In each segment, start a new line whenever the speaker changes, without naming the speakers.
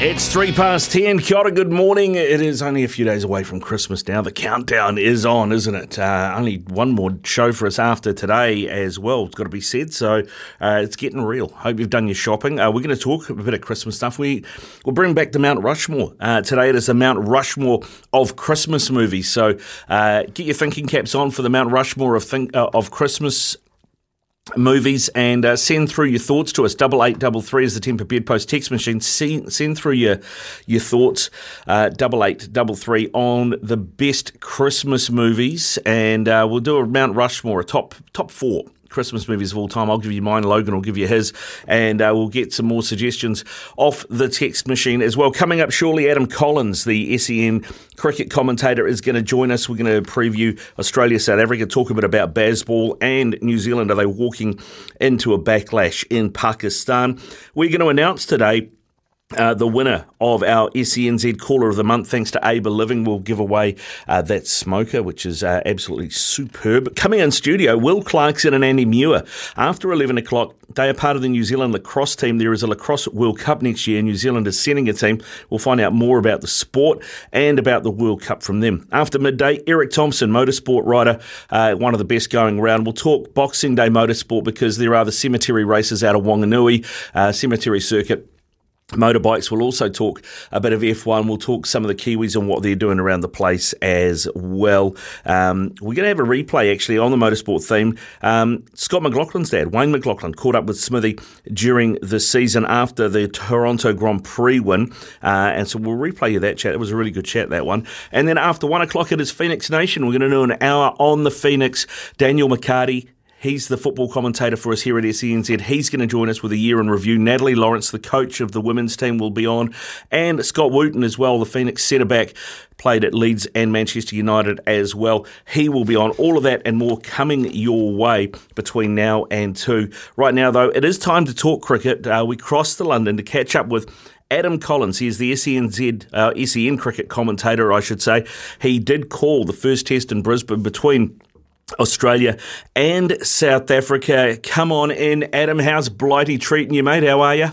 It's three past ten. Kia good morning. It is only a few days away from Christmas now. The countdown is on, isn't it? Uh, only one more show for us after today as well. It's got to be said. So uh, it's getting real. Hope you've done your shopping. Uh, we're going to talk a bit of Christmas stuff. We will bring back the Mount Rushmore uh, today. It is the Mount Rushmore of Christmas movies. So uh, get your thinking caps on for the Mount Rushmore of think, uh, of Christmas movies and uh, send through your thoughts to us. Double eight double three is the Temper Bedpost text machine. Send, send through your your thoughts. Uh, double eight double three on the best Christmas movies, and uh, we'll do a Mount Rushmore, a top top four Christmas movies of all time. I'll give you mine. Logan will give you his, and uh, we'll get some more suggestions off the text machine as well. Coming up shortly, Adam Collins, the SEN cricket commentator, is going to join us. We're going to preview Australia, South Africa, talk a bit about Bazball and New Zealand. Are they walking into a backlash in Pakistan? We're going to announce today uh, the winner of our SENZ Caller of the Month, thanks to Aba Living, will give away uh, that smoker, which is uh, absolutely superb. Coming in studio, Will Clarkson and Andy Muir. After 11 o'clock, they are part of the New Zealand lacrosse team. There is a lacrosse World Cup next year. New Zealand is sending a team. We'll find out more about the sport and about the World Cup from them. After midday, Eric Thompson, motorsport rider, uh, one of the best going around. We'll talk Boxing Day motorsport because there are the cemetery races out of Wanganui, uh, cemetery circuit Motorbikes will also talk a bit of F1. We'll talk some of the Kiwis and what they're doing around the place as well. Um, we're going to have a replay actually on the motorsport theme. Um, Scott McLaughlin's dad, Wayne McLaughlin, caught up with Smithy during the season after the Toronto Grand Prix win. Uh, and so we'll replay you that chat. It was a really good chat, that one. And then after one o'clock, it is Phoenix Nation. We're going to do an hour on the Phoenix. Daniel McCarty He's the football commentator for us here at SENZ. He's going to join us with a year in review. Natalie Lawrence, the coach of the women's team, will be on. And Scott Wootton as well, the Phoenix centre back, played at Leeds and Manchester United as well. He will be on. All of that and more coming your way between now and two. Right now, though, it is time to talk cricket. Uh, we cross to London to catch up with Adam Collins, he is the SENZ, uh, SEN cricket commentator, I should say. He did call the first test in Brisbane between Australia and South Africa. Come on in, Adam. How's Blighty treating you, mate? How are you?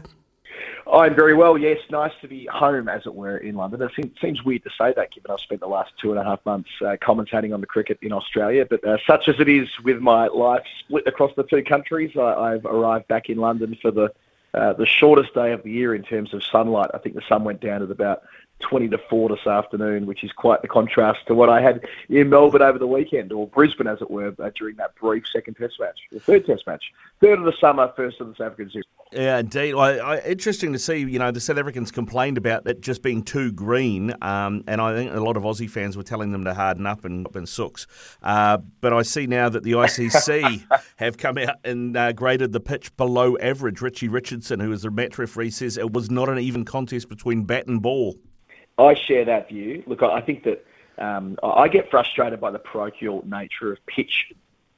I'm very well, yes. Nice to be home, as it were, in London. It seems weird to say that, given I've spent the last two and a half months uh, commentating on the cricket in Australia. But uh, such as it is with my life split across the two countries, I, have arrived back in London for the uh, the shortest day of the year in terms of sunlight. I think the sun went down at about 20 to 4 this afternoon, which is quite the contrast to what I had in Melbourne over the weekend, or Brisbane, as it were, uh, during that brief second test match, the third test match. Third of the summer, first of the South African series.
Yeah, indeed. Well, I, interesting to see, you know, the South Africans complained about it just being too green, um, and I think a lot of Aussie fans were telling them to harden up and, and sooks. Uh, but I see now that the ICC have come out and uh, graded the pitch below average. Richie Richardson, who is the match referee, says it was not an even contest between bat and ball.
I share that view. Look, I think that um, I get frustrated by the parochial nature of pitch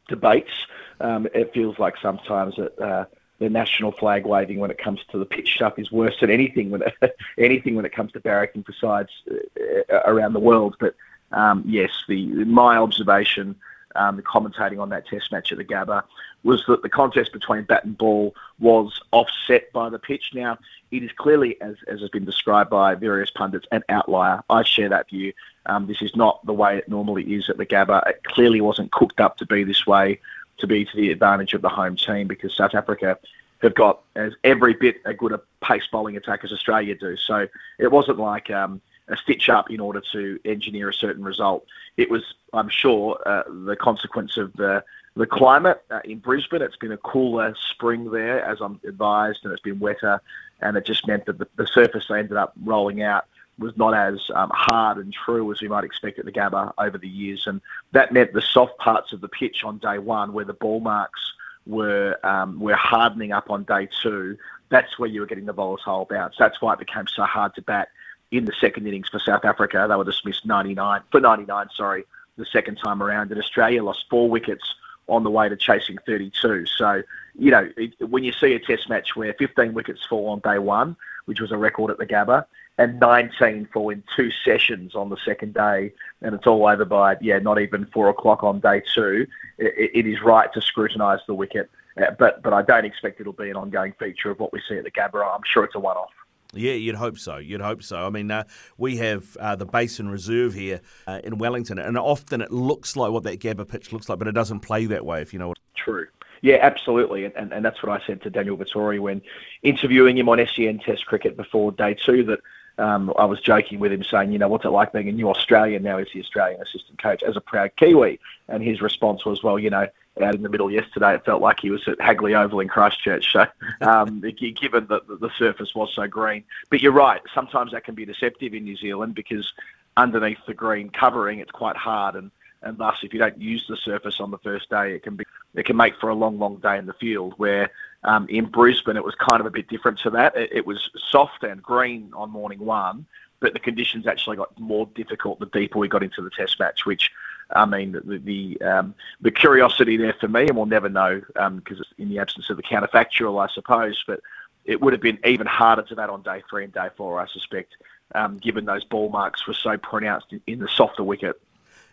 debates. Um, it feels like sometimes that uh, the national flag waving when it comes to the pitch stuff is worse than anything when it, anything when it comes to barracking for sides uh, around the world. But um, yes, the my observation um, commentating on that test match at the Gabba, was that the contest between bat and ball was offset by the pitch. Now, it is clearly, as, as has been described by various pundits, an outlier. I share that view. Um, this is not the way it normally is at the Gabba. It clearly wasn't cooked up to be this way, to be to the advantage of the home team, because South Africa have got as every bit a good a pace bowling attack as Australia do. So it wasn't like um, a stitch up in order to engineer a certain result. It was, I'm sure, uh, the consequence of the the climate uh, in Brisbane. It's been a cooler spring there, as I'm advised, and it's been wetter, and it just meant that the, the surface they ended up rolling out was not as um, hard and true as we might expect at the Gabba over the years, and that meant the soft parts of the pitch on day one, where the ball marks were um, were hardening up on day two. That's where you were getting the volatile bounce. That's why it became so hard to bat in the second innings for South Africa. They were dismissed 99 for 99, sorry, the second time around. And Australia lost four wickets on the way to chasing 32. So, you know, it, when you see a test match where 15 wickets fall on day one, which was a record at the Gabba, and 19 fall in two sessions on the second day, and it's all over by, yeah, not even four o'clock on day two, it, it is right to scrutinise the wicket. Uh, but, but I don't expect it'll be an ongoing feature of what we see at the Gabba. I'm sure it's a one off.
Yeah, you'd hope so. You'd hope so. I mean, uh, we have uh, the Basin Reserve here uh, in Wellington, and often it looks like what that Gabba pitch looks like, but it doesn't play that way, if you know what.
True. Yeah, absolutely, and, and that's what I said to Daniel Vettori when interviewing him on SEN Test cricket before day two. That um, I was joking with him, saying, you know, what's it like being a new Australian now? He's the Australian assistant coach as a proud Kiwi, and his response was, well, you know, out in the middle yesterday, it felt like he was at Hagley Oval in Christchurch. So, um, given that the surface was so green, but you're right. Sometimes that can be deceptive in New Zealand because underneath the green covering, it's quite hard, and and thus, if you don't use the surface on the first day, it can be it can make for a long, long day in the field. Where um, in Brisbane, it was kind of a bit different to that. It, it was soft and green on morning one, but the conditions actually got more difficult the deeper we got into the Test match, which I mean, the the, um, the curiosity there for me, and we'll never know because um, it's in the absence of the counterfactual, I suppose. But it would have been even harder to that on day three and day four, I suspect, um, given those ball marks were so pronounced in, the softer wicket.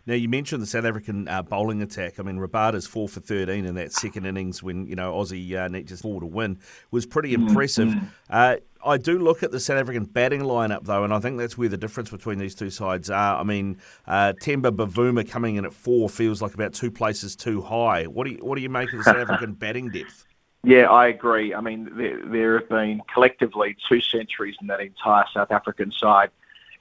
Now you mentioned the South African uh, bowling attack. I mean, Rabada's four for thirteen in that second innings when you know Aussie uh, net just four to win was pretty mm, impressive. Mm-hmm. Uh, I do look at the South African batting lineup though, and I think that's where the difference between these two sides are. I mean, uh, Temba Bavuma coming in at four feels like about two places too high. What do you what do you make of the South African batting depth?
Yeah, I agree. I mean, there, there have been collectively two centuries in that entire South African side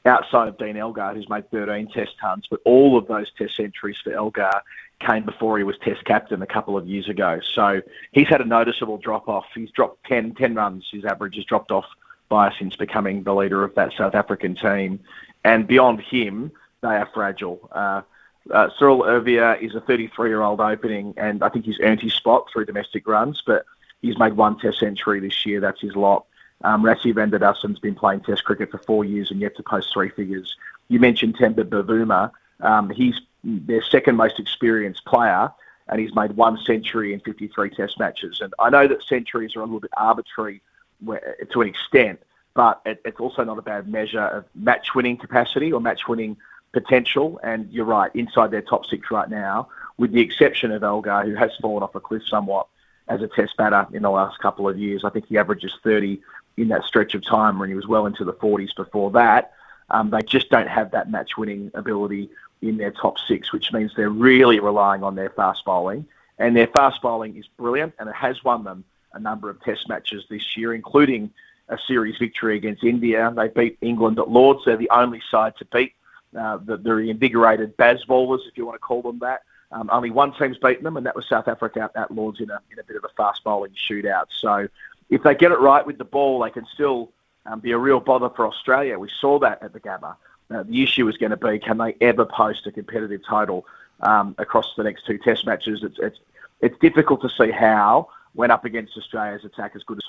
outside of Dean Elgar, who's made 13 Test tons, but all of those Test centuries for Elgar came before he was Test captain a couple of years ago. So he's had a noticeable drop off. He's dropped 10, 10 runs. His average has dropped off by since becoming the leader of that South African team. And beyond him, they are fragile. Uh, uh, Sarel Erwee is a 33 year old opening, and I think he's earned his spot through domestic runs, but he's made one Test century this year. That's his lot. Um, Rassie van der Dussen's been playing Test cricket for four years and yet to post three figures. You mentioned Temba Bavuma. Um, he's their second most experienced player, and he's made one century in 53 Test matches. And I know that centuries are a little bit arbitrary to an extent, but it, it's also not a bad measure of match winning capacity or match winning potential. And you're right, inside their top six right now, with the exception of Elgar, who has fallen off a cliff somewhat as a test batter in the last couple of years. I think he averages 30 in that stretch of time when he was well into the 40s before that. Um, they just don't have that match winning ability in their top six, which means they're really relying on their fast bowling. And their fast bowling is brilliant, and it has won them a number of test matches this year, including a series victory against India. They beat England at Lords. They're the only side to beat uh, the, the invigorated Bazballers, if you want to call them that. Um, only one team's beaten them, and that was South Africa at Lords in a, in a bit of a fast bowling shootout. So if they get it right with the ball, they can still um, be a real bother for Australia. We saw that at the Gabba. Uh, the issue is going to be can they ever post a competitive total um, across the next two Test matches? It's, it's it's difficult to see how when up against Australia's attack as good as.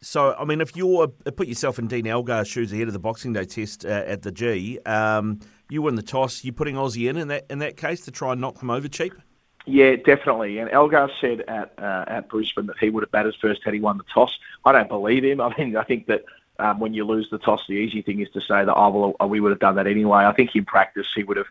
So, I mean, if you're uh, put yourself in Dean Elgar's shoes ahead of the Boxing Day Test uh, at the G, um, you win the toss. You're putting Aussie in in that in that case to try and knock them over cheap.
Yeah, definitely. And Elgar said at uh, at Brisbane that he would have batted first had he won the toss. I don't believe him. I mean, I think that um, when you lose the toss, the easy thing is to say that oh well, we would have done that anyway. I think in practice he would have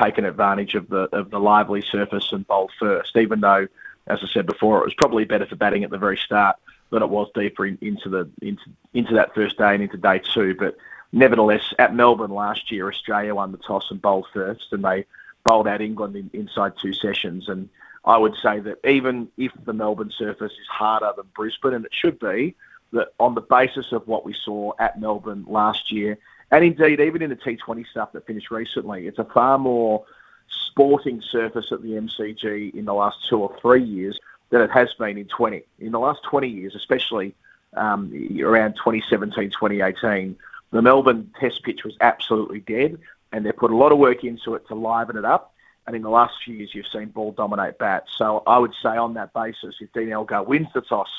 taken advantage of the of the lively surface and bowled first, even though, as I said before, it was probably better for batting at the very start than it was deeper in, into the into into that first day and into day two. But nevertheless, at Melbourne last year, Australia won the toss and bowled first, and they bowled out England in, inside two sessions. And I would say that even if the Melbourne surface is harder than Brisbane, and it should be, that on the basis of what we saw at Melbourne last year, and indeed even in the T20 stuff that finished recently, it's a far more sporting surface at the MCG in the last two or three years than it has been in 20. In the last 20 years, especially um, around 2017, 2018, the Melbourne Test pitch was absolutely dead and they've put a lot of work into it to liven it up. And in the last few years, you've seen ball dominate bat. So I would say on that basis, if Dean Elgar wins the toss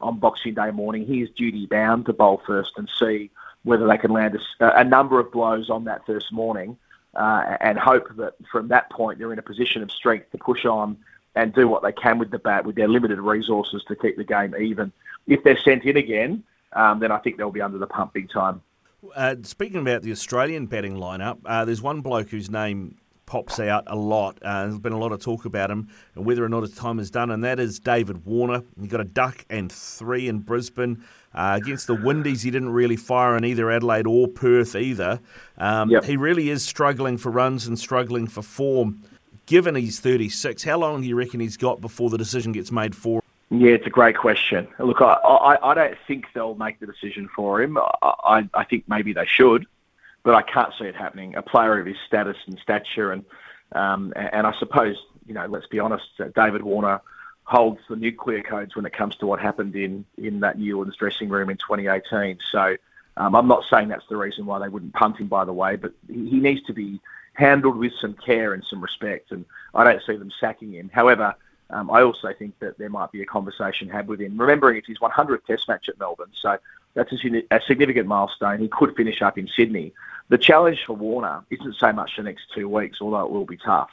on Boxing Day morning, he is duty bound to bowl first and see whether they can land a, a number of blows on that first morning uh, and hope that from that point they're in a position of strength to push on and do what they can with the bat with their limited resources to keep the game even. If they're sent in again, um, then I think they'll be under the pump big time.
Uh, speaking about the Australian batting lineup, uh, there's one bloke whose name pops out a lot. Uh, there's been a lot of talk about him and whether or not his time is done, and that is David Warner. He got a duck and three in Brisbane. Uh, against the Windies, he didn't really fire in either Adelaide or Perth either. Um, yep. He really is struggling for runs and struggling for form. Given he's 36, how long do you reckon he's got before the decision gets made for
yeah, it's a great question. Look, I, I, I don't think they'll make the decision for him. I, I think maybe they should, but I can't see it happening. A player of his status and stature, and um, and I suppose you know, let's be honest, uh, David Warner holds the nuclear codes when it comes to what happened in in that Newlands dressing room in 2018. So um, I'm not saying that's the reason why they wouldn't punt him, by the way, but he, he needs to be handled with some care and some respect, and I don't see them sacking him. However um, I also think that there might be a conversation had with him. Remembering it's his 100th Test match at Melbourne, so that's a, a significant milestone. He could finish up in Sydney. The challenge for Warner isn't so much the next two weeks, although it will be tough.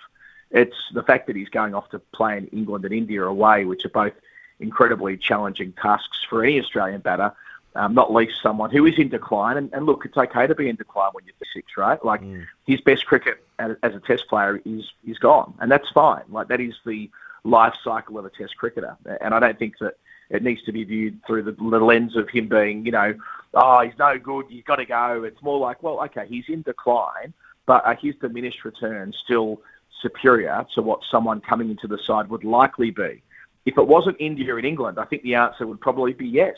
It's the fact that he's going off to play in England and India away, which are both incredibly challenging tasks for any Australian batter, um, not least someone who is in decline. And, and, look, it's okay to be in decline when you're six, right? Like mm. his best cricket as, as, a Test player is is gone, and that's fine. Like that is the life cycle of a Test cricketer. And I don't think that it needs to be viewed through the, the lens of him being, you know, oh, he's no good, he's got to go. It's more like, well, okay, he's in decline, but are his diminished returns still superior to what someone coming into the side would likely be? If it wasn't India and England, I think the answer would probably be yes.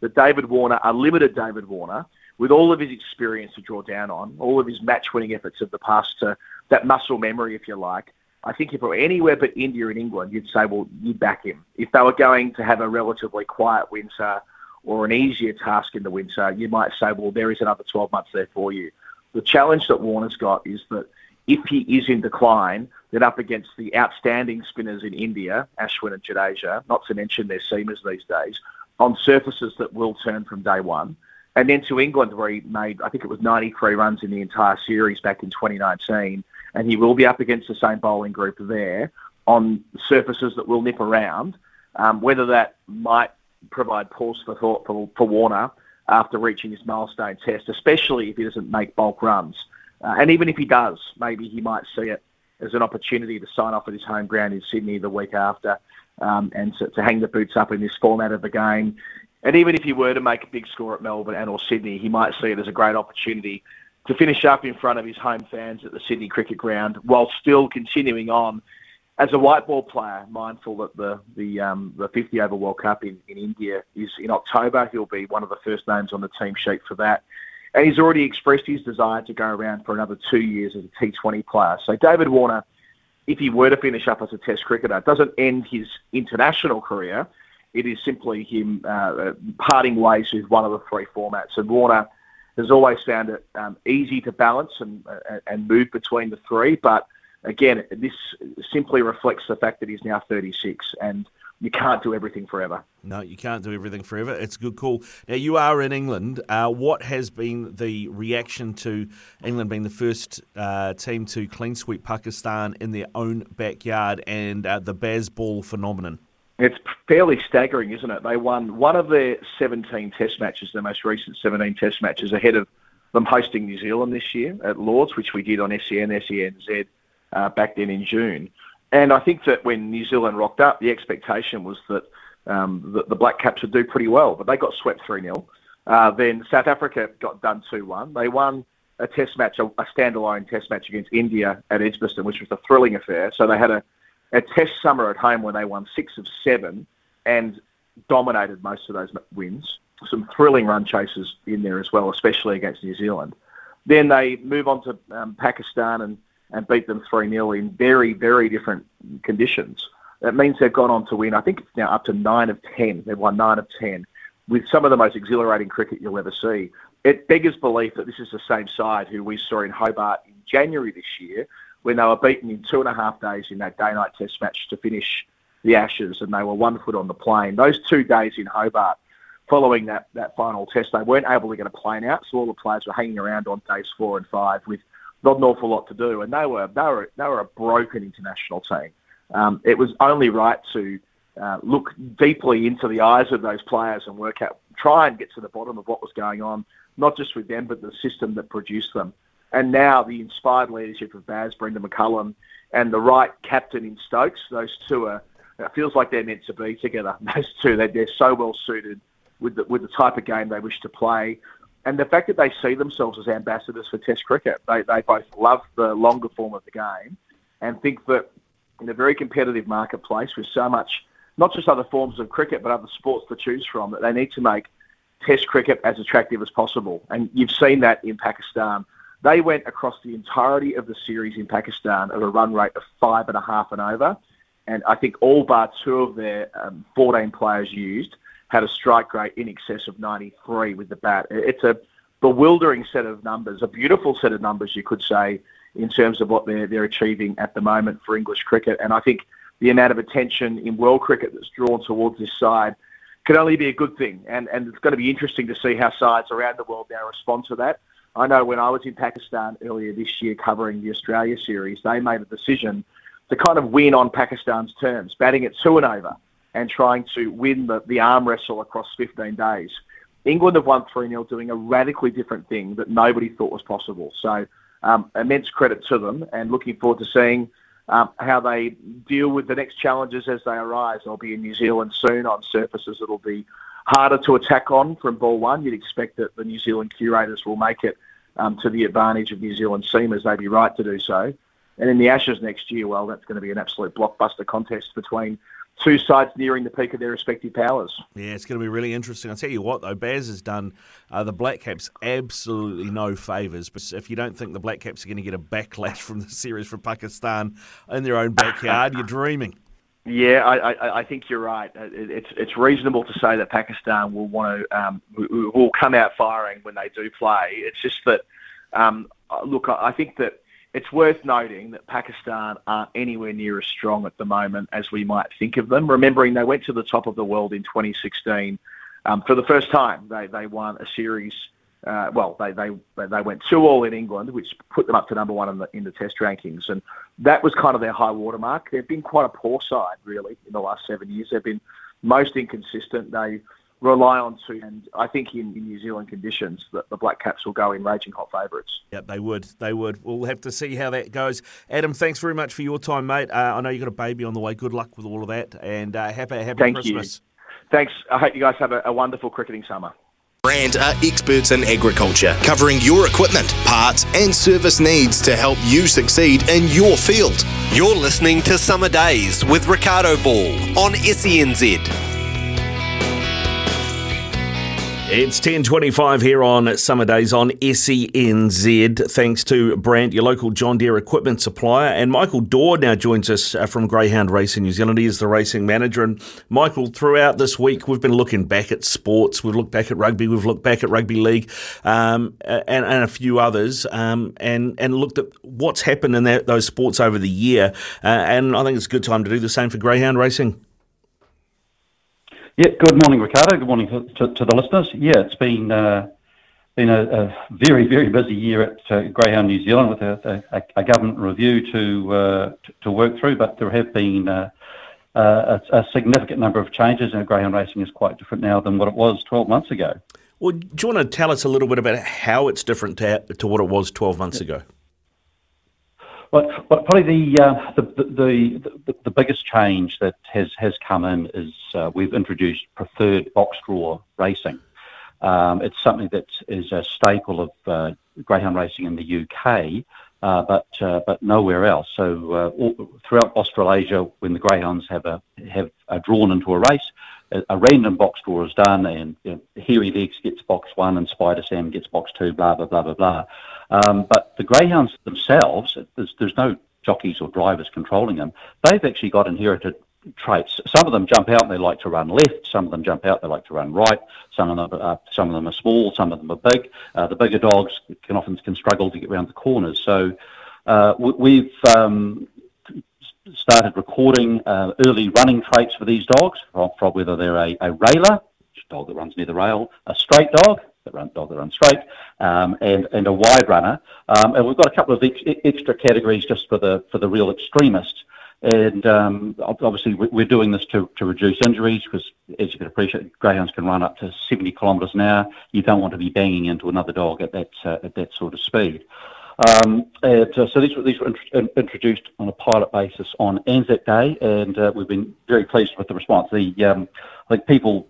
That David Warner, a limited David Warner, with all of his experience to draw down on, all of his match winning efforts of the past, to that muscle memory, if you like, I think if it were anywhere but India and England, you'd say, well, you'd back him. If they were going to have a relatively quiet winter or an easier task in the winter, you might say, well, there is another 12 months there for you. The challenge that Warner's got is that if he is in decline, then up against the outstanding spinners in India, Ashwin and Jadeja, not to mention their seamers these days, on surfaces that will turn from day one. And then to England, where he made, I think it was 93 runs in the entire series back in 2019 and he will be up against the same bowling group there on surfaces that will nip around. Um, whether that might provide pause for thought for, for Warner after reaching his milestone test, especially if he doesn't make bulk runs. Uh, and even if he does, maybe he might see it as an opportunity to sign off at his home ground in Sydney the week after um, and to, to, hang the boots up in this format of the game. And even if he were to make a big score at Melbourne and or Sydney, he might see it as a great opportunity to finish up in front of his home fans at the Sydney Cricket Ground while still continuing on as a white ball player, mindful that the the um, the 50 over World Cup in, in India is in October. He'll be one of the first names on the team sheet for that. And he's already expressed his desire to go around for another two years as a T20 player. So David Warner, if he were to finish up as a Test cricketer, doesn't end his international career. It is simply him uh, parting ways with one of the three formats. And Warner has always found it um, easy to balance and, uh, and move between the three. But again, this simply reflects the fact that he's now 36 and you can't do everything forever.
No, you can't do everything forever. It's a good call. Now, you are in England. Uh, what has been the reaction to England being the first uh, team to clean sweep Pakistan in their own backyard and uh, the Bazball phenomenon?
It's fairly staggering, isn't it? They won one of their 17 Test matches, their most recent 17 Test matches, ahead of them hosting New Zealand this year at Lords, which we did on SEN, SENZ uh, back then in June. And I think that when New Zealand rocked up, the expectation was that um, the, the, Black Caps would do pretty well, but they got swept 3 0. Uh, then South Africa got done 2 1. They won a test match, a, a standalone test match against India at Edgbaston, which was a thrilling affair. So they had a a test summer at home where they won six of seven and dominated most of those wins. Some thrilling run chases in there as well, especially against New Zealand. Then they move on to um, Pakistan and, and beat them 3 0 in very, very different conditions. That means they've gone on to win, I think it's now up to 9 of 10. They've won 9 of 10 with some of the most exhilarating cricket you'll ever see. It beggars belief that this is the same side who we saw in Hobart in January this year, when they were beaten in two and a half days in that day night test match to finish the Ashes, and they were one foot on the plane. Those two days in Hobart, following that, that final test, they weren't able to get a plane out, so all the players were hanging around on days four and five with not an awful lot to do, and they were they were they were a broken international team. Um, it was only right to uh, look deeply into the eyes of those players and work out, try and get to the bottom of what was going on, not just with them, but the system that produced them. and now the inspired leadership of Baz, Brendon McCullum, and the right captain in Stokes. Those two are, it feels like they're meant to be together. Those two, they're, they're so well suited with the, with the type of game they wish to play. And the fact that they see themselves as ambassadors for Test cricket, they, they both love the longer form of the game and think that in a very competitive marketplace with so much, not just other forms of cricket, but other sports to choose from, that they need to make Test cricket as attractive as possible. And you've seen that in Pakistan. They went across the entirety of the series in Pakistan at a run rate of five and a half and over. And I think all bar two of their um, 14 players used had a strike rate in excess of 93 with the bat. It's a bewildering set of numbers, a beautiful set of numbers, you could say, in terms of what they're, they're achieving at the moment for English cricket. And I think the amount of attention in world cricket that's drawn towards this side can only be a good thing. And, and it's going to be interesting to see how sides around the world now respond to that. I know when I was in Pakistan earlier this year covering the Australia series, they made a decision to kind of win on Pakistan's terms, batting at two and over and trying to win the, the arm wrestle across 15 days. England have won 3 0, doing a radically different thing that nobody thought was possible. So, um, immense credit to them and looking forward to seeing um, how they deal with the next challenges as they arise. They'll be in New Zealand soon on surfaces that'll be harder to attack on from ball one. You'd expect that the New Zealand curators will make it um, to the advantage of New Zealand seamers. They'd be right to do so. And in the Ashes next year, well, that's going to be an absolute blockbuster contest between two sides nearing the peak of their respective powers.
Yeah, it's going to be really interesting. I'll tell you what, though, Baz has done uh, the Black Caps absolutely no favours. But if you don't think the Black Caps are going to get a backlash from the series from Pakistan in their own backyard, you're dreaming.
Yeah, I, I, I, think you're right. It's it's reasonable to say that Pakistan will want to um, will come out firing when they do play. It's just that, um, look, I think that it's worth noting that Pakistan aren't anywhere near as strong at the moment as we might think of them. Remembering they went to the top of the world in 2016 um, for the first time. They they won a series. Uh, well, they, they they went two all in England, which put them up to number one in the in the Test rankings, and that was kind of their high watermark. They've been quite a poor side, really, in the last seven years. They've been most inconsistent. They rely on to. And I think in, in New Zealand conditions, that the Black Caps will go in raging hot favourites.
Yep, they would. They would. We'll have to see how that goes. Adam, thanks very much for your time, mate. Uh, I know you've got a baby on the way. Good luck with all of that, and uh, happy happy
Thank
Christmas.
You. Thanks. I hope you guys have a, a wonderful cricketing summer.
Brandt are experts in agriculture, covering your equipment, parts, and service needs to help you succeed in your field. You're listening to Summer Days with Ricardo Ball on SENZ.
It's 10.25 here on Summer Days on SENZ. Thanks to Brandt, your local John Deere equipment supplier. And Michael Dorr now joins us uh, from Greyhound Racing New Zealand. He is the racing manager. And Michael, throughout this week, we've been looking back at sports. We've looked back at rugby. We've looked back at rugby league um, and, and, a few others um, and, and looked at what's happened in that, those sports over the year. Uh, and I think it's a good time to do the same for Greyhound Racing.
Yeah, good morning, Ricardo. Good morning to, to, the listeners. Yeah, it's been uh, been a, a, very very busy year at uh, Greyhound New Zealand with a, a, a government review to, uh, to, to work through, but there have been uh, a, significant number of changes, and Greyhound racing is quite different now than what it was 12 months ago.
Well, do you want to tell us a little bit about how it's different to, to what it was 12 months ago?
Probably the, uh, the, biggest change that has, come in is uh, we've introduced preferred box draw racing. Um, it's something that is a staple of uh, greyhound racing in the UK, but but nowhere else. So throughout Australasia, when the greyhounds have a have are drawn into a race, a, random box draw is done, and Hairy Legs gets box one, and Spider Sam gets box two, blah blah blah blah blah. Um, but the greyhounds themselves, there's, there's no jockeys or drivers controlling them. They've actually got inherited traits. Some of them jump out and they like to run left. Some of them jump out they like to run right. Some of them are, some of them are small. Some of them are big. Uh, the bigger dogs can often can struggle to get around the corners. So uh, we've um, started recording uh, early running traits for these dogs, from, from whether they're a, a railer, a dog that runs near the rail, a straight dog, that run, dog that runs straight, um, and and a wide runner. Um, and we've got a couple of ex- extra categories just for the for the real extremists. And um, obviously, we're doing this to, to reduce injuries because, as you can appreciate, greyhounds can run up to 70 kilometres an hour. You don't want to be banging into another dog at that uh, at that sort of speed. Um, uh, so these were, introduced on a pilot basis on Anzac Day, and uh, we've been very pleased with the response. The um, I think people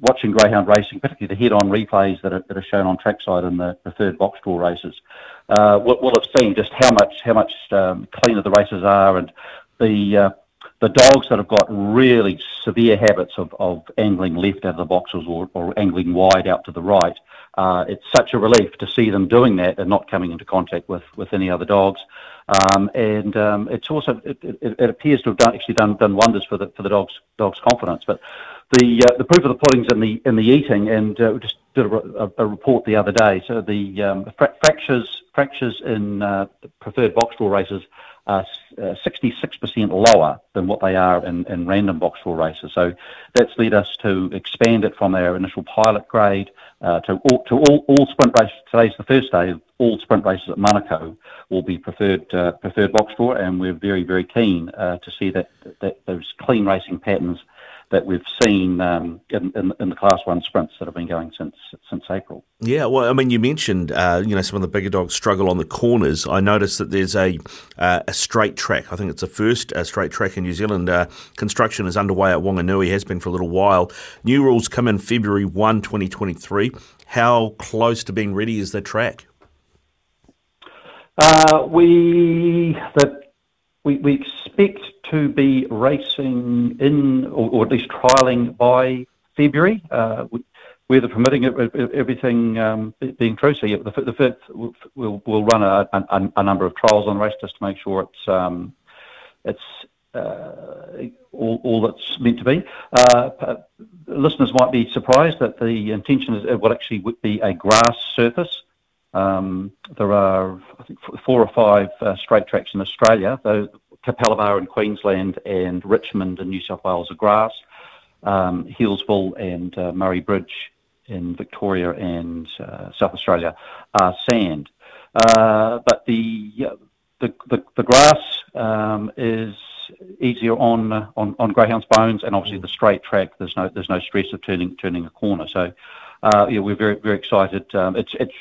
watching greyhound racing, particularly the head-on replays that are, shown on trackside in the preferred box draw races, uh, will, have seen just how much how much um, cleaner the races are, and the the dogs that have got really severe habits of, of angling left out of the boxes or, or angling wide out to the right, uh, it's such a relief to see them doing that and not coming into contact with, with any other dogs. Um, and um, it's also it, it, it, appears to have done, actually done done wonders for the for the dog's dog's confidence. But the uh, the proof of the pudding's in the in the eating, and uh, we just did a, a, a, report the other day. So the um, fra- fractures fractures in uh, preferred box draw races are 66% uh, lower than what they are in, in random box draw races. So that's led us to expand it from our initial pilot grade uh, to, all, to all, all sprint races. Today's the first day. All sprint races at Manukau will be preferred uh, preferred box draw, and we're very very keen uh, to see that, that those clean racing patterns that we've seen um, in, in, in, the Class One sprints that have been going since since April.
Yeah, well, I mean, you mentioned uh, you know some of the bigger dogs struggle on the corners. I noticed that there's a uh, a straight track. I think it's the first uh, straight track in New Zealand. Uh, construction is underway at Wanganui. Has been for a little while. New rules come in February 1, 2023. How close to being ready is the track?
Uh, we the we, expect to be racing in, or, at least trialling by February. Uh, weather permitting, everything um, being true. So yeah, the, first, we'll, run a, number of trials on the race just to make sure it's um, it's uh, all, all that's meant to be. Uh, listeners might be surprised that the intention is it will actually be a grass surface. Um, there are, I think, four or five uh, straight tracks in Australia. Capalaba in Queensland and Richmond in New South Wales are grass. Um, Healesville and uh, Murray Bridge in Victoria and uh, South Australia are sand. Uh, but the, the, the, the grass um, is easier on, on on greyhounds' bones, and obviously the straight track. There's no there's no stress of turning turning a corner. So uh, yeah, we're very very excited. Um, it's it's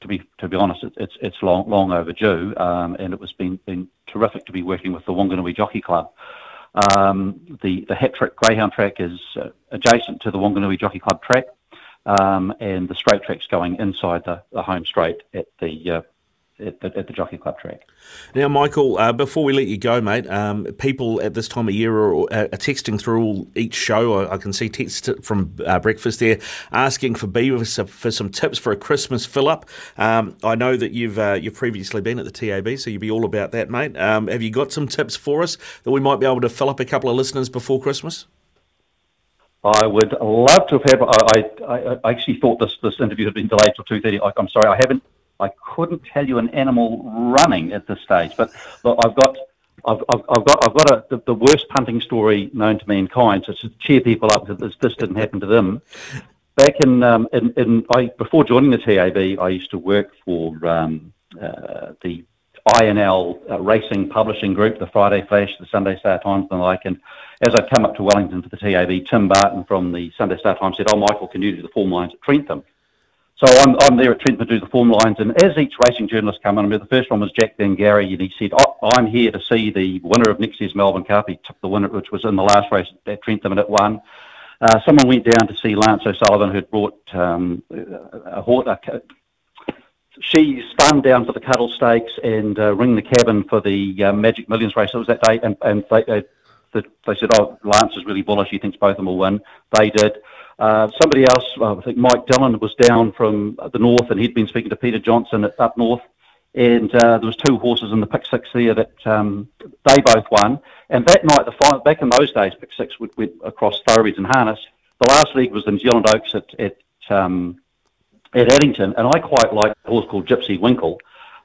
to be to be honest, it's it's long long overdue, um, and it was been been terrific to be working with the Wanganui Jockey Club. Um, the the Hatrick greyhound track is uh, adjacent to the Wanganui Jockey Club track, um, and the straight track's going inside the, the home straight at the uh, at the, at the Jockey Club track.
Now, Michael, uh, before we let you go, mate, um, people at this time of year are, are texting through all, each show. I, I, can see texts from uh, breakfast there asking for Beaver for some tips for a Christmas fill up. Um, I know that you've uh, you've previously been at the TAB, so you'd be all about that, mate. Um, have you got some tips for us that we might be able to fill up a couple of listeners before Christmas?
I would love to have had. I, I, I actually thought this, this interview had been delayed till two thirty. I'm sorry, I haven't I couldn't tell you an animal running at this stage, but look, I've got. I've, I've, got I've got a, the, the, worst punting story known to mankind, so to cheer people up that this, this didn't happen to them. Back in, um, in, in I, before joining the TAB, I used to work for um, uh, the INL uh, Racing Publishing Group, the Friday Flash, the Sunday Star Times, and the like. And as I'd come up to Wellington for the TAB, Tim Barton from the Sunday Star Times said, "Oh, Michael, can you do the form lines at Trentham?" So I'm, I'm there at Trentham to do the form lines, and as each racing journalist come in, I mean, the first one was Jack Van Gary, and he said, oh, I'm here to see the winner of next year's Melbourne Cup. He took the winner, which was in the last race at Trentham, and it won. Uh, someone went down to see Lance O'Sullivan, who'd brought um, a, horse. She spun down for the Cuddle Stakes and uh, ring the cabin for the uh, Magic Millions race. It was that day, and, and they, they, they said, "Oh, Lance is really bullish. He thinks both of them will win." They did. Uh, somebody else, I think Mike Dillon was down from the north, and he'd been speaking to Peter Johnson at, up north, and uh, there was two horses in the pick six there that um, they both won. And that night, the final, back in those days, pick six went, went across thoroughbreds and harness. The last leg was the New Zealand Oaks at at, um, at Addington, and I quite like a horse called Gypsy Winkle.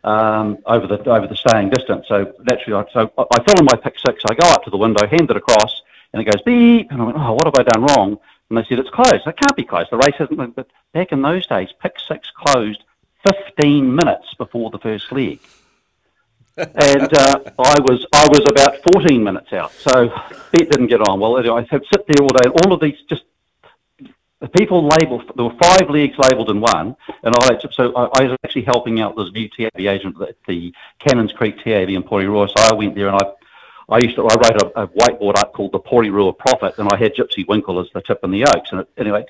Um, over the over the staying distance, so naturally, I, so I, I fill in my pick six. I go up to the window, hand it across, and it goes beep, and I went, "Oh, what have I done wrong?" And they said, it's closed. It can't be closed. The race hasn't But back in those days, pick six closed 15 minutes before the first leg. and uh, I was I was about 14 minutes out. So bet didn't get on. Well, anyway, I had sit there all day. All of these just people labelled, there were five leagues labelled in one, and I so I, I, was actually helping out this new TAB agent at the Cannons Creek TAB in Porirua. So I went there and I, I used to, I wrote a, a whiteboard up called the Porirua Profit, and I had Gypsy Winkle as the tip in the Oaks. And it, anyway,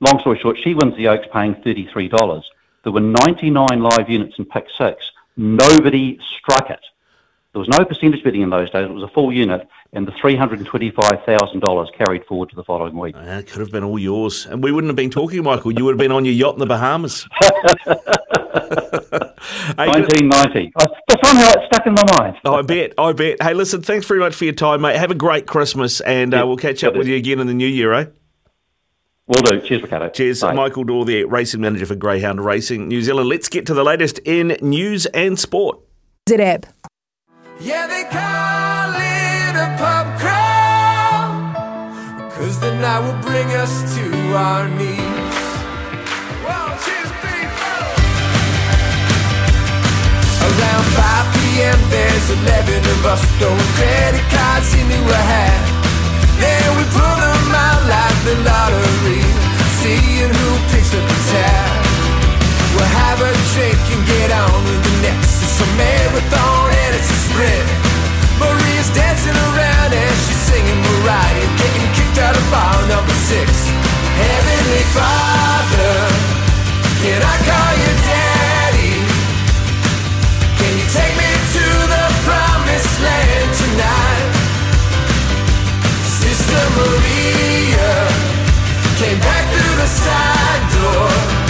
long story short, she wins the Oaks paying $33. There were 99 live units in pick six. Nobody struck it. There was no percentage bidding in those days. It was a full unit, and the $325,000 carried forward to the following week.
It could have been all yours. And we wouldn't have been talking, Michael. You would have been on your yacht in the Bahamas.
1990. But somehow it's stuck in my mind.
I bet. I bet. Hey, listen, thanks very much for your time, mate. Have a great Christmas, and uh, we'll catch up with you again in the new year, eh?
Will do. Cheers, Ricardo.
Cheers. Bye. Michael Dorr, the racing manager for Greyhound Racing New Zealand. Let's get to the latest in news and sport.
ZAP.
Yeah, they call it a pub crawl. Cause the night will bring us to our knees. cheers, Around 5 p.m., there's 11 of us throwing credit cards into a hat. Then we pull them out like the lottery, seeing who picks up the tab. We'll have a drink and get on with the next. It's a marathon and it's a sprint. Maria's dancing around and she's singing Mariah, getting kicked out of bar number six. Heavenly Father, can I call you Daddy? Can you take me to the promised land tonight? Sister Maria came back through the side door.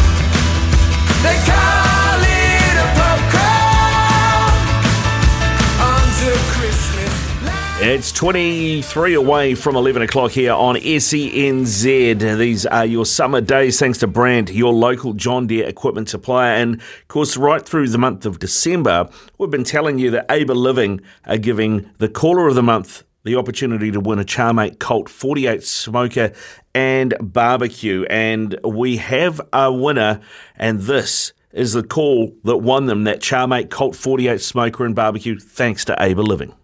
It's 23 away from 11 o'clock here on SENZ. These are your summer days thanks to Brandt, your local John Deere equipment supplier. And of course, right through the month of December, we've been telling you that Aber Living are giving the caller of the month the opportunity to win a Charmate Colt 48 smoker and barbecue. And we have a winner, and this is the call that won them that Charmate Colt 48 smoker and barbecue, thanks to Aber Living.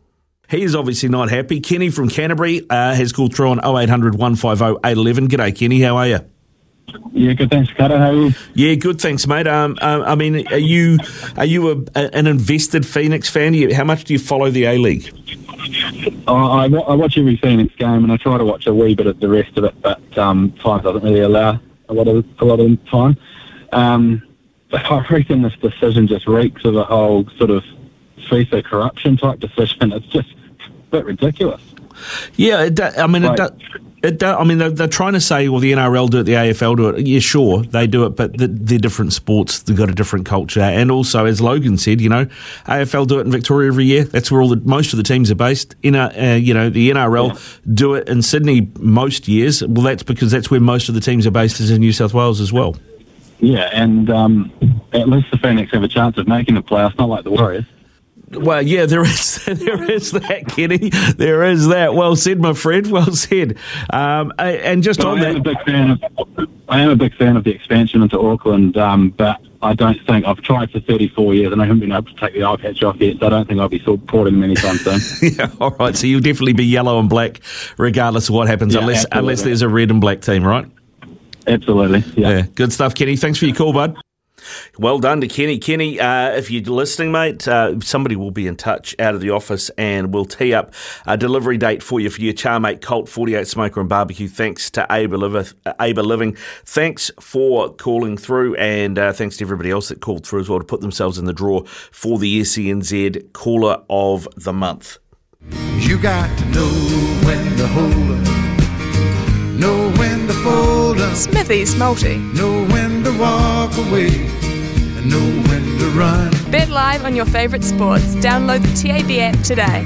He's obviously not happy. Kenny from Canterbury uh, has called through on 0800 150 811. G'day, Kenny. How are you?
Yeah, good. Thanks, Carter. How are you?
Yeah, good. Thanks, mate. Um, um, I mean, are you are you a, a, an invested Phoenix fan? You, how much do you follow the A League?
I, I, watch every Phoenix game, and I try to watch a wee bit of the rest of it, but um, time doesn't really allow a lot of a lot of time. Um, but I reckon this decision just reeks of a whole sort of FIFA corruption type decision. It's just a bit ridiculous.
Yeah, it, I mean, like, it, it, I mean, they're, they're, trying to say, well, the NRL do it, the AFL do it. Yeah, sure, they do it, but they're different sports. They've got a different culture. And also, as Logan said, you know, AFL do it in Victoria every year. That's where all the most of the teams are based. In a, uh, you know, the NRL yeah. do it in Sydney most years. Well, that's because that's where most of the teams are based, is in New South Wales as well.
Yeah, and um, at least the Phoenix have a chance of making the playoffs, not like the Warriors.
Well, yeah, there is there is that, Kenny. There is that. Well said, my friend. Well said. Um, and just
but
on
I am
that,
a big fan of I am a big fan of the expansion into Auckland, um, but I don't think I've tried for 34 years and I haven't been able to take the eye patch off yet. So I don't think I'll be supporting them anytime soon.
yeah, all right. So you'll definitely be yellow and black, regardless of what happens, yeah, unless absolutely. unless there's a red and black team, right?
Absolutely. Yeah. yeah.
Good stuff, Kenny. Thanks for your call, bud. Well done to Kenny. Kenny, uh, if you're listening, mate, uh, somebody will be in touch out of the office and we'll tee up a delivery date for you for your Charmate Colt 48 Smoker and Barbecue. Thanks to Aber, Living. Thanks for calling through and uh, thanks to everybody else that called through as well to put themselves in the draw for the SENZ Caller of the Month.
You got to know when hold know when to fold up,
Smithy's Multi,
know when to walk away And know when to run.
Bet live on your favourite sports. Download the TAB app today.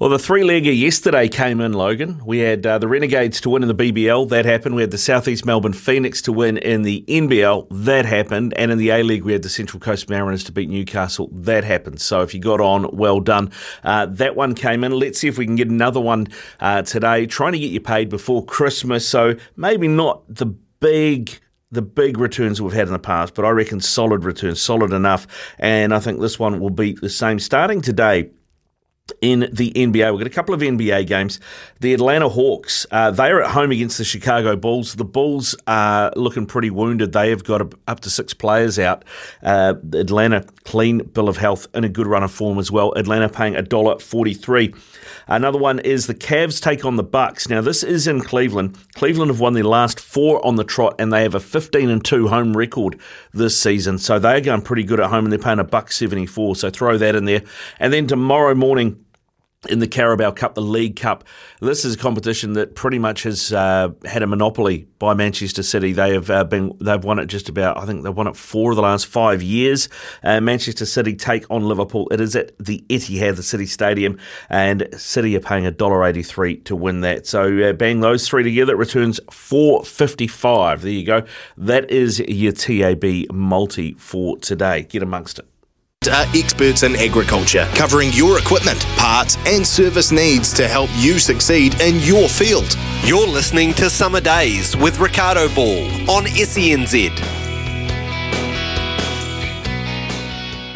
Well, the three legger yesterday came in, Logan. We had uh, the Renegades to win in the BBL. That happened. We had the Southeast Melbourne Phoenix to win in the NBL. That happened. And in the A League, we had the Central Coast Mariners to beat Newcastle. That happened. So if you got on, well done. Uh, that one came in. Let's see if we can get another one uh, today. Trying to get you paid before Christmas. So maybe not the big the big returns we've had in the past, but I reckon solid returns, solid enough. And I think this one will be the same. Starting today, in the NBA. We've got a couple of NBA games. The Atlanta Hawks, uh, they are at home against the Chicago Bulls. The Bulls are looking pretty wounded. They have got up to six players out. Uh, Atlanta, clean bill of health in a good run of form as well. Atlanta paying $1.43. Another one is the Cavs take on the Bucks. Now this is in Cleveland. Cleveland have won their last four on the trot, and they have a 15 and two home record this season. So they are going pretty good at home, and they're paying a buck 74. So throw that in there. And then tomorrow morning in the Carabao Cup, the League Cup. This is a competition that pretty much has uh, had a monopoly by Manchester City. They have uh, been they've won it just about I think they've won it four of the last five years. Uh, Manchester City take on Liverpool. It is at the Etihad, the City Stadium, and City are paying a dollar eighty three to win that. So uh, bang those three together, it returns four fifty five. There you go. That is your TAB multi for today. Get amongst it
are experts in agriculture, covering your equipment, parts, and service needs to help you succeed in your field. You're listening to Summer Days with Ricardo Ball on SENZ.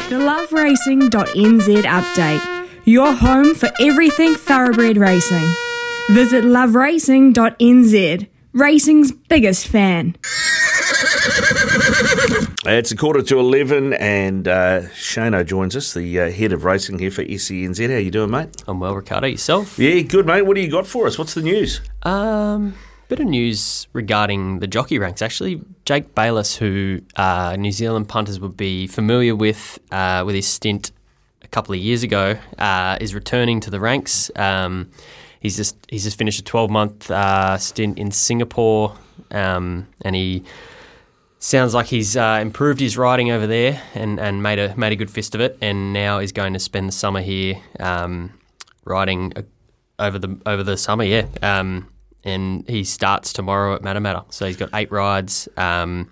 The loveracing.nz update. Your home for everything thoroughbred racing. Visit loveracing.nz, racing's biggest fan.
It's a quarter to 11, and uh, Shano joins us, the uh, head of racing here for SENZ. How you doing, mate?
I'm well, Ricardo. Yourself?
Yeah, good, mate. What do you got for us? What's the news?
Um, bit of news regarding the jockey ranks. Actually, Jake Bayliss, who uh, New Zealand punters would be familiar with uh, with his stint a couple of years ago, uh, is returning to the ranks. Um, he's just he's just finished a 12 month uh, stint in Singapore, um, and he sounds like he's uh, improved his riding over there and, and made a made a good fist of it, and now is going to spend the summer here um, riding uh, over the over the summer. Yeah, um, and he starts tomorrow at Matamata, so he's got eight rides. Um,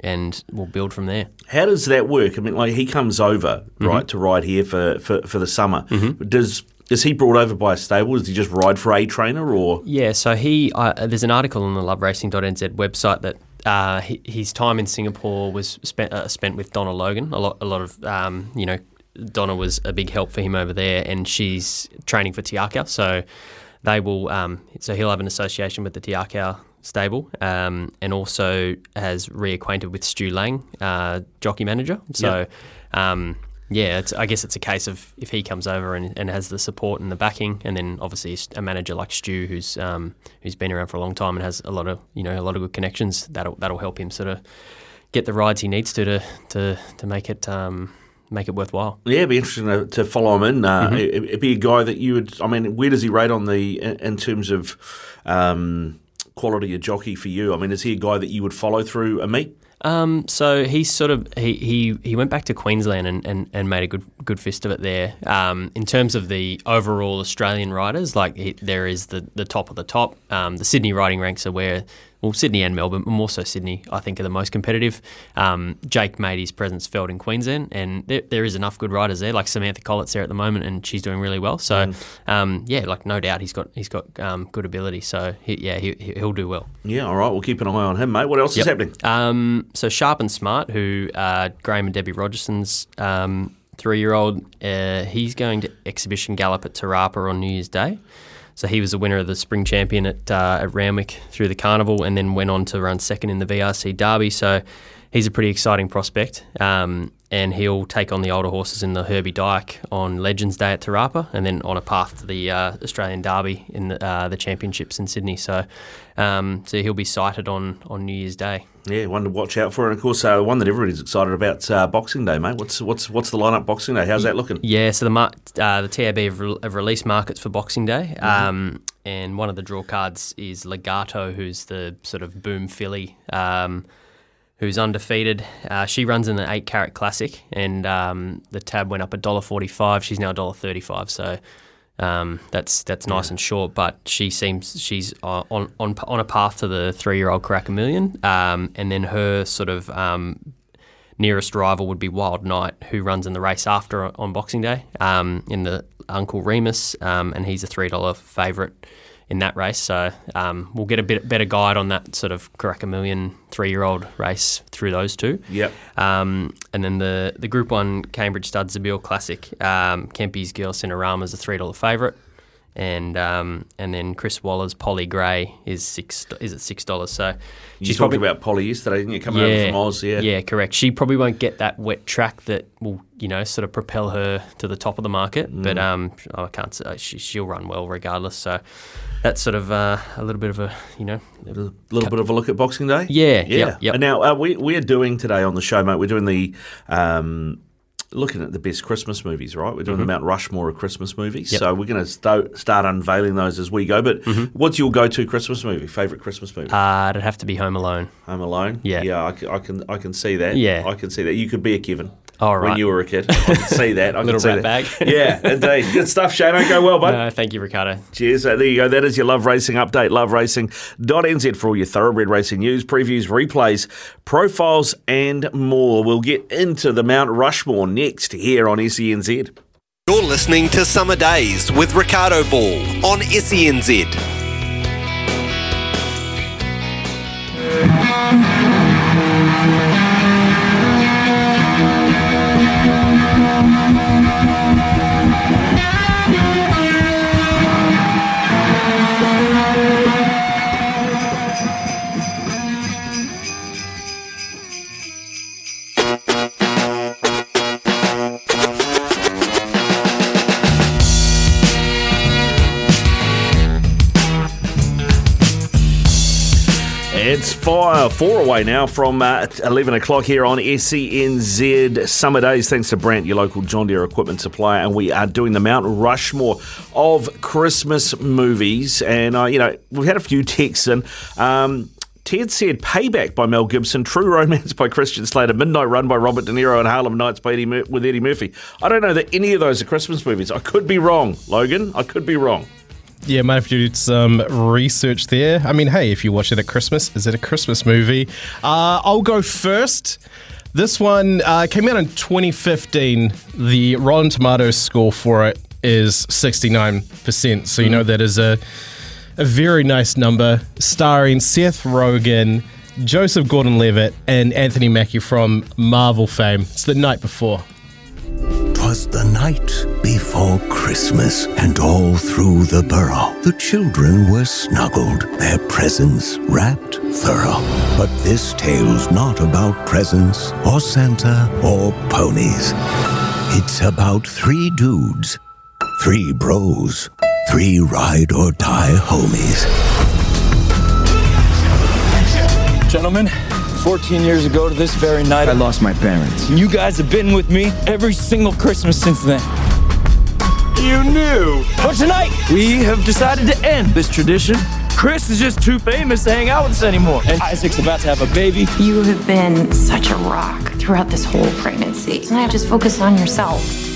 and we'll build from there.
How does that work? I mean, like he comes over
Mm-hmm.
right to ride here for, for, for the summer. Does is he brought over by a stable? Does he just ride for a trainer or?
Yeah, so he uh, there's an article on the loveracing.nz website that uh, his time in Singapore was spent uh, spent with Donna Logan. A lot, a lot of um, you know, Donna was a big help for him over there, and she's training for Te Akau. So they will. Um, so he'll have an association with the Te Akau stable, um, and also has reacquainted with Stu Lang, uh, jockey manager. So. Um, yeah, it's, I guess it's a case of if he comes over and, and has the support and the backing, and then obviously a manager like Stu, who's um, who's been around for a long time and has a lot of you know a lot of good connections, that'll that'll help him sort of get the rides he needs to to to, to make it um, make it worthwhile.
Yeah, it'd be interesting to, to follow him in. Uh,
Mm-hmm.
it, it'd be a guy that you would. I mean, where does he rate on the in, in terms of um, quality of jockey for you? I mean, is he a guy that you would follow through a meet?
Um, so he's sort of he, he, he went back to Queensland and, and, and made a good good fist of it there. Um, in terms of the overall Australian riders, like he, there is the, the top of the top. Um, the Sydney riding ranks are where well Sydney and Melbourne, but more so Sydney, I think are the most competitive. Um, Jake made his presence felt in Queensland, and there, there is enough good riders there. Like Samantha Collett's there at the moment, and she's doing really well. So um, yeah, like no doubt he's got he's got um, good ability. So he, yeah, he, he'll do well.
Yeah, all right. We'll keep an eye on him, mate. What else is happening?
Um, so Sharp and Smart, who uh, Graham and Debbie Rogerson's um, three-year-old, uh, he's going to exhibition gallop at Te Rapa on New Year's Day. So he was the winner of the spring champion at uh, at Randwick through the carnival, and then went on to run second in the VRC Derby. So he's a pretty exciting prospect, um, and he'll take on the older horses in the Herbie Dyke on Legends Day at Te Rapa, and then on a path to the uh, Australian Derby in the, uh, the championships in Sydney. So, um, so he'll be sighted on on New Year's Day.
Yeah, one to watch out for, and of course, uh, one that everybody's excited about, uh, Boxing Day, mate. What's what's what's the lineup Boxing Day? How's that looking?
Yeah, so the mar- uh, the TAB have, re- have released markets for Boxing Day, um, and one of the draw cards is Legato, who's the sort of boom filly, um, who's undefeated. Uh, she runs in the eight carat classic, and um, the tab went up a dollar forty five. She's now a dollar thirty five. So. Um, that's that's nice and short, but she seems she's uh, on on on a path to the three year old Karaka Million, um, and then her sort of um, nearest rival would be Wild Knight, who runs in the race after on Boxing Day um, in the Uncle Remus, um, and he's a three dollar favourite in that race. So um, we'll get a bit better guide on that sort of Karaka Million three year old race through those two.
Yep.
Um, and then the, the Group 1 Cambridge Stud Zabeel Classic, um, Kempy's Girl Cinerama is a $3 favourite. And um, and then Chris Waller's Polly Gray is six is at six dollars. So
You
she's
talked
probably-
about Polly yesterday, didn't you? Coming over from Oz, yeah.
yeah, correct. She probably won't get that wet track that will, you know, sort of propel her to the top of the market. But
Mm.
um, I can't say she, she'll run well regardless. So that's sort of uh, a little bit of a, you know,
A little bit of a look at Boxing Day.
Yeah,
yeah.
yep, yep.
And now uh, we we are doing today on the show, mate. We're doing the um, looking at the best Christmas movies, right? We're doing the Mount Rushmore of Christmas movies.
Mm-hmm. Yep. Mm-hmm.
So we're going to sto- start unveiling those as we go. But what's your go-to Christmas movie? Favorite Christmas movie?
uh, it'd have to be Home Alone.
Home Alone.
yeah.
yeah. I, I can I can see that.
Yeah.
I can see that. You could be a Kevin.
Oh, right.
When you were a kid, I can see that. I can
Little
see
rat
that.
bag.
yeah, indeed. Good stuff, Shane. Don't go well, bud.
No, thank you, Ricardo.
Cheers. So there you go. That is your Love Racing update. LoveRacing.nz for all your thoroughbred racing news, previews, replays, profiles, and more. We'll get into the Mount Rushmore next here on SENZ.
You're listening to Summer Days with Ricardo Ball on SENZ.
Fire four away now from uh, 11 o'clock here on SENZ Summer Days. Thanks to Brandt, your local John Deere equipment supplier. And we are doing the Mount Rushmore of Christmas movies. And, uh, you know, we've had a few texts in. Um, Ted said Payback by Mel Gibson, True Romance by Christian Slater, Midnight Run by Robert De Niro, and Harlem Nights by Eddie Mur- with Eddie Murphy. I don't know that any of those are Christmas movies. I could be wrong, Logan. I could be wrong.
Yeah, might have to do some research there. I mean, hey, if you watch it at Christmas, is it a Christmas movie? Uh, I'll go first. This one uh, came out in 2015. The Rotten Tomatoes score for it is 69%. So you know that is a a very nice number, starring Seth Rogen, Joseph Gordon-Levitt, and Anthony Mackie from Marvel fame. It's the night before.
Twas the night before Christmas, and all through the borough the children were snuggled, their presents wrapped thorough. But this tale's not about presents, or Santa, or ponies. It's about three dudes, three bros, three ride or die homies.
Gentlemen, 14 years ago to this very night, I lost my parents. You guys have been with me every single Christmas since then. You knew. But tonight, we have decided to end this tradition. Chris is just too famous to hang out with us anymore. And Isaac's about to have a baby.
You have been such a rock throughout this whole pregnancy. So now you have just focus on yourself.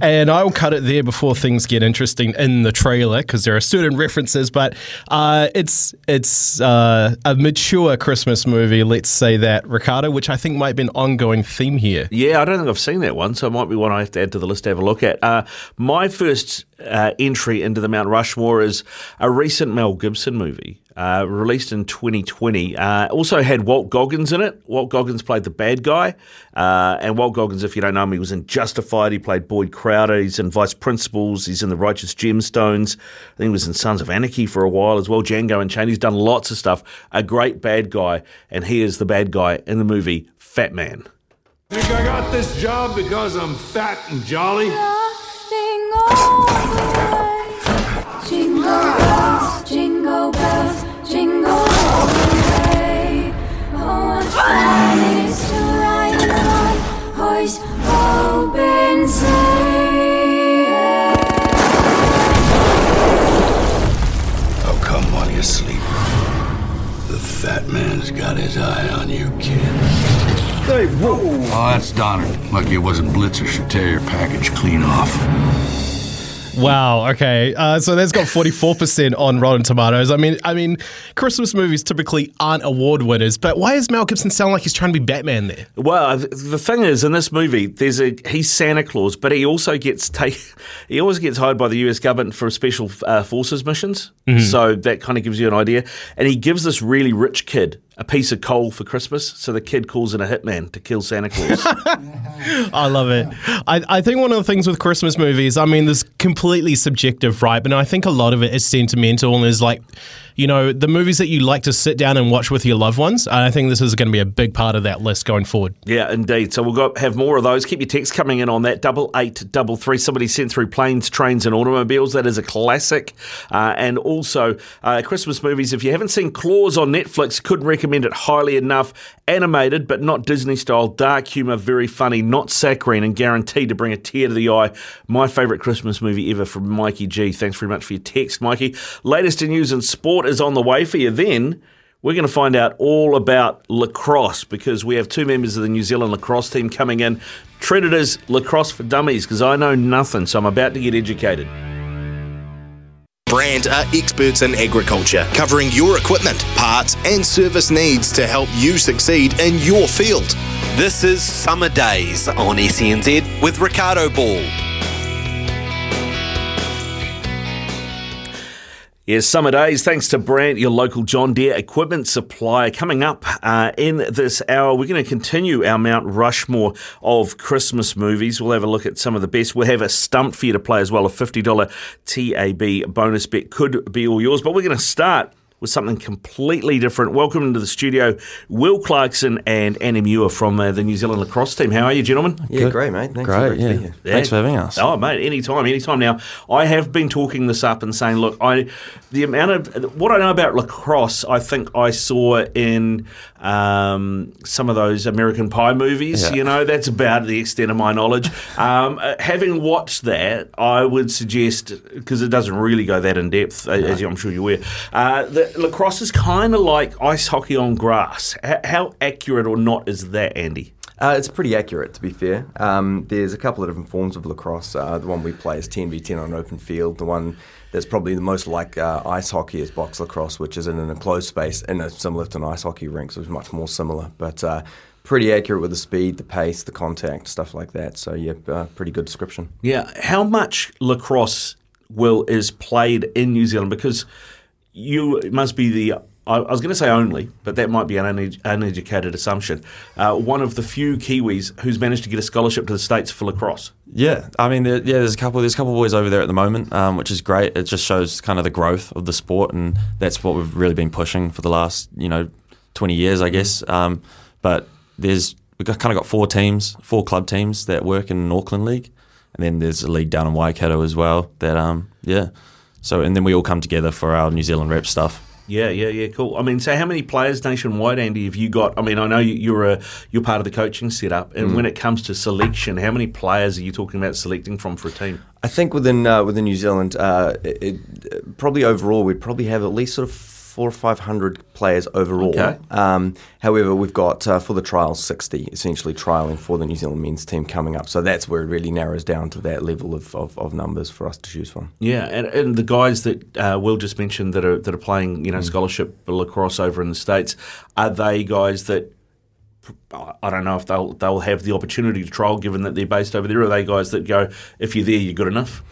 And I will cut it there before things get interesting in the trailer because there are certain references, but uh, it's it's uh, a mature Christmas movie, let's say that, Ricardo, which I think might be an ongoing theme here.
Yeah, I don't think I've seen that one, so it might be one I have to add to the list to have a look at. Uh, my first uh, entry into the Mount Rushmore is a recent Mel Gibson movie. Uh, released in 2020. Uh, also had Walt Goggins in it. Walt Goggins played the bad guy. Uh, and Walt Goggins, if you don't know him, he was in Justified. He played Boyd Crowder. He's in Vice Principals. He's in The Righteous Gemstones. I think he was in Sons of Anarchy for a while as well. Django Unchained. He's done lots of stuff. A great bad guy. And he is the bad guy in the movie Fat Man.
Think I got this job because I'm fat and jolly?
Jingle bells, jingle all the way. Oh, what fun it is to ride in a one-horse open sleigh.
Oh, come while you sleep. The fat man's got his eye on you, kid. Hey, whoa! Oh, that's Donner. Lucky it wasn't Blitzen should tear your package clean off.
Wow. Okay. Uh, so that's got forty four percent on Rotten Tomatoes. I mean, I mean, Christmas movies typically aren't award winners, but why does Mel Gibson sound like he's trying to be Batman there?
Well, the thing is, in this movie, there's a he's Santa Claus, but he also gets take, he always gets hired by the U.S. government for special uh, forces missions.
Mhm.
So that kind of gives you an idea. And he gives this really rich kid a piece of coal for Christmas. So the kid calls in a hitman to kill Santa Claus.
I love it. I, I think one of the things with Christmas movies, I mean, there's completely subjective, right? But I think a lot of it is sentimental and is like, you know, the movies that you like to sit down and watch with your loved ones. And I think this is going to be a big part of that list going forward.
Yeah, indeed. So we'll go have more of those. Keep your texts coming in on that double eight double three. Somebody sent through planes, trains, and automobiles. That is a classic. Uh, and also uh, Christmas movies. If you haven't seen Klaus on Netflix, couldn't recommend it highly enough. Animated, but not Disney style. Dark humor, very funny, not saccharine, and guaranteed to bring a tear to the eye. My favourite Christmas movie ever from Mikey G. Thanks very much for your text, Mikey. Latest in news and sport is on the way for you. Then. We're going to find out all about lacrosse because we have two members of the New Zealand lacrosse team coming in. Treat it as lacrosse for dummies because I know nothing, so I'm about to get educated.
Brandt are experts in agriculture, covering your equipment, parts, and service needs to help you succeed in your field. This is Summer Days on SENZ with Ricardo Ball.
Yes, summer days. Thanks to Brandt, your local John Deere equipment supplier. Coming up uh, in this hour, we're going to continue our Mount Rushmore of Christmas movies. We'll have a look at some of the best. We'll have a stump for you to play as well. A $50 TAB bonus bet could be all yours. But we're going to start with something completely different. Welcome into the studio, Will Clarkson and Andy Muir from uh, the New Zealand lacrosse team. How are you, gentlemen?
Yeah, Good. great, mate. Thanks. Great, Great yeah. Thanks for having us.
Oh, mate, anytime, anytime. Now, I have been talking this up and saying, look, I the amount of what I know about lacrosse, I think I saw in um, some of those American Pie movies.
Yeah.
You know, that's about the extent of my knowledge. um, uh, having watched that, I would suggest because it doesn't really go that in depth, uh, as I'm sure you're aware. Uh, that lacrosse is kind of like ice hockey on grass. How accurate or not is that, Andy?
Uh, it's pretty accurate, to be fair. Um, there's a couple of different forms of lacrosse. Uh, the one we play is 10v10 on an open field. The one that's probably the most like uh, ice hockey is box lacrosse, which is in an enclosed space in a similar to an ice hockey rink, so it's much more similar. But uh, pretty accurate with the speed, the pace, the contact, stuff like that. So, yeah, uh, pretty good description.
Yeah, how much lacrosse will is played in New Zealand? Because you must be the I was going to say only, but that might be an uneducated assumption. Uh, one of the few Kiwis who's managed to get a scholarship to the states for lacrosse.
Yeah, I mean, there, yeah, there's a couple. There's a couple of boys over there at the moment, um, which is great. It just shows kind of the growth of the sport, and that's what we've really been pushing for the last, you know, 20 years, I guess. Um, but there's we've got, kind of got four teams, four club teams that work in an Auckland league, and then there's a league down in Waikato as well. That um, yeah. So and then we all come together for our New Zealand rep stuff.
Yeah, yeah, yeah, cool. I mean, so how many players nationwide, Andy, have you got? I mean, I know you- you're a you're part of the coaching setup, and
Mm.
when it comes to selection, how many players are you talking about selecting from for a team?
I think within uh, within New Zealand, uh, it, it, probably overall, we'd probably have at least sort of four or five hundred players overall.
Okay.
Um, however, we've got uh, for the trials sixty essentially trialing for the New Zealand men's team coming up. So that's where it really narrows down to that level of, of, of numbers for us to choose from.
Yeah, and, and the guys that uh, Will just mentioned that are that are playing, you know,
Mm.
scholarship lacrosse over in the states, are they guys that I don't know if they'll they'll have the opportunity to trial, given that they're based over there. Are they guys that go, if you're there, you're good enough?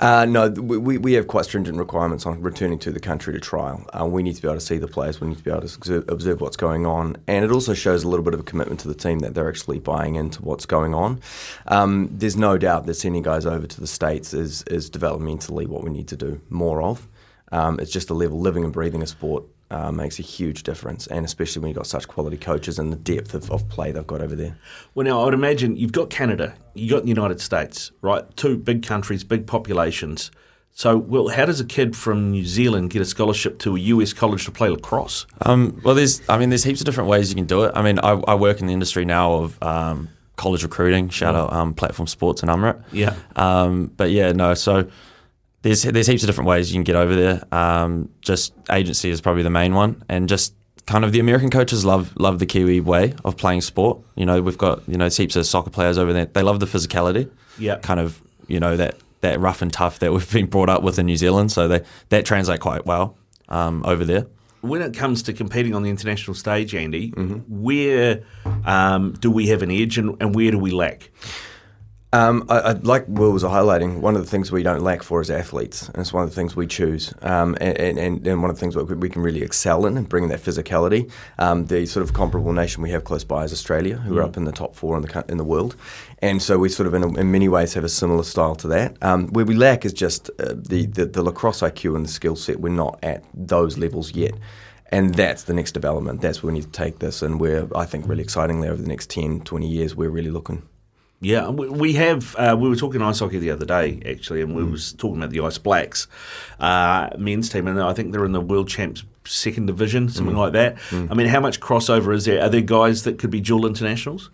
Uh, no, we, we have quite stringent requirements on returning to the country to trial. Uh, we need to be able to see the players, we need to be able to observe, what's going on, and it also shows a little bit of a commitment to the team that they're actually buying into what's going on. Um, there's no doubt that sending guys over to the States is, is developmentally what we need to do more of. Um, it's just a level, living and breathing a sport. Uh, makes a huge difference, and especially when you've got such quality coaches and the depth of, of play they've got over there.
Well, now I would imagine you've got Canada, you've got the United States, right? Two big countries, big populations. So, well, how does a kid from New Zealand get a scholarship to a US college to play lacrosse?
Um, well, there's, I mean, there's heaps of different ways you can do it. I mean, I, I work in the industry now of um, college recruiting. Shout out um, Platform Sports and UMRET.
Yeah.
Um, but yeah, no. So there's there's heaps of different ways you can get over there. Um, just agency is probably the main one, and just kind of the American coaches love love the Kiwi way of playing sport. You know, we've got you know heaps of soccer players over there. They love the physicality.
Yeah.
Kind of you know that that rough and tough that we've been brought up with in New Zealand. So they, that translate quite well um, over there.
When it comes to competing on the international stage, Andy, where um, do we have an edge and, and where do we lack?
Um, I, I, like Will was highlighting, one of the things we don't lack for is athletes, and it's one of the things we choose, um, and, and, and one of the things we can really excel in and bring that physicality. Um, the sort of comparable nation we have close by is Australia, who are
Mm.
up in the top four in the in the world, and so we sort of in, a, in many ways have a similar style to that. Um, where we lack is just uh, the, the the lacrosse IQ and the skill set. We're not at those levels yet. And that's the next development. That's where we need to take this. And we're, I think, really excitingly over the next 10, 20 years, we're really looking.
Yeah, we- we have. Uh, we were talking ice hockey the other day, actually, and we
Mm.
was talking about the Ice Blacks uh, men's team, and I think they're in the World Champs second division, something
Mm.
like that.
Mm.
I mean, how much crossover is there? Are there guys that could be dual internationals?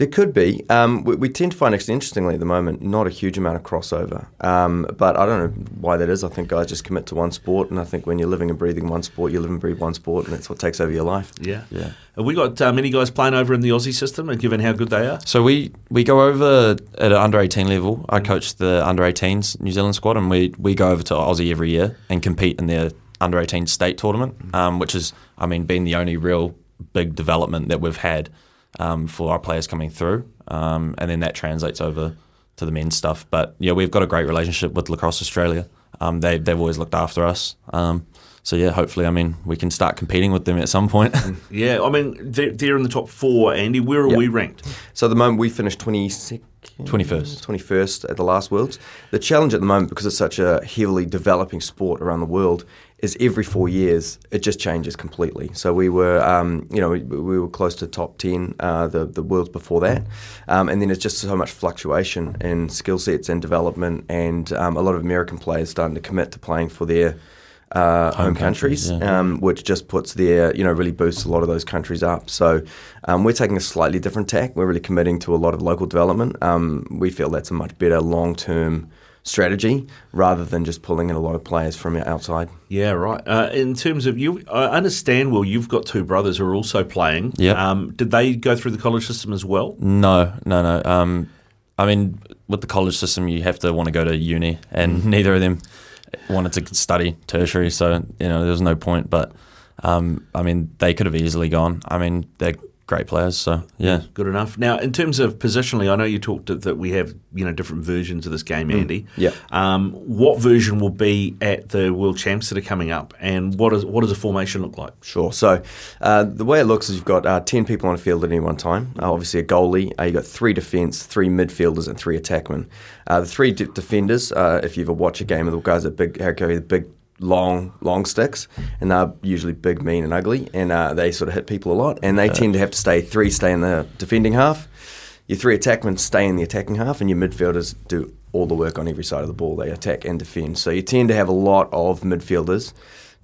There could be. Um, we, we tend to find, actually, interestingly, at the moment, not a huge amount of crossover. Um, but I don't know why that is. I think guys just commit to one sport, and I think when you're living and breathing one sport, you live and breathe one sport, and that's what takes over your life.
Yeah,
yeah.
Have we got uh, many guys playing over in the Aussie system, and given how good they are?
So we, we go over at an under 18 level. I coach the under 18s New Zealand squad, and we, we go over to Aussie every year and compete in their under 18 state tournament, um, which is, I mean, been the only real big development that we've had um, for our players coming through. Um, and then that translates over to the men's stuff. But yeah, we've got a great relationship with Lacrosse Australia. Um, they, they've always looked after us. Um, so yeah, hopefully, I mean, we can start competing with them at some point.
Yeah, I mean, they're, they're in the top four, Andy. Where are
Yep.
we ranked?
So at the moment, we finished 22nd,
21st.
21st at the last Worlds. The challenge at the moment, because it's such a heavily developing sport around the world, is every four years it just changes completely. So we were, um, you know, we, we were close to top 10 uh, the, the Worlds before that. Um, and then it's just so much fluctuation in skill sets and development, and um, a lot of American players starting to commit to playing for their uh, home,
Home
countries,
countries, yeah.
um, which just puts their, you know, really boosts a lot of those countries up. So um, we're taking a slightly different tack. We're really committing to a lot of local development. Um, we feel that's a much better long term strategy rather than just pulling in a lot of players from outside.
Yeah, right. Uh, in terms of you, I understand. Well, you've got two brothers who are also playing.
Yep.
Um, did they go through the college system as well?
No, no, no. Um, I mean, with the college system, you have to want to go to uni, and neither of them wanted to study tertiary, so you know there was no point. But um, I mean, they could have easily gone. I mean, they're great players, so yeah.
Good enough. Now, in terms of positionally, I know you talked that we have you know different versions of this game,
Mm.
Andy.
Yeah.
Um, what version will be at the World Champs that are coming up, and what is what does the formation look like?
Sure. So uh, the way it looks is you've got uh, 10 people on a field at any one time. Uh, obviously, a goalie. Uh, you've got three defence, three midfielders, and three attackmen. Uh, the three de- defenders, uh, if you ever watch a game of the guys that big, carry the big, long, long sticks, and they're usually big, mean, and ugly, and uh, they sort of hit people a lot, and they
Yeah.
tend to have to stay, three stay in the defending half. Your three attackmen stay in the attacking half, and your midfielders do all the work on every side of the ball. They attack and defend. So you tend to have a lot of midfielders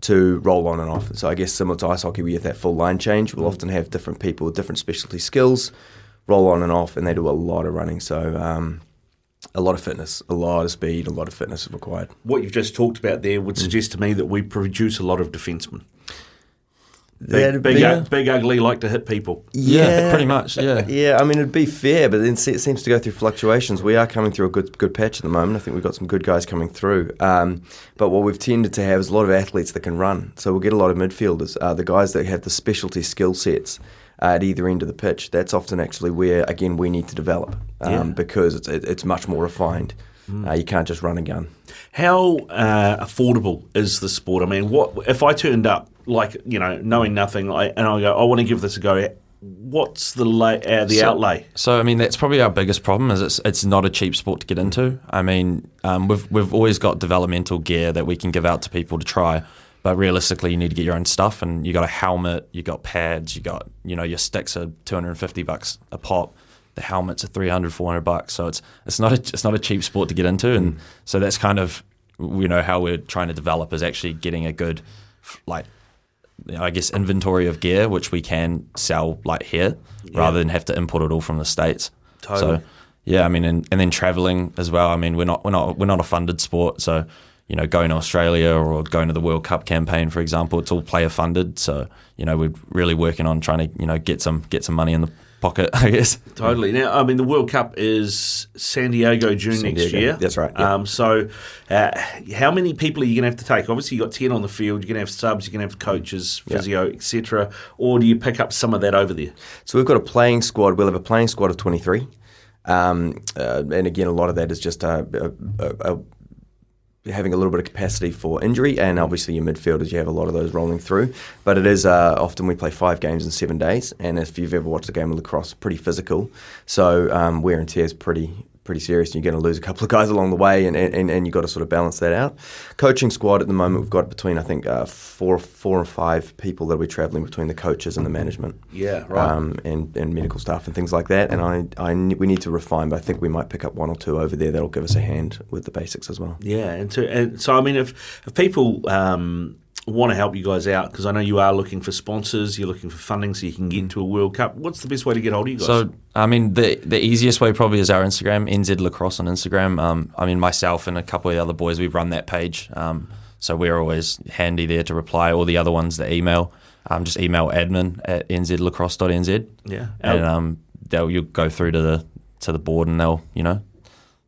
to roll on and off. So I guess similar to ice hockey, we have that full line change. We'll often have different people with different specialty skills roll on and off, and they do a lot of running. So um, a lot of fitness, a lot of speed, a lot of fitness is required.
What you've just talked about there
Mm.
would suggest to me that we produce a lot of defensemen. Big, big,
be-
big, ugly, like to hit people.
Yeah, pretty much, yeah.
Yeah, I mean, it'd be fair, but then it seems to go through fluctuations. We are coming through a good good patch at the moment. I think we've got some good guys coming through. Um, but what we've tended to have is a lot of athletes that can run. So we'll get a lot of midfielders, uh, the guys that have the specialty skill sets uh, at either end of the pitch. That's often actually where, again, we need to develop um,
Yeah.
because it's, it's much more refined.
Mm.
Uh, you can't just run a gun.
How uh, affordable is the sport? I mean, what if I turned up like you know knowing nothing, I, and I go, I want to give this a go. What's the la- uh, the
So-
outlay?
So I mean, that's probably our biggest problem. Is it's it's not a cheap sport to get into. I mean, um, we've we've always got developmental gear that we can give out to people to try, but realistically, you need to get your own stuff, and you got a helmet, you got pads, you got you know your sticks are two hundred and fifty bucks a pop. The helmets are 300, 400 bucks. So it's it's not a, it's not a cheap sport to get into, and mm. so that's kind of you know how we're trying to develop is actually getting a good like you know, I guess inventory of gear which we can sell like here rather than have to import it all from the states.
Totally.
So yeah, I mean, and, and then traveling as well. I mean, we're not we're not we're not a funded sport, so you know, going to Australia or going to the World Cup campaign, for example, it's all player funded. So you know, we're really working on trying to you know get some get some money in the pocket, I guess.
Totally. Now, I mean, the World Cup is San Diego June
San
next year.
that's right, yeah.
Um, so, uh, how many people are you going to have to take? Obviously, you've got 10 on the field, you're going to have subs, you're going to have coaches,
Yeah.
physio, etc. Or do you pick up some of that over there?
So we've got a playing squad. We'll have a playing squad of 23. Um, uh, and again, a lot of that is just a, uh, uh, having a little bit of capacity for injury. And obviously, your midfielders, you have a lot of those rolling through. But it is uh, often we play five games in seven days. And if you've ever watched a game of lacrosse, pretty physical. So um, wear and tear is pretty pretty serious and you're going to lose a couple of guys along the way and, and, and you've got to sort of balance that out. Coaching squad at the moment we've got between I think uh, four four or five people that we're travelling between the coaches and the management
Yeah, right.
um, and, and medical staff and things like that. And I, I we need to refine, but I think we might pick up one or two over there that'll give us a hand with the basics as well.
Yeah, and, to, and so I mean, if if people um, want to help you guys out, because I know you are looking for sponsors, you're looking for funding so you can get into a World Cup. What's the best way to get hold of you guys?
So, I mean, the the easiest way probably is our Instagram, NZ Lacrosse on Instagram. Um, I mean, myself and a couple of the other boys, we run that page. Um, so we're always handy there to reply. All the other ones, the email, um, just email admin at nzlacrosse.nz.
Yeah.
And um, they'll you'll go through to the to the board and they'll you know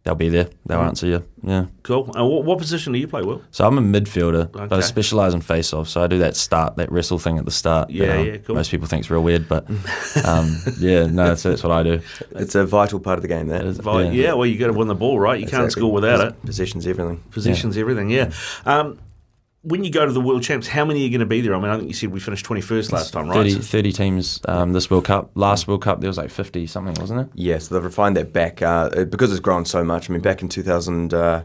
they'll be there. They'll
Mhm.
answer you. Yeah.
cool. And what, what position do you play, Will?
So I'm a midfielder, but I specialise in face-off. So I do that start, that wrestle thing at the start. that,
Yeah,
um,
yeah, cool.
Most people think it's real weird, but um, yeah, no, that's, that's what I do.
It's a vital part of the game. That is.
Vi- yeah. well, you got to win the ball, right? You can't score without
Pos-
it.
Positions everything.
Positions, everything, yeah. Um, when you go to the World Champs, how many are going to be there? I mean, I think you said we finished 21st last time, right?
30,
So-
30 teams um, this World Cup. Last World Cup, there was like 50 something, wasn't it?
Yeah, so they've refined that back uh, because it's grown so much. I mean, back in 2000, uh,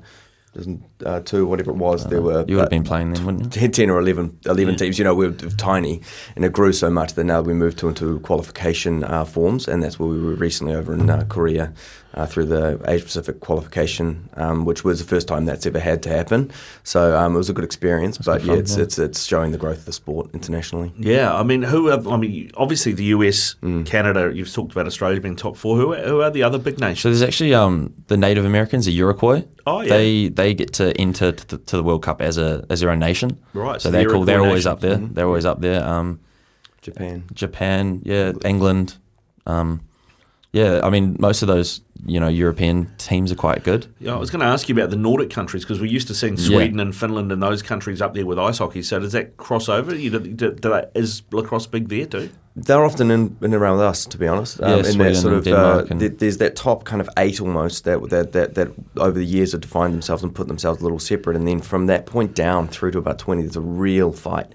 2002, whatever it was, there were
Uh, You would have
uh,
been playing then, wouldn't you?
10, 10 or 11, 11 teams. You know, we were tiny, and it grew so much that now we moved to into qualification uh, forms, and that's where we were recently over in uh, Korea uh, through the Asia Pacific qualification, um, which was the first time that's ever had to happen. So um, it was a good experience, but yeah,
fun,
it's,
yeah.
it's it's showing the growth of the sport internationally.
Yeah, I mean, who are, I mean, obviously the US,
Mm.
Canada, you've talked about Australia being top four. Who are, who are the other big nations?
So there's actually um, the Native Americans, the Iroquois.
Oh, yeah.
They they get to enter to the, to the World Cup as a as their own nation.
Right,
So,
so the
they're cool. They're
Iroquois
always up there.
Mhm.
They're always up there. Um,
Japan.
Japan. Yeah. England. Um, yeah. I mean, most of those you know European teams are quite good.
Yeah, I was going to ask you about the Nordic countries because we're used to seeing
Yeah.
Sweden and Finland and those countries up there with ice hockey. So does that cross over? You, do, do, do they, is lacrosse big there too?
They're often in, in around with us, to be honest. Um,
Yeah,
in
Sweden
that sort of, uh,
and-
there- there's that top kind of eight almost that, that that that over the years have defined themselves and put themselves a little separate, and then from that point down through to about twenty, there's a real fight.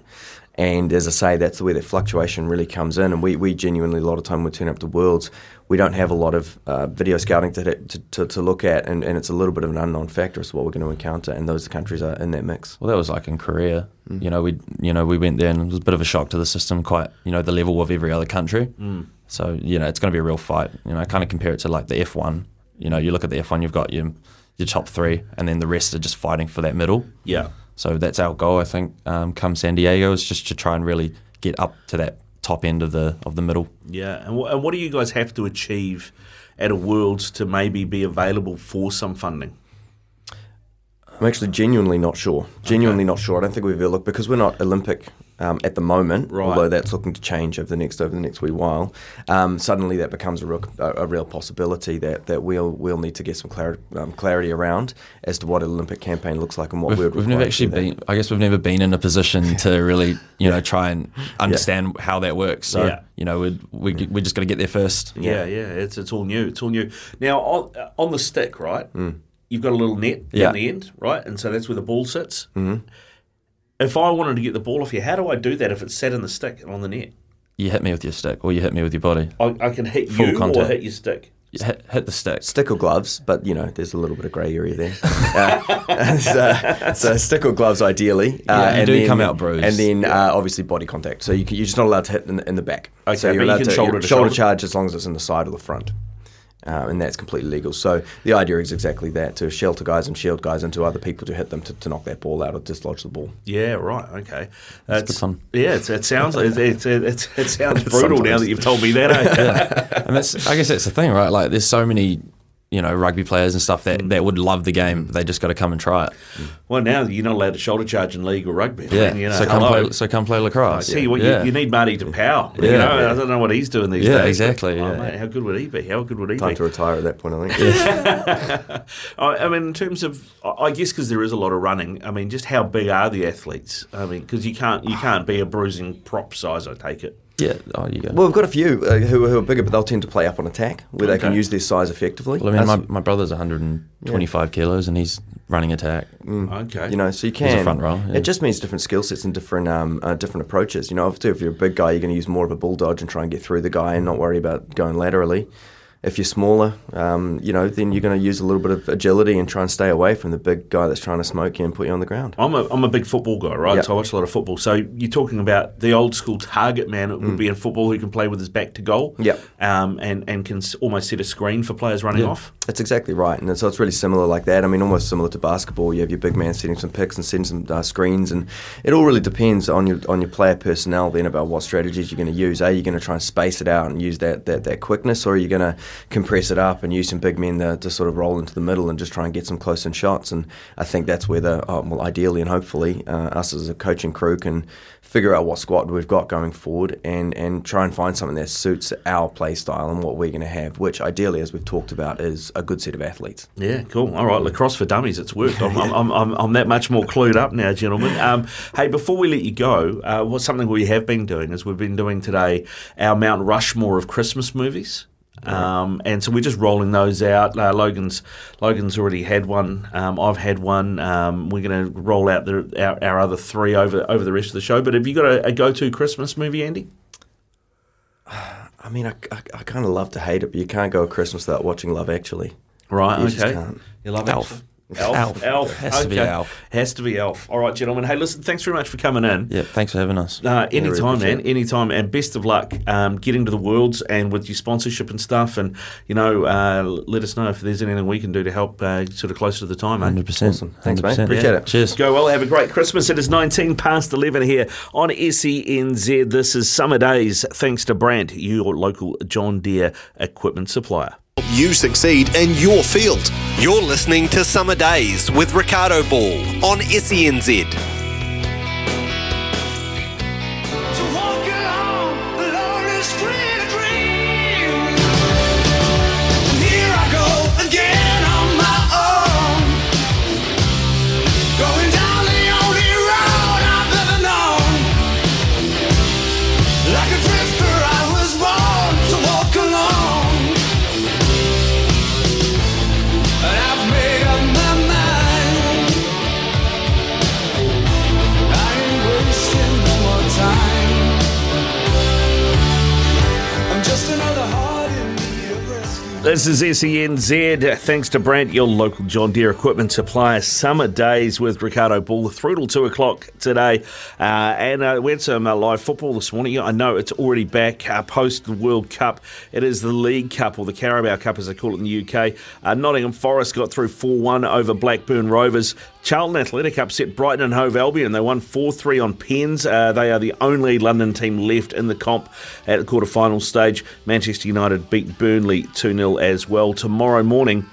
And as I say, that's where that fluctuation really comes in. And we, we genuinely, a lot of time, we turn up to Worlds, we don't have a lot of uh, video scouting to, to, to, to look at, and, and it's a little bit of an unknown factor as to what we're going to encounter. And those countries are in that mix.
Well, that was like in Korea. You know, we you know we went there and it was a bit of a shock to the system. Quite you know the level of every other country.
Mm.
So you know it's going to be a real fight. You know, I kind of compare it to like the F one. You know, you look at the F one, you've got your your top three, and then the rest are just fighting for that middle.
Yeah.
So that's our goal, I think. Um, come San Diego, is just to try and really get up to that top end of the of the middle.
Yeah, and, wh- and what do you guys have to achieve at a Worlds to maybe be available for some funding?
I'm actually genuinely not sure. Genuinely not sure. I don't think we've ever looked because we're not Olympic um, at the moment.
Right.
Although that's looking to change over the next over the next wee while. Um, suddenly, that becomes a real a, a real possibility that, that we'll we'll need to get some clarity um, clarity around as to what an Olympic campaign looks like and what
We've,
we'd
we've never actually been. I guess we've never been in a position to really, you know, try and understand how that works. So
Yeah.
you know, we'd, we we just going to get there first.
Yeah, yeah, it's it's all new. It's all new. Now on, on the stick, right? You've got a little net
Yeah.
down the end, right? And so that's where the ball sits.
Mhm.
If I wanted to get the ball off you, how do I do that if it's sat in the stick and on the net?
You hit me with your stick, or you hit me with your body.
I, I can hit
Full
you
contact.
or hit your stick.
You hit, hit the stick.
Stick or gloves, but you know, there's a little bit of grey area there. uh, so, so stick or gloves, ideally. Uh,
Yeah, you
and
do
then,
come out bruised.
And then uh, obviously body contact. So you can, you're just not allowed to hit in the, in the back.
Okay,
so you're
you
allowed
can
to
shoulder
you're
to
shoulder
shoulder?
charge as long as it's in the side or the front. Uh, and that's completely legal. So the idea is exactly that: to shelter guys and shield guys into other people to hit them to, to knock that ball out or dislodge the ball.
Yeah, right. Okay,
That's good fun.
Yeah, it's, it sounds it, it, it, it sounds
It's
brutal now that you've told me that. Eh?
yeah. And that's, I guess that's the thing, right? Like, there's so many you know rugby players and stuff that, mm. that would love the game. They just got to come and try it.
Well, now you're not allowed to shoulder charge in league or rugby. I
Yeah.
mean, you know,
so come
hello.
play. So come play lacrosse.
I tell you what,
Yeah.
you, you need Marty Taupau. You
Yeah.
know,
Yeah.
I don't know what he's doing these
Yeah,
days. but-
exactly,
oh,
yeah.
how good would he be? How good would he
Time
be?
to retire at that point, I think.
I I mean, in terms of, I I guess because there is a lot of running. I mean, just how big are the athletes? I mean, because you can't you can't be a bruising prop size. I take it.
Yeah. Oh, you go.
Well, we've got a few uh, who, who are bigger, but they'll tend to play up on attack, where they can use their size effectively.
Well, I mean, my, my brother's 125 kilos and he's running attack.
Okay.
You know, so you
He's a
can.
front row, yeah.
It just means different skill sets and different um, uh, different approaches. You know, obviously, if you're a big guy, you're going to use more of a bulldog and try and get through the guy and not worry about going laterally. If you're smaller, um, you know, then you're going to use a little bit of agility and try and stay away from the big guy that's trying to smoke you and put you on the ground.
I'm a, I'm a big football guy, right?
Yeah.
So I watch a lot of football. So you're talking about the old school target man. It would be in football who can play with his back to goal.
Mm. Yeah.
Um, and, and can almost set a screen for players running off.
That's exactly right, and so it's really similar like that. I mean, almost similar to basketball. You have your big man setting some picks and setting some uh, screens, and it all really depends on your on your player personnel then about what strategies you're going to use. Are you going to try and space it out and use that that, that quickness, or are you going to compress it up and use some big men to, to sort of roll into the middle and just try and get some close in shots? And I think that's where the uh, well, ideally and hopefully, uh, us as a coaching crew can figure out what squad we've got going forward and and try and find something that suits our play style and what we're going to have, which ideally, as we've talked about, is a good set of athletes.
Yeah, cool. All right, lacrosse for dummies. It's worked. I'm, I'm, I'm, I'm, that much more clued up now, gentlemen. Um, hey, before we let you go, uh, what's something we have been doing is we've been doing today our Mount Rushmore of Christmas movies. Um, and so we're just rolling those out. Uh, Logan's Logan's already had one. Um, I've had one. Um, we're going to roll out the, our, our other three over over the rest of the show. But have you got a, a go to Christmas movie, Andy?
I mean, I, I, I kind of love to hate it, but you can't go a Christmas without watching Love Actually.
Right,
You just
okay.
can't.
You love
Elf.
Elf. Elf.
Elf.
Elf.
Has to be
okay.
Elf.
Has to be Elf. All right, gentlemen. Hey, listen, thanks very much for coming in.
Yeah. Thanks for having us.
Uh,
really
anytime,
appreciate
man. Anytime. And best of luck um, getting to the Worlds and with your sponsorship and stuff. And, you know, uh, let us know if there's anything we can do to help uh, sort of closer to the time, eh?
100%.
Awesome. Thanks, mate.
100%.
Appreciate it.
Cheers.
Go well. Have a great Christmas. It is 19 past 11 here on SENZ. This is Summer Days, thanks to Brandt, your local John Deere equipment supplier.
You succeed in your field. You're listening to Summer Days with Ricardo Ball on SENZ.
This is SENZ. Thanks to Brandt, your local John Deere equipment supplier. Summer days with Ricardo Bull through till two o'clock today, uh, and uh, we had some uh, live football this morning. I know it's already back uh, post the World Cup. It is the League Cup or the Carabao Cup, as they call it in the UK. Uh, Nottingham Forest got through four-one over Blackburn Rovers. Charlton Athletic upset Brighton and Hove Albion. They won 4 3 on pens. Uh, they are the only London team left in the comp at the quarter-final stage. Manchester United beat Burnley 2 0 as well. Tomorrow morning,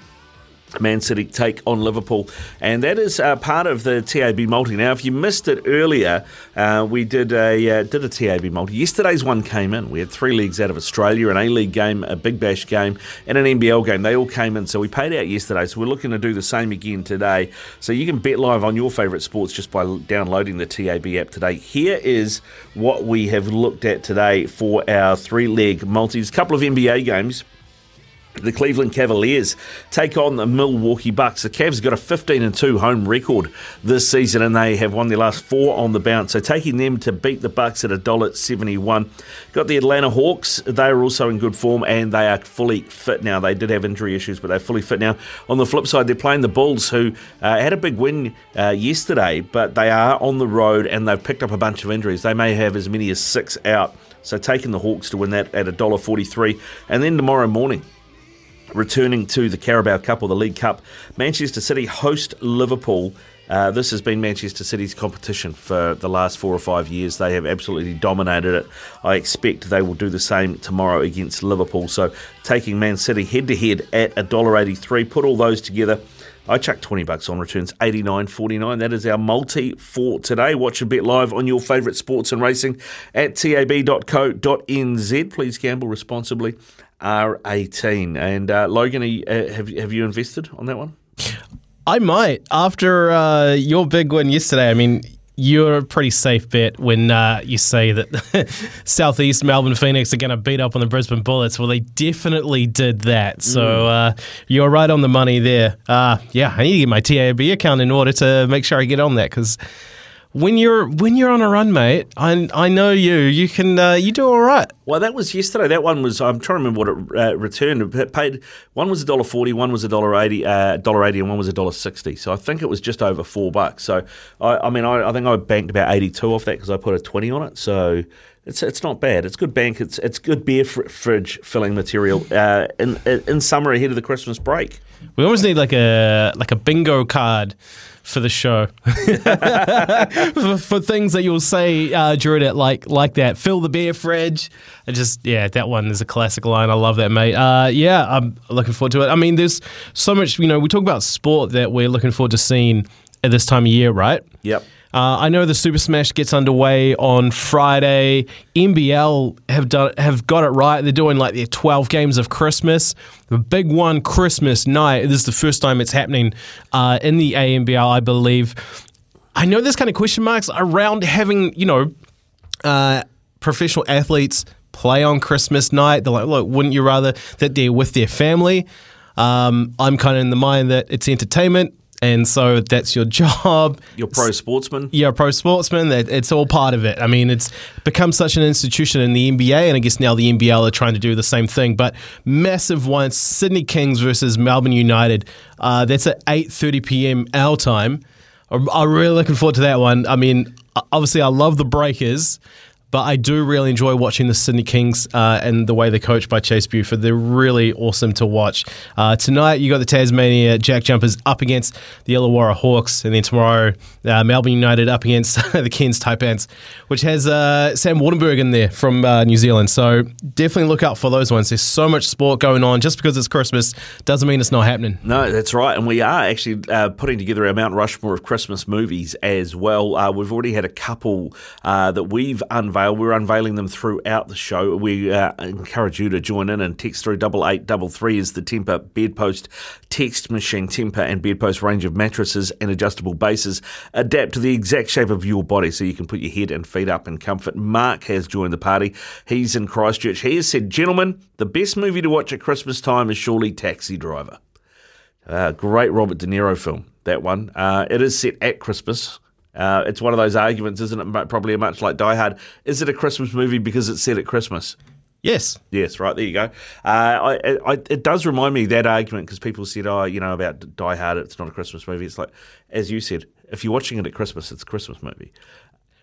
Man City take on Liverpool, and that is uh, part of the TAB multi. Now, if you missed it earlier, uh, we did a uh, did a TAB multi. Yesterday's one came in. We had three leagues out of Australia, an A League game, a Big Bash game, and an NBL game. They all came in, so we paid out yesterday. So we're looking to do the same again today. So you can bet live on your favourite sports just by downloading the TAB app today. Here is what we have looked at today for our three leg multis. A couple of NBA games. The Cleveland Cavaliers take on the Milwaukee Bucks. The Cavs got a 15 and 2 home record this season and they have won their last four on the bounce. So taking them to beat the Bucks at $1.71. Got the Atlanta Hawks. They are also in good form and they are fully fit now. They did have injury issues, but they're fully fit now. On the flip side, they're playing the Bulls, who uh, had a big win uh, yesterday, but they are on the road and they've picked up a bunch of injuries. They may have as many as six out. So taking the Hawks to win that at $1.43. And then tomorrow morning, returning to the Carabao Cup or the League Cup, Manchester City host Liverpool Uh, this has been Manchester City's competition for the last four or five years. They have absolutely dominated it. I expect they will do the same tomorrow against Liverpool. So taking Man City head to head at $1.83, put all those together. I chuck 20 bucks on returns 89.49. That is our multi for today. Watch a bet live on your favourite sports and racing at tab.co.nz. Please gamble responsibly. R18. And uh, Logan, uh, have, have you invested on that one?
I might. After uh, your big win yesterday, I mean, you're a pretty safe bet when uh, you say that Southeast Melbourne Phoenix are going to beat up on the Brisbane Bullets. Well, they definitely did that. So
Mm.
uh, you're right on the money there. Uh, yeah, I need to get my TAB account in order to make sure I get on that because when you're when you're on a run, mate, I I know you. You can uh, you do all right.
Well, that was yesterday. That one was. I'm trying to remember what it uh, returned. It paid one was a dollar forty, one was a dollar eighty, uh, dollar eighty, and one was a dollar sixty. So I think it was just over four bucks. So I, I mean, I, I think I banked about eighty two off that because I put a twenty on it. So it's it's not bad. It's good bank. It's it's good beer fr- fridge filling material. Uh, in in summer ahead of the Christmas break.
We almost need like a like a bingo card for the show for, for things that you'll say uh, during it, like like that. Fill the beer fridge. I just yeah, that one is a classic line. I love that, mate. Uh, yeah, I'm looking forward to it. I mean, there's so much. You know, we talk about sport that we're looking forward to seeing at this time of year, right?
Yep.
Uh, I know the Super Smash gets underway on Friday. NBL have done have got it right. They're doing like their 12 games of Christmas. The big one, Christmas night. This is the first time it's happening uh, in the ANBL, I believe. I know there's kind of question marks around having, you know, uh, professional athletes play on Christmas night. They're like, look, wouldn't you rather that they're with their family? Um, I'm kind of in the mind that it's entertainment. And so that's your job.
You're pro sportsman.
You're a pro sportsman. It's all part of it. I mean, it's become such an institution in the NBA, and I guess now the NBL are trying to do the same thing. But massive one: Sydney Kings versus Melbourne United. Uh, that's at 8:30 p.m. our time. I'm, I'm really looking forward to that one. I mean, obviously, I love the Breakers. But I do really enjoy watching the Sydney Kings uh, and the way they're coached by Chase Buford. They're really awesome to watch. Uh, tonight, you got the Tasmania Jack Jumpers up against the Illawarra Hawks, and then tomorrow, uh, Melbourne United up against the Cairns Taipans, which has uh, Sam Waardenburg in there from uh, New Zealand. So definitely look out for those ones. There's so much sport going on. Just because it's Christmas doesn't mean it's not happening.
No, that's right. And we are actually uh, putting together our Mount Rushmore of Christmas movies as well. We've already had a couple that we've unveiled. We're unveiling them throughout the show. We uh, encourage you to join in and text through 8833 is the Tempur Bedpost text machine. Tempur and Bedpost range of mattresses and adjustable bases adapt to the exact shape of your body so you can put your head and feet up in comfort. Mark has joined the party. He's in Christchurch. He has said, Gentlemen, the best movie to watch at Christmas time is surely Taxi Driver. Uh, great Robert De Niro film, that one. Uh, it is set at Christmas. Uh, it's one of those arguments, isn't it? Probably much like Die Hard. Is it a Christmas movie because it's set at Christmas?
Yes.
Yes, right, there you go. Uh, I, I, it does remind me of that argument because people said, oh, you know, about Die Hard, it's not a Christmas movie. It's like, as you said, if you're watching it at Christmas, it's a Christmas movie.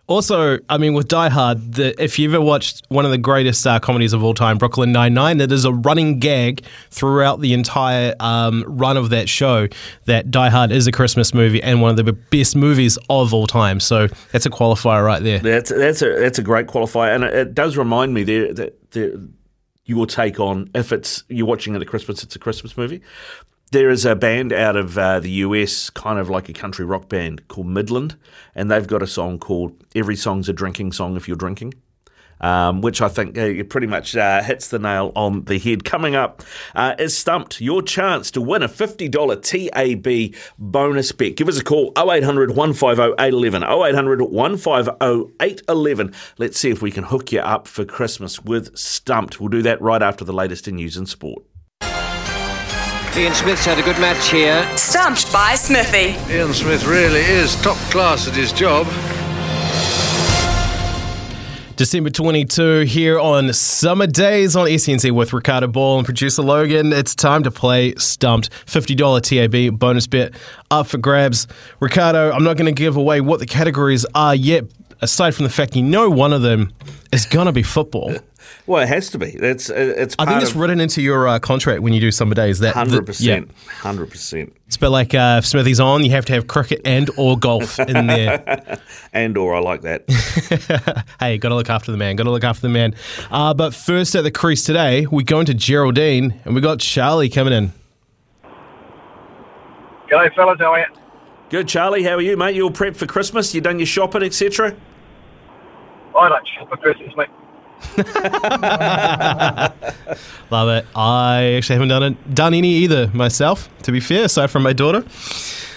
Also, I mean, with Die Hard, the, if you ever watched one of the greatest uh, comedies of all time, Brooklyn Nine Nine, it is a running gag throughout the entire um, run of that show that Die Hard is a Christmas movie and one of the best movies of all time. So that's a qualifier right there.
That's that's a that's a great qualifier, and it, it does remind me there that your take on if it's you're watching it at Christmas, it's a Christmas movie. There is a band out of uh, the US, kind of like a country rock band called Midland, and they've got a song called "Every Song's a Drinking Song If You're Drinking." Um, which I think uh, pretty much uh, hits the nail on the head. Coming up uh, is Stumped, your chance to win a $50 TAB bonus bet. Give us a call 0800 150 811. 0800 150 811. Let's see if we can hook you up for Christmas with Stumped. We'll do that right after the latest in news and sport.
Ian Smith's had a good match here.
Stumped by Smithy.
Ian Smith really is top class at his job.
December 22 here on Summer Days on SENZ with Ricardo Ball and producer Logan. It's time to play Stumped. $50 TAB bonus bet up for grabs. Ricardo, I'm not going to give away what the categories are yet, aside from the fact you know one of them is going to be football.
Well, it has to be. That's uh, it's.
I think it's
of
written into your uh, contract when you do summer days. That
hundred percent, hundred percent,
It's a bit like uh, if Smithy's on, you have to have cricket and or golf in there.
and or I like that.
hey, got to look after the man. Got to look after the man. Uh, but first at the crease today, we go into Geraldine, and we got Charlie coming in.
G'day, fellas. How are you?
Good, Charlie. How are you, mate? You all prepped for Christmas? You done your shopping, etc.
I don't shop for Christmas, mate.
Love it. I actually haven't done it, done any either myself. To be fair, aside from my daughter.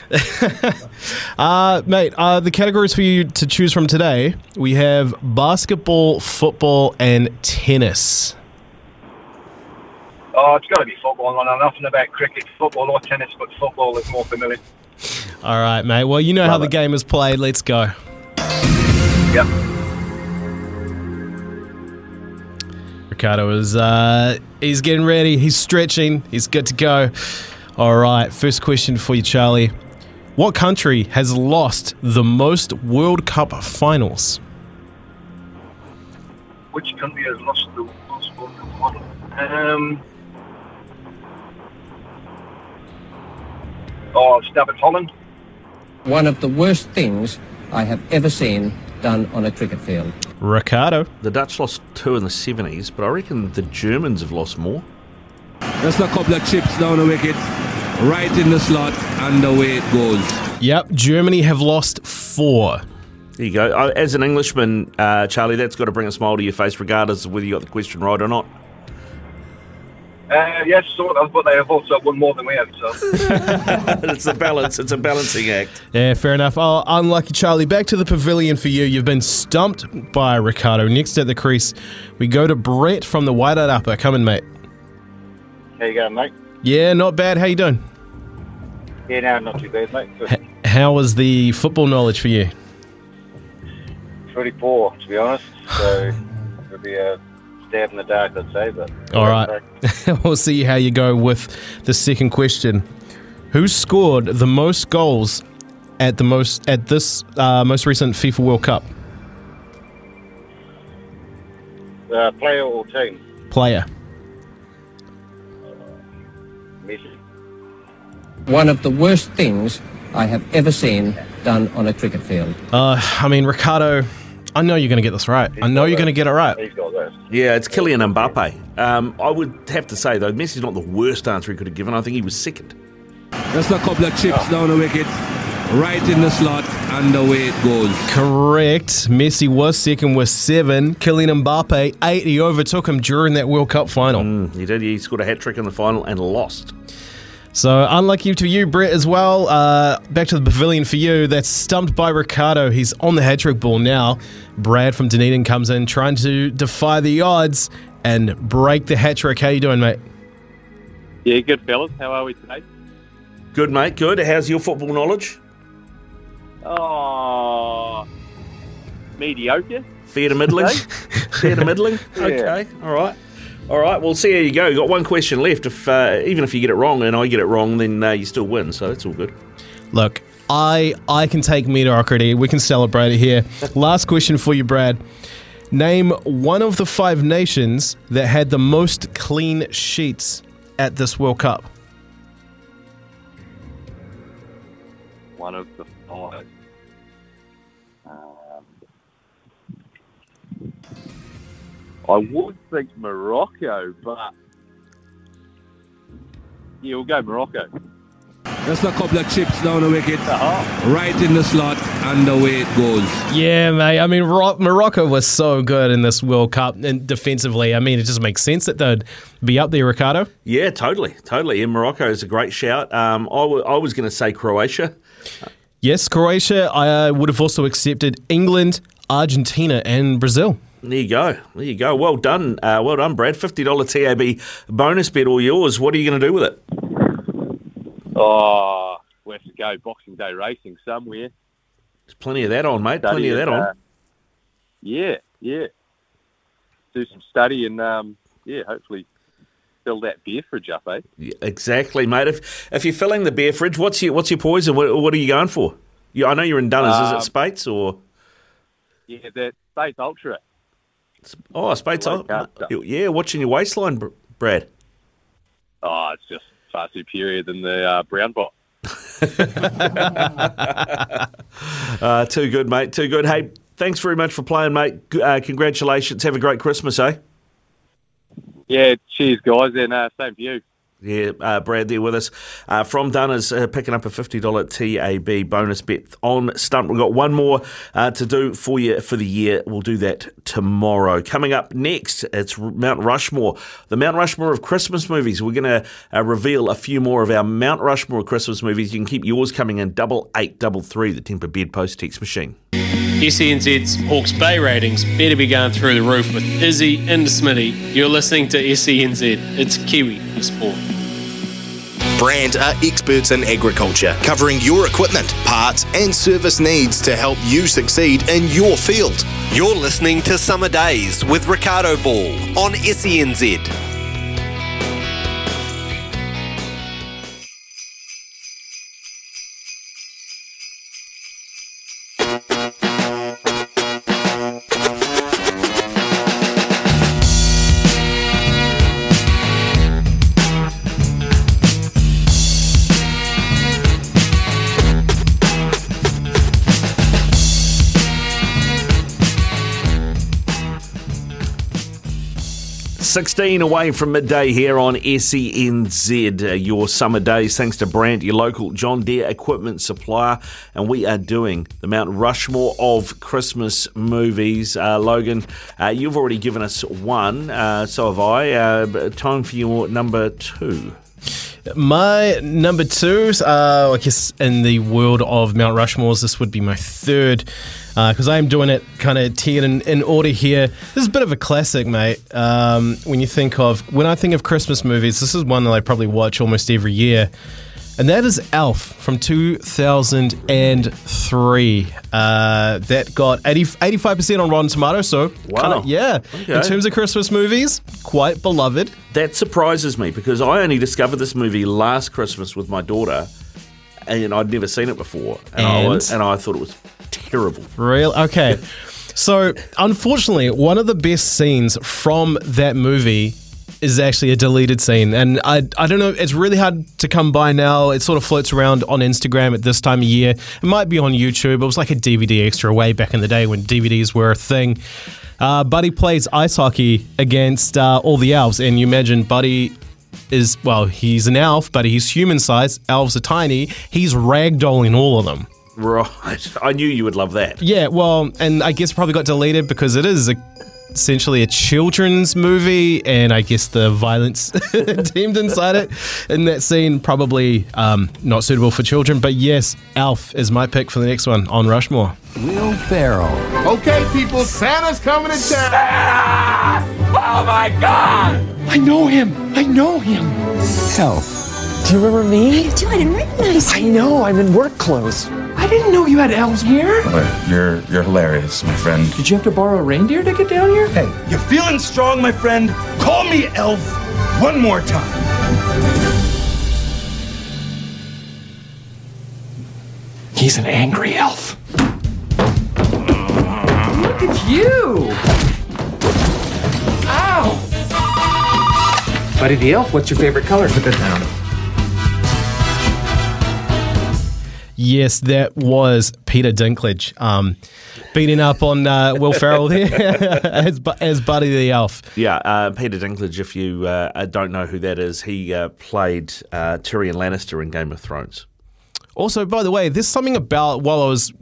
uh, mate, uh, the categories for you to choose from today we have basketball, football, and tennis.
Oh, it's got to be football. I know nothing about cricket, football, or tennis, but football is more familiar.
All right, mate. Well, you know how the game is played. Let's go.
Yep.
Ricardo is uh, he's getting ready. He's stretching. He's good to go. All right. First question for you, Charlie. What country has lost the most World Cup finals?
Which country has lost the most World Cup final? Um. Oh, I'll Holland.
One of the worst things I have ever seen done on a cricket field.
Ricardo.
The Dutch lost two in the seventies, but I reckon the Germans have lost more.
Just a couple of chips down the wicket, right in the slot, and away it goes.
Yep, Germany have lost four.
There you go. Uh, As an Englishman, uh, Charlie, that's got to bring a smile to your face, regardless of whether you got the question right or not.
Uh, yes, sort of, but they have also won more than we have, so.
it's a balance. It's a balancing act.
Yeah, fair enough. Oh, unlucky Charlie. Back to the pavilion for you. You've been stumped by Ricardo. Next at the crease, we go to Brett from the White Out Upper. Come in, mate.
How you going, mate?
Yeah, not bad. How you doing?
Yeah, no, not too bad, mate. Good.
How was the football knowledge for you?
Pretty poor, to be honest. So it'll be a stab in the dark, I'd say. But
All right. we'll see how you go with the second question. Who scored the most goals at the most at this uh, most recent FIFA World Cup?
Uh, player or team?
Player.
Messi.
One of the worst things I have ever seen done on a cricket field.
Uh, I mean, Ricardo, I know you're going to get this right. I know you're going to get it right.
He's got this.
Yeah, it's Kylian Mbappe. Um, I would have to say, though, Messi's not the worst answer he could have given. I think he was second.
Just a couple of chips down the wicket, right in the slot, and away it goes.
Correct. Messi was second with seven. Kylian Mbappe, eight. He overtook him during that World Cup final.
Mm, he did. He scored a hat trick in the final and lost.
So unlucky to you, Brett, as well. Uh, back to the pavilion for you. That's stumped by Ricardo. He's on the hat trick ball now. Brad from Dunedin comes in trying to defy the odds and break the hat trick. How you doing, mate?
Yeah, good fellas. How are we today?
Good, mate. Good. How's your football knowledge?
Oh, mediocre.
Fair to middling. Fair to middling.
Yeah.
Okay. All right. All right. Well, see how you go. You got one question left. If uh, even if you get it wrong and I get it wrong, then uh, you still win. So it's all good.
Look, I I can take mediocrity. We can celebrate it here. Last question for you, Brad. Name one of the five nations that had the most clean sheets at this World Cup.
One of I would think Morocco, but yeah, we'll go Morocco.
Just a couple of chips down the wicket, right in the slot, and away it goes.
Yeah, mate. I mean, Ro- Morocco was so good in this World Cup and defensively. I mean, it just makes sense that they'd be up there, Ricardo.
Yeah, totally, totally. And Morocco is a great shout. Um, I, w- I was going to say Croatia.
Yes, Croatia. I uh, would have also accepted England, Argentina, and Brazil.
There you go. There you go. Well done. Uh, well done, Brad. Fifty dollar TAB bonus bet all yours. What are you going to do with it?
Oh, we have to go Boxing Day racing somewhere.
There's plenty of that on, mate. Plenty of that
and,
on.
uh, yeah, yeah. Do some study and um, yeah, hopefully fill that beer fridge up, eh?
Yeah, exactly, mate. If if you're filling the beer fridge, what's your what's your poison? What, what are you going for? You, I know you're in Dunners. Is
Um,
it Speight's or
Yeah, that Speight's Ultra.
Oh, Speight's. Oh, yeah, watching your waistline, Brad.
Oh, it's just far superior than the uh, brown bot.
Uh, too good, mate. Too good. Hey, thanks very much for playing, mate. Uh, congratulations. Have a great Christmas, eh?
Yeah, cheers, guys, and uh, same to you.
Yeah, uh, Brad there with us uh, from Dunners, uh, picking up a $50 TAB bonus bet on Stump. We've got one more uh, to do for you for the year. We'll do that tomorrow. Coming up next, it's Mount Rushmore, the Mount Rushmore of Christmas movies. We're going to uh, reveal a few more of our Mount Rushmore Christmas movies. You can keep yours coming in double eight double three, the Tempur Bedpost text machine.
SENZ's Hawke's Bay ratings better be going through the roof with Izzy and Smitty. You're listening to SENZ. It's Kiwi for sport.
Brandt are experts in agriculture, covering your equipment, parts, and service needs to help you succeed in your field. You're listening to Summer Days with Ricardo Ball on SENZ.
Sixteen away from midday here on SENZ. Uh, your summer days, thanks to Brandt, your local John Deere equipment supplier, and we are doing the Mount Rushmore of Christmas movies. Uh, Logan, uh, you've already given us one, uh, so have I. Uh, time for your number two.
My number two, I guess in the world of Mount Rushmores, this would be my third because I am doing it kind of tiered in, in order here. This is a bit of a classic, mate. Um, when you think of, when I think of Christmas movies, this is one that I probably watch almost every year. And that is Elf from 2003. Uh, that got 80, 85% on Rotten Tomatoes. So,
Wow.
kinda- yeah.
Okay.
In terms of Christmas movies, quite beloved.
That surprises me because I only discovered this movie last Christmas with my daughter, and I'd never seen it before, and, I, was, and I thought it was terrible.
Real? Okay. So, unfortunately, one of the best scenes from that movie is actually a deleted scene. And I, I don't know, it's really hard to come by now. It sort of floats around on Instagram at this time of year. It might be on YouTube. It was like a DVD extra way back in the day when DVDs were a thing. Uh, Buddy plays ice hockey against uh, all the elves. And you imagine Buddy is, well, he's an elf, but he's human sized. Elves are tiny. He's ragdolling all of them.
Right. I knew you would love that.
Yeah, well, and I guess probably got deleted because it is a, essentially a children's movie, and I guess the violence deemed inside it in that scene probably um, not suitable for children. But yes, Alf is my pick for the next one on Rushmore.
Will Ferrell. Okay, people, Santa's coming to town.
Oh my god! I know him! I know him!
Elf.
Do you remember me? I do, I didn't recognize you. I know, I'm in work clothes. I didn't know you had elves here.
You're you're hilarious, my friend.
Did you have to borrow a reindeer to get down here?
Hey, you're feeling strong, my friend? Call me Elf one more time.
He's an angry elf. Look at you! Ow! Buddy the elf, what's your favorite color? Put that down.
Yes, that was Peter Dinklage um, beating up on uh, Will Ferrell there as, as Buddy the Elf.
Yeah, uh, Peter Dinklage, if you uh, don't know who that is, he uh, played uh, Tyrion Lannister in Game of Thrones.
Also, by the way, there's something about while I was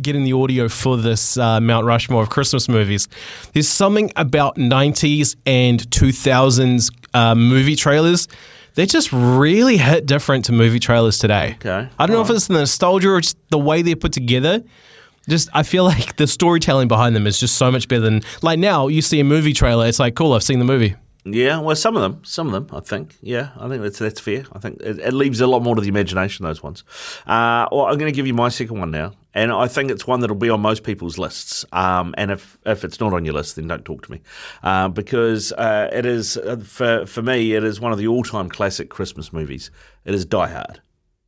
getting the audio for this uh, Mount Rushmore of Christmas movies, there's something about 90s and 2000s uh, movie trailers. They just really hit different to movie trailers today.
Okay.
I don't know if it's the nostalgia or just the way they're put together. Just, I feel like the storytelling behind them is just so much better than like now. You see a movie trailer, it's like, cool, I've seen the movie.
Yeah, well, some of them, some of them, I think. Yeah, I think that's that's fair. I think it, it leaves a lot more to the imagination. Those ones. Uh, well, I'm going to give you my second one now, and I think it's one that'll be on most people's lists. Um, and if if it's not on your list, then don't talk to me, uh, because uh, it is uh, for for me, it is one of the all time classic Christmas movies. It is Die Hard.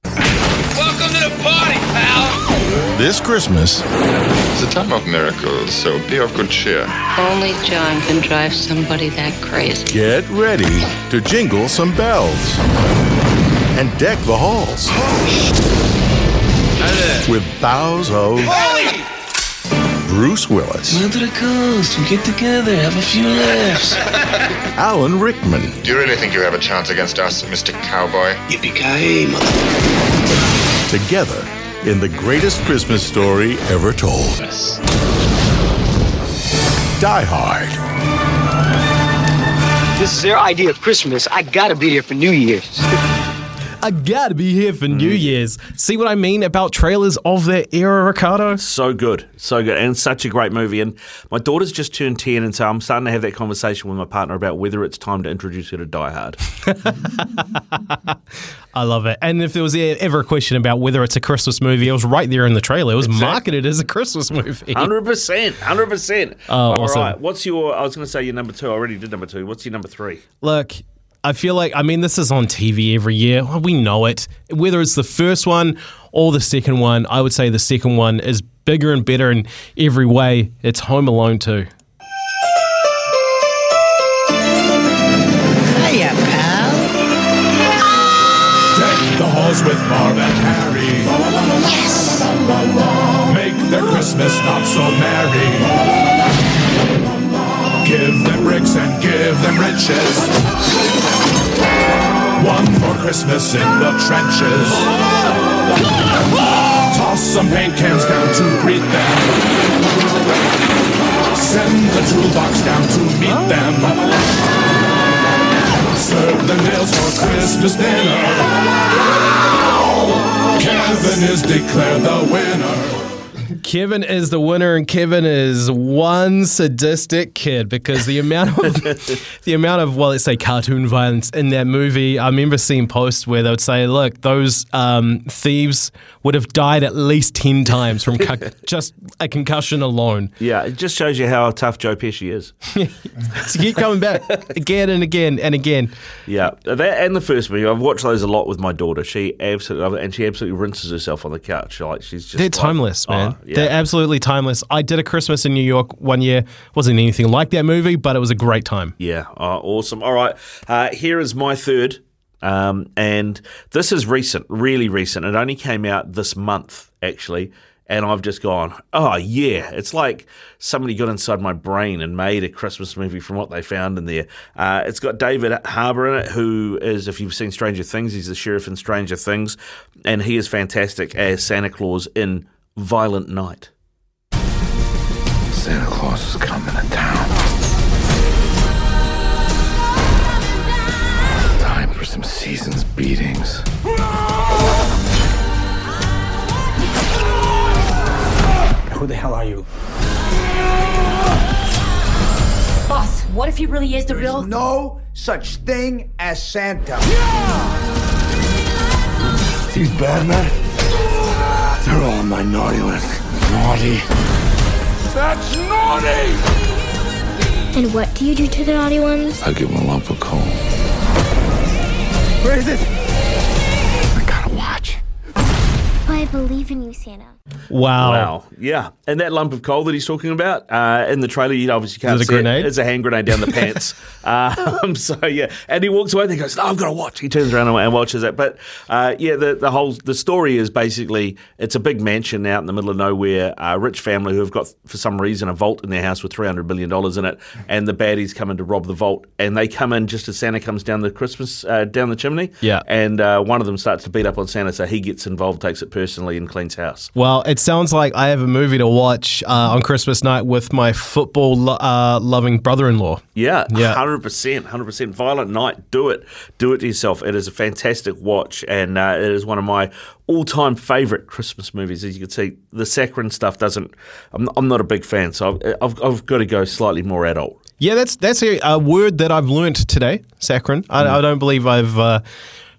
Welcome to the party, pal.
This Christmas, it's a time of miracles, so be of good cheer.
Only John can drive somebody that crazy.
Get ready to jingle some bells and deck the halls with bows of Bruce Willis,
Went to the coast. We get together, have a few laughs.
Alan Rickman, Do you really think you have a chance against us, Mr. Cowboy?
Yippee-ki-yay, mother.
Together in the greatest Christmas story ever told. Die Hard.
This is their idea of Christmas. I gotta be there for New Year's.
I gotta be here for New mm. Year's. See what I mean about trailers of their era, Ricardo?
So good, so good, and such a great movie. And my daughter's just turned ten, and so I'm starting to have that conversation with my partner about whether it's time to introduce her to Die Hard.
I love it. And if there was ever a question about whether it's a Christmas movie, it was right there in the trailer. It was marketed as a Christmas movie.
Hundred percent, hundred percent.
Oh,
All
awesome.
right, what's your? I was going to say your number two. I already did number two. What's your number three?
Look, I feel like, I mean, this is on TV every year. We know it. Whether it's the first one or the second one, I would say the second one is bigger and better in every way. It's Home Alone 2.
Hiya, pal.
Deck the halls with Barb and Harry. Yes! Make their Christmas not so merry. Give them bricks and give them riches. One more Christmas in the trenches. Toss some paint cans down to greet them. Send the toolbox down to meet them. Serve the meals for Christmas dinner. Kevin is declared the winner.
Kevin is the winner, and Kevin is one sadistic kid because the amount of the amount of well, let's say cartoon violence in that movie. I remember seeing posts where they would say, "Look, those um, thieves would have died at least ten times from cu- just a concussion alone."
Yeah, it just shows you how tough Joe Pesci is.
So keep coming back again and again and again.
Yeah, that and the first movie. I've watched those a lot with my daughter. She absolutely and she absolutely rinses herself on the couch. Like she's just
They're
like-
timeless, man.
Oh, yeah.
They're absolutely timeless. I did a Christmas in New York one year. wasn't anything like that movie, but it was a great time.
Yeah, oh, awesome. All right, uh, here is my third, um, and this is recent, really recent. It only came out this month, actually, and I've just gone, oh yeah, it's like somebody got inside my brain and made a Christmas movie from what they found in there. Uh, it's got David Harbour in it, who is, if you've seen Stranger Things, he's the sheriff in Stranger Things, and he is fantastic as Santa Claus in Violent Night.
Santa Claus is coming to town. Beatings.
Who the hell are you?
Boss, what if he really is the real?
No such thing as Santa.
These bad men, they're all on my naughty list. Naughty. That's naughty!
And what do you do to the naughty ones?
I give them a lump of coal.
Where is it?
I gotta watch.
I believe in you, Santa.
Wow.
Wow. Yeah. And that lump of coal that he's talking about uh, in the trailer, you obviously can't
Is it a
see
grenade?
It. It's a hand grenade down the pants. um, so, yeah. And he walks away and he goes, no, I've got to watch. He turns around and- watches it. But, uh, yeah, the, the whole the story is basically it's a big mansion out in the middle of nowhere, a rich family who have got, for some reason, a vault in their house with $300 billion in it. And the baddies come in to rob the vault. And they come in just as Santa comes down the Christmas, uh, down the chimney.
Yeah.
And uh, one of them starts to beat up on Santa. So he gets involved, takes it personally, and cleans house.
Well, it sounds like I have a movie to watch uh, on Christmas night with my football lo- uh, loving brother in law.
Yeah,
Yeah.
hundred percent, hundred percent. Violent Night, do it, do it to yourself. It is a fantastic watch, and uh, it is one of my all-time favorite Christmas movies. As you can see, the saccharine stuff doesn't. I'm, I'm not a big fan, so I've, I've, I've got to go slightly more adult.
Yeah, that's that's a, a word that I've learnt today, saccharine. I, I don't believe I've uh,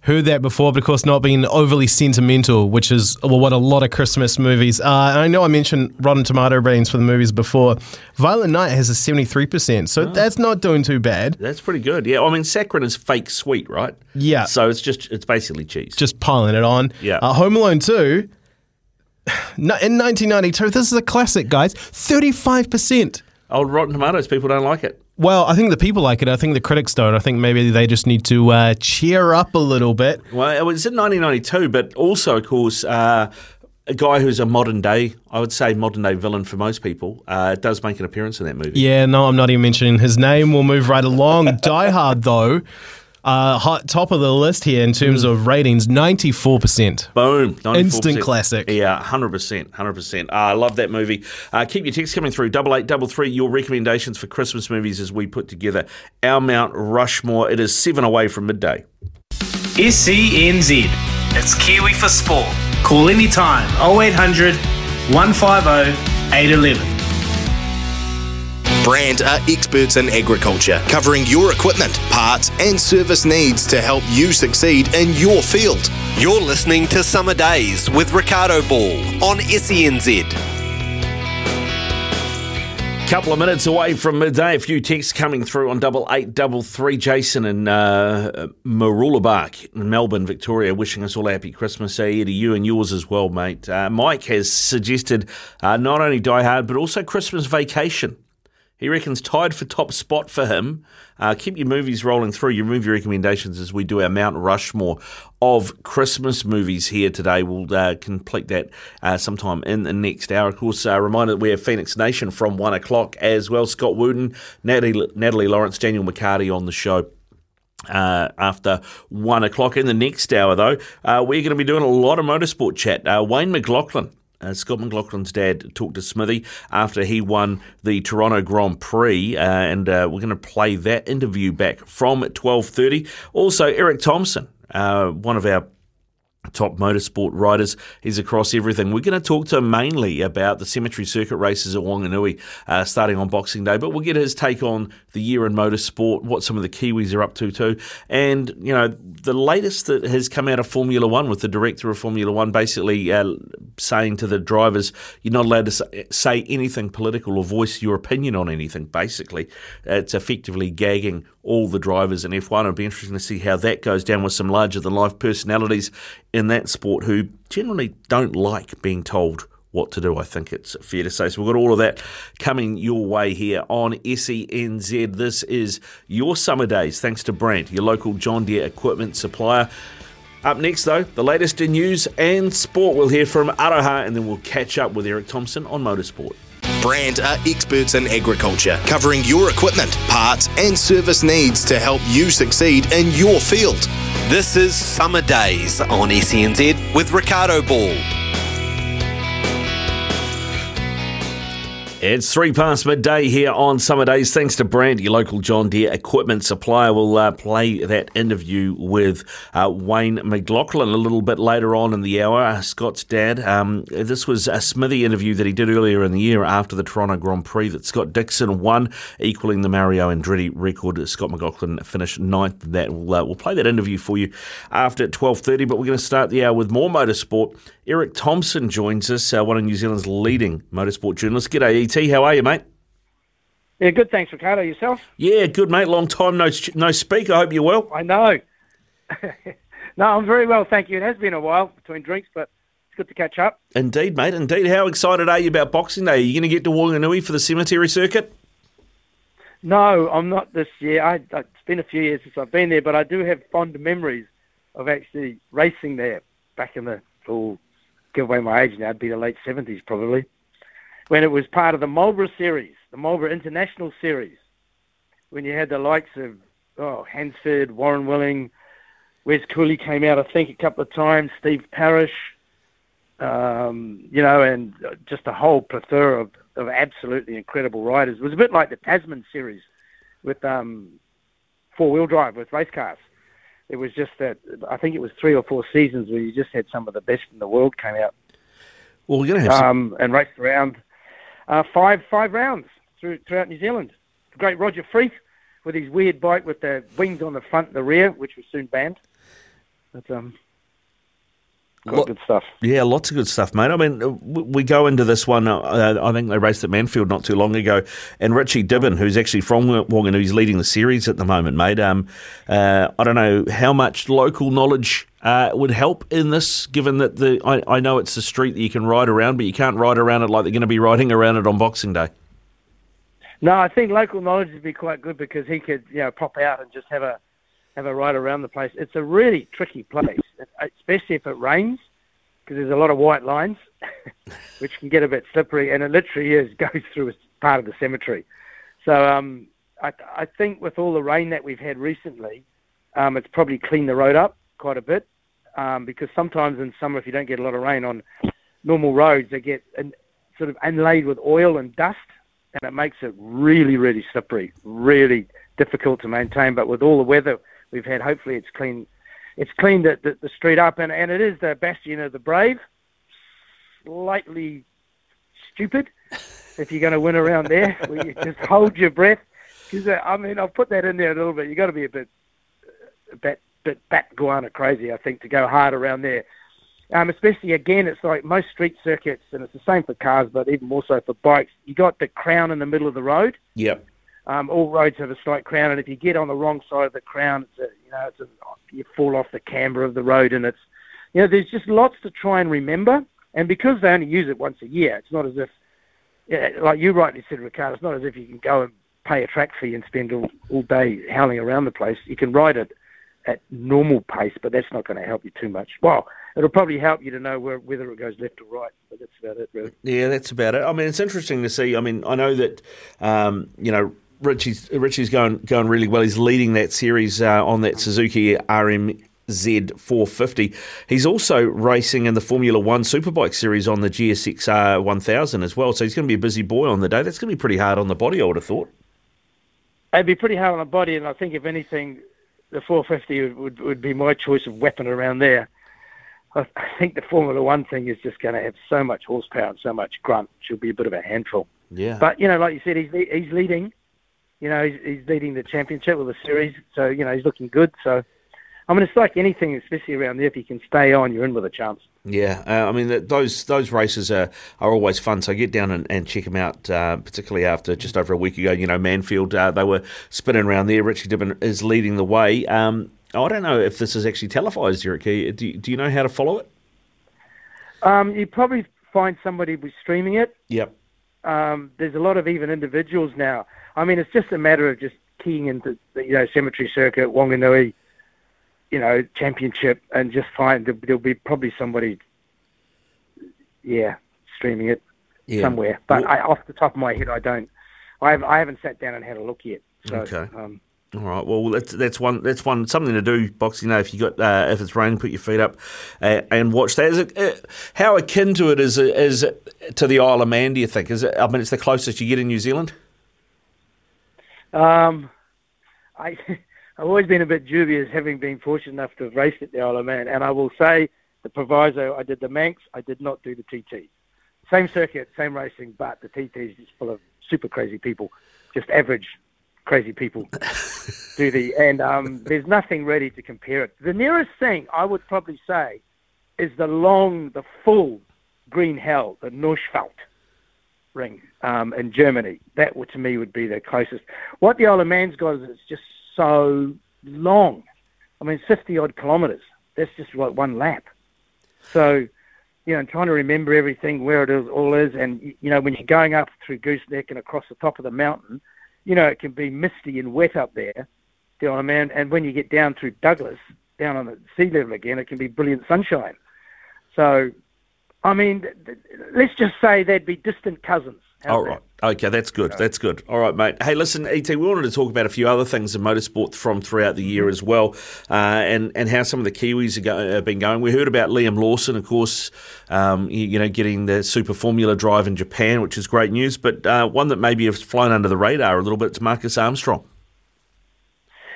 heard that before, but of course not being overly sentimental, which is well, what a lot of Christmas movies are. And I know I mentioned Rotten Tomato ratings for the movies before. Violent Night has a 73%, so that's not doing too bad.
That's pretty good. Yeah, I mean, saccharin is fake sweet, right?
Yeah.
So it's just it's basically cheese.
Just piling it on.
Yeah.
Uh, Home Alone 2, in 1992, this is a classic, guys, 35%.
Old Rotten Tomatoes, people don't like it.
Well, I think the people like it. I think the critics don't. I think maybe they just need to uh, cheer up a little bit.
Well, it was in 1992, but also, of course, uh, a guy who's a modern day, I would say modern day villain for most people, uh, does make an appearance in that movie.
Yeah, no, I'm not even mentioning his name. We'll move right along. Die Hard, though, uh, hot, top of the list here in terms of ratings, 94%.
Boom. 94%.
Instant classic.
Yeah, 100%. 100%. Uh, I love that movie. Uh, keep your texts coming through. Double eight, double three, your recommendations for Christmas movies as we put together our Mount Rushmore. It is seven away from midday.
SENZ. It's Kiwi for Sport. Call anytime 0800 150 811.
Brandt are experts in agriculture, covering your equipment, parts, and service needs to help you succeed in your field. You're listening to Summer Days with Ricardo Ball on SENZ.
Couple of minutes away from midday. A few texts coming through on double eight double three. Jason in uh, Mooroolbark in Melbourne, Victoria, wishing us all a happy Christmas. Say to you and yours as well, mate. Uh, Mike has suggested uh, not only Die Hard but also Christmas Vacation. He reckons tied for top spot for him. Uh, keep your movies rolling through. Your movie recommendations as we do our Mount Rushmore of Christmas movies here today. We'll uh, complete that uh, sometime in the next hour. Of course, uh, reminder that we have Phoenix Nation from one o'clock as well. Scott Wooden, Natalie, Natalie Lawrence, Daniel McCarty on the show. Uh, after one o'clock in the next hour, though, uh, we're going to be doing a lot of motorsport chat. Uh, Wayne McLaughlin uh, Scott McLaughlin's dad talked to Smithy after he won the Toronto Grand Prix, uh, and uh, we're going to play that interview back from twelve thirty. Also, Eric Thompson, uh, one of our top motorsport riders. He's across everything. We're going to talk to him mainly about the cemetery circuit races at Wanganui uh, starting on Boxing Day, but we'll get his take on the year in motorsport, what some of the Kiwis are up to too, and you know the latest that has come out of Formula One with the director of Formula One basically uh, saying to the drivers, "You're not allowed to say anything political or voice your opinion on anything." Basically, it's effectively gagging all the drivers in F1. It'll be interesting to see how that goes down with some larger than life personalities in that sport who generally don't like being told what to do. I think it's fair to say. So we've got all of that coming your way here on SENZ. This is your summer days, thanks to Brandt, your local John Deere equipment supplier. Up next, though, the latest in news and sport. We'll hear from Aroha and then we'll catch up with Eric Thompson on motorsport.
Brandt are experts in agriculture, covering your equipment, parts, and service needs to help you succeed in your field. This is Summer Days on SENZ with Ricardo Ball.
It's three past midday here on Summer Days. Thanks to Brandt, your local John Deere equipment supplier. We'll uh, play that interview with uh, Wayne McLaughlin a little bit later on in the hour. Uh, Scott's dad. Um, this was a Smithy interview that he did earlier in the year after the Toronto Grand Prix that Scott Dixon won, equaling the Mario Andretti record. Scott McLaughlin finished ninth. That we'll, uh, we'll play that interview for you after twelve thirty. But we're going to start the hour with more motorsport. Eric Thompson joins us, uh, one of New Zealand's leading motorsport journalists. G'day, ET. How are you, mate?
Yeah, good. Thanks, Ricardo. Yourself?
Yeah, good, mate. Long time no no speak. I hope you're well.
I know. no, I'm very well, thank you. It has been a while between drinks, but it's good to catch up.
Indeed, mate. Indeed. How excited are you about Boxing Day? Are you going to get to Wanganui for the cemetery circuit?
No, I'm not this year. I, it's been a few years since I've been there, but I do have fond memories of actually racing there back in the, oh, give away my age now, it'd be the late 70s probably, when it was part of the Marlboro Series, the Marlboro International Series, when you had the likes of oh, Hansford, Warren Willing, Wes Cooley came out, I think, a couple of times, Steve Parrish, um, you know, and just a whole plethora of, of absolutely incredible riders. It was a bit like the Tasman Series with um, four-wheel drive with race cars. It was just that I think it was three or four seasons where you just had some of the best in the world came out.
Well, we're going to have some...
um, and raced around uh, five five rounds through, throughout New Zealand. The great Roger Freeth with his weird bike with the wings on the front and the rear, which was soon banned. But um, quite
Lo-
good stuff.
Yeah, lots of good stuff, mate. I mean, we go into this one. Uh, I think they raced at Manfield not too long ago, and Richie Dibben, who's actually from Wanganui, who's leading the series at the moment, mate. Um, uh, I don't know how much local knowledge uh, would help in this, given that the I, I know it's a street that you can ride around, but you can't ride around it like they're going to be riding around it on Boxing Day.
No, I think local knowledge would be quite good because he could, you know, pop out and just have a have a ride around the place. It's a really tricky place, especially if it rains, because there's a lot of white lines, which can get a bit slippery, and it literally is goes through part of the cemetery. So um, I, I think with all the rain that we've had recently, um, it's probably cleaned the road up quite a bit, um, because sometimes in summer, if you don't get a lot of rain on normal roads, they get sort of inlaid with oil and dust, and it makes it really, really slippery, really difficult to maintain. But with all the weather we've had, hopefully it's clean. It's cleaned the, the, the street up, and, and it is the bastion of the brave. Slightly stupid if you're going to win around there, you just hold your breath. Because I mean, I'll put that in there a little bit. You've got to be a bit, a bit, bit bat guana crazy, I think, to go hard around there. Um, especially again, it's like most street circuits, and it's the same for cars, but even more so for bikes. You got the crown in the middle of the road.
Yep.
Um, all roads have a slight crown, and if you get on the wrong side of the crown, it's a, you know, it's a, you fall off the camber of the road, and it's, you know, there's just lots to try and remember. And because they only use it once a year, it's not as if, yeah, like you rightly said, Ricardo, it's not as if you can go and pay a track fee and spend all, all day howling around the place. You can ride it at normal pace, but that's not going to help you too much. Well, it'll probably help you to know where, whether it goes left or right, but that's about it, really.
Yeah, that's about it. I mean, it's interesting to see. I mean, I know that um, you know Richie's Richie's going going really well. He's leading that series uh, on that Suzuki RMZ 450. He's also racing in the Formula One Superbike series on the GSX 1000 as well. So he's going to be a busy boy on the day. That's going to be pretty hard on the body, I would have thought.
It'd be pretty hard on the body, and I think if anything, the 450 would, would, would be my choice of weapon around there. I I think the Formula One thing is just going to have so much horsepower and so much grunt. She'll be a bit of a handful.
Yeah.
But you know, like you said, he's he's leading. You know, he's, he's leading the championship with the series, so you know he's looking good. So, I mean, it's like anything, especially around there. If you can stay on, you're in with a chance.
Yeah, uh, I mean th- those those races are, are always fun. So get down and, and check them out. Uh, particularly after just over a week ago, you know Manfield, uh, they were spinning around there. Richie Dibben is leading the way. Um, I don't know if this is actually televised, Eric. Do you, do you know how to follow it?
Um, you probably find somebody who's streaming it.
Yep.
Um, there's a lot of even individuals now. I mean, it's just a matter of just keying into the you know cemetery circuit, Wanganui, you know championship, and just find there- there'll be probably somebody, yeah, streaming it
Yeah.
somewhere. But I, off the top of my head, I don't. I haven't, I haven't sat down and had a look yet. So,
Okay.
Um,
All right. Well, that's that's one that's one something to do. Boxing day. If you got uh, if it's raining, put your feet up uh, and watch that. Is it, uh, how akin to it is is it to the Isle of Man? Do you think? Is it? I mean, it's the closest you get in New Zealand.
Um, I, I've always been a bit dubious, having been fortunate enough to have raced at the Isle of Man, and I will say the proviso: I did the Manx, I did not do the TT. Same circuit, same racing, but the TT is just full of super crazy people, just average crazy people. do the and um, there's nothing ready to compare it. The nearest thing I would probably say is the long, the full green hell, the Nordschleife ring um, in Germany. That to me would be the closest. What the Isle of Man's got is it's just so long. I mean, 50 odd kilometres. That's just like one lap. So, you know, trying to remember everything, where it is, all is, and, you know, when you're going up through Gooseneck and across the top of the mountain, you know, it can be misty and wet up there, the Isle of Man, and when you get down through Douglas, down on the sea level again, it can be brilliant sunshine. So, I mean, th- th- let's just say they'd be distant cousins. How's
All right. Okay, that's good. That's good. All right, mate. Hey, listen, ET, we wanted to talk about a few other things in motorsport from throughout the year as well, uh, and and how some of the Kiwis are go, have been going. We heard about Liam Lawson, of course, um, you, you know, getting the Super Formula drive in Japan, which is great news. But uh, one that maybe has flown under the radar a little bit is Marcus Armstrong.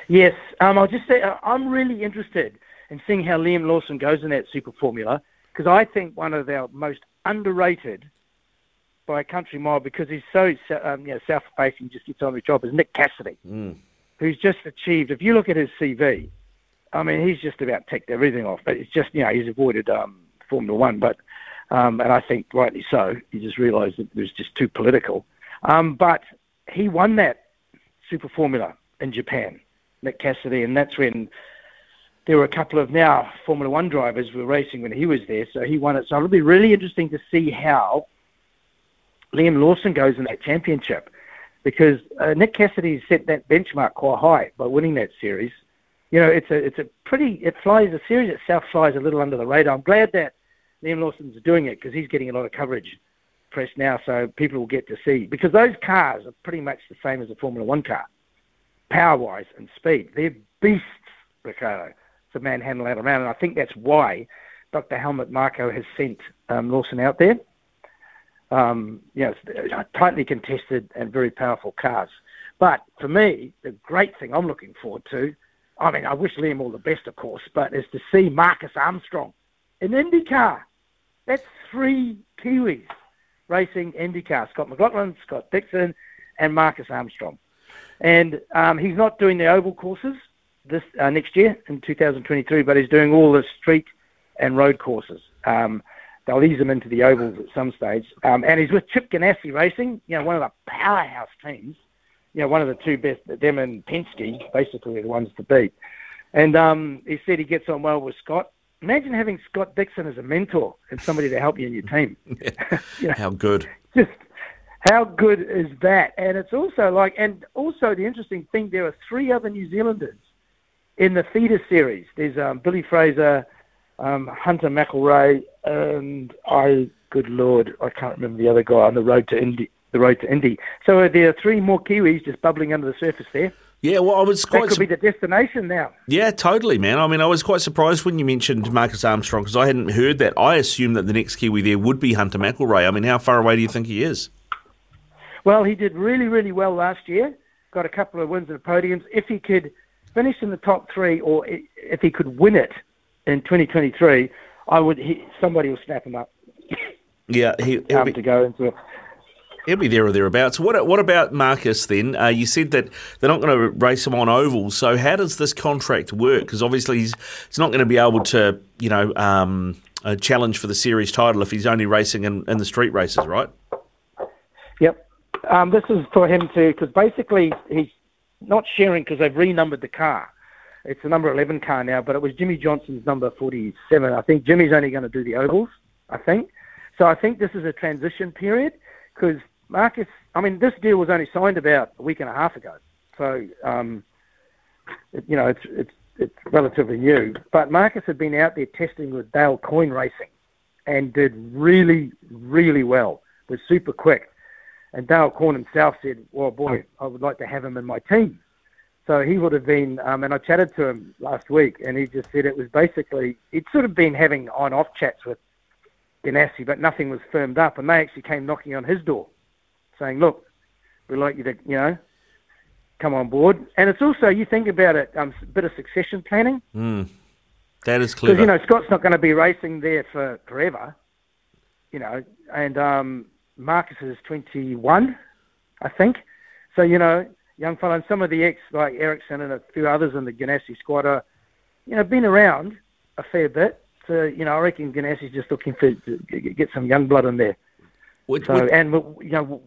Yes, um, I'll just say uh, I'm really interested in seeing how Liam Lawson goes in that Super Formula because I think one of our most underrated by a country mile because he's so um, you know south facing, just gets on with the job is Nick Cassidy,
Mm.
who's just achieved. If you look at his CV, I mean, he's just about ticked everything off. But it's just, you know, he's avoided um, Formula One, but um, and I think rightly so. He just realised that it was just too political. Um, but he won that Super Formula in Japan, Nick Cassidy, and that's when there were a couple of now Formula One drivers were racing when he was there, so he won it. So it'll be really interesting to see how Liam Lawson goes in that championship, because uh, Nick Cassidy set that benchmark quite high by winning that series. You know, it's a it's a pretty it flies the series itself flies a little under the radar. I'm glad that Liam Lawson's doing it because he's getting a lot of coverage press now, so people will get to see because those cars are pretty much the same as a Formula One car, power wise and speed. They're beasts, Ricardo, to manhandle that around, and I think that's why Dr. Helmut Marko has sent um, Lawson out there. Um, you know, tightly contested and very powerful cars. But for me, the great thing I'm looking forward to, I mean, I wish Liam all the best, of course, but is to see Marcus Armstrong in IndyCar. That's three Kiwis racing IndyCar. Scott McLaughlin, Scott Dixon, and Marcus Armstrong. And um, he's not doing the oval courses this uh, next year in 2023, but he's doing all the street and road courses. Um, they'll ease him into the ovals at some stage. Um, and he's with Chip Ganassi Racing, you know, one of the powerhouse teams. You know, one of the two best, them and Penske, basically the ones to beat. And um, he said he gets on well with Scott. Imagine having Scott Dixon as a mentor and somebody to help you in your team.
You know, How good.
Just how good is that? And it's also like, and also the interesting thing, there are three other New Zealanders in the feeder series. There's um, Billy Fraser, um, Hunter McElroy, and I, good lord, I can't remember the other guy on the road to Indy. The road to Indy. So there are three more Kiwis just bubbling under the surface there.
Yeah, well, I was quite.
That could be the destination now.
Yeah, totally, man. I mean, I was quite surprised when you mentioned Marcus Armstrong because I hadn't heard that. I assumed that the next Kiwi there would be Hunter McElroy. I mean, how far away do you think he is?
Well, he did really, really well last year. Got a couple of wins and podiums. If he could finish in the top three, or if he could win it in 2023, I would. He, somebody will snap him up.
Yeah, he, he'll
um,
be,
to go into it.
he'll be there or thereabouts. What what about Marcus then? Uh, you said that they're not going to race him on ovals. So how does this contract work? Because obviously he's, he's not going to be able to, you know, um, uh, challenge for the series title if he's only racing in, in the street races, right?
Yep. Um, this is for him to, because basically he's not sharing because they've renumbered the car. It's the number 11 car now, but it was Jimmie Johnson's number 47. I think Jimmie's only going to do the ovals, I think. So I think this is a transition period because Marcus, I mean, this deal was only signed about a week and a half ago. So, um, it, you know, it's, it's, it's relatively new. But Marcus had been out there testing with Dale Coyne Racing and did really, really well. Was super quick. And Dale Coyne himself said, well, boy, I would like to have him in my team. So he would have been, um, and I chatted to him last week, and he just said it was basically, he'd sort of been having on off chats with Ganassi, but nothing was firmed up. And they actually came knocking on his door saying, look, we'd like you to, you know, come on board. And it's also, you think about it, um, a bit of succession planning.
Mm. That is
Because, you know, Scott's not going to be racing there for forever, you know, and um, Marcus is 21, I think. So, you know, young fella, and some of the ex, like Ericsson and a few others in the Ganassi squad are, you know, been around a fair bit. So, you know, I reckon Ganassi's just looking for to get some young blood in there.
Which-
so,
which-
and, you know,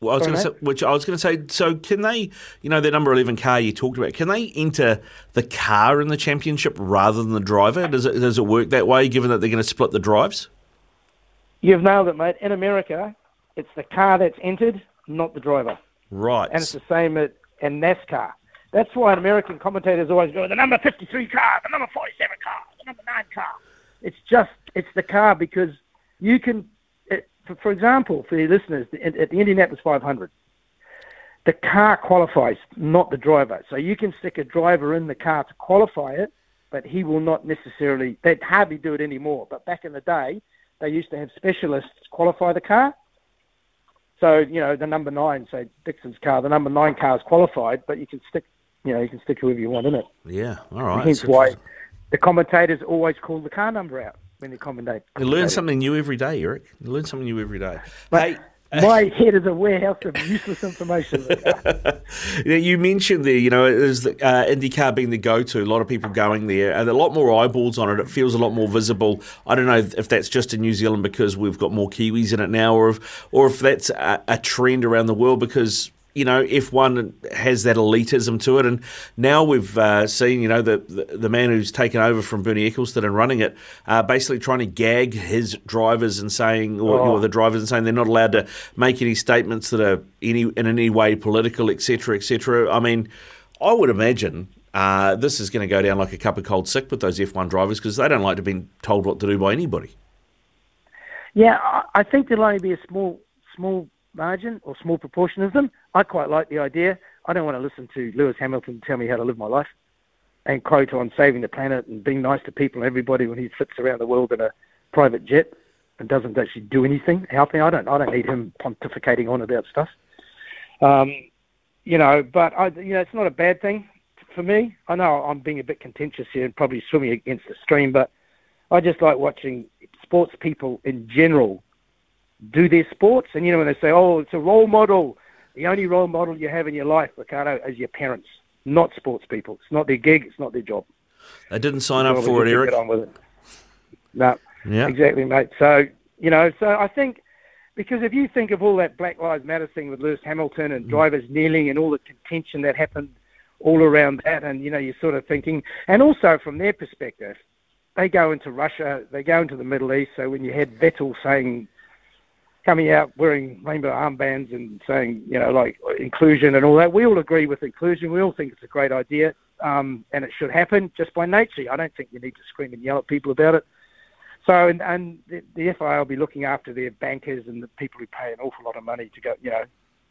Well, I was going to say, which I was going to say. So, can they, you know, the number eleven car you talked about, can they enter the car in the championship rather than the driver? Does it does it work that way? Given that they're going to split the drives?
You've nailed it, mate. In America, it's the car that's entered, not the driver.
Right.
And it's the same at in NASCAR. That's why an American commentators always go, the number 53 car, the number 47 car, the number 9 car. It's just, it's the car because you can, it, for, for example, for your listeners, at, at the Indianapolis 500, the car qualifies, not the driver. So you can stick a driver in the car to qualify it, but he will not necessarily, they'd hardly do it anymore. But back in the day, they used to have specialists qualify the car. So, you know, the number nine, say Dixon's car, the number nine car is qualified, but you can stick, you know, you can stick whoever you want in it.
Yeah. All right.
Hence
That's
why the commentators always call the car number out when they commentate.
You learn something new every day, Eric. You learn something new every day.
But
hey,
My head is a warehouse of useless information.
You, mentioned there, you know, is the, uh, IndyCar being the go-to. A lot of people going there, and a lot more eyeballs on it. It feels a lot more visible. I don't know if that's just in New Zealand because we've got more Kiwis in it now, or if, or if that's a, a trend around the world because you know, F1 has that elitism to it. And now we've uh, seen, you know, the, the, the man who's taken over from Bernie Ecclestone and running it, uh, basically trying to gag his drivers and saying, or,
Oh.
or the drivers and saying they're not allowed to make any statements that are any in any way political, etc., etc. I mean, I would imagine. Uh, this is going to go down like a cup of cold sick with those F1 drivers because they don't like to be told what to do by anybody.
Yeah, I think there'll only be a small, small margin or small proportion of them. I quite like the idea. I don't want to listen to Lewis Hamilton tell me how to live my life and quote on saving the planet and being nice to people and everybody when he sits around the world in a private jet and doesn't actually do anything helping. I don't. I don't need him pontificating on about stuff. Um, you know, but I, you know, it's not a bad thing for me. I know I'm being a bit contentious here and probably swimming against the stream, but I just like watching sports people in general do their sports. And you know, when they say, "Oh, it's a role model," the only role model you have in your life, Ricardo, is your parents, not sports people. It's not their gig. It's not their job.
They didn't sign up for it, Eric.
Get on with it. No,
Yeah.
exactly, mate. So you know, so I think because if you think of all that Black Lives Matter thing with Lewis Hamilton
Mm.
and drivers kneeling and all the contention that happened all around that, and you know, you're sort of thinking, and also from their perspective, they go into Russia, they go into the Middle East. So when you had Vettel saying, coming out wearing rainbow armbands and saying, you know, like inclusion and all that, we all agree with inclusion. We all think it's a great idea, um, and it should happen just by nature. I don't think you need to scream and yell at people about it. So, and, and the, the FIA will be looking after their bankers and the people who pay an awful lot of money to go, you know,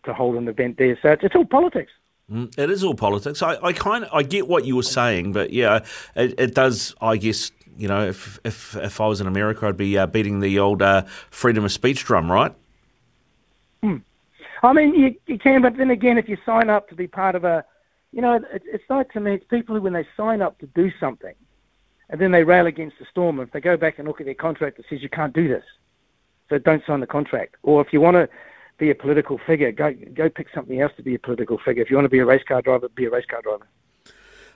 to hold an event there. So it's, it's all politics.
Mm, It is all politics. I, I kind of I get what you were saying, but yeah, it, it does. I guess you know, if if if I was in America, I'd be uh, beating the old uh, freedom of speech drum, right?
I mean, you, you can, but then again, if you sign up to be part of a, you know, it, it's like to me, it's people who, when they sign up to do something, and then they rail against the storm, if they go back and look at their contract that says you can't do this, so don't sign the contract. Or if you want to be a political figure, go go pick something else to be a political figure. If you want to be a race car driver, be a race car driver.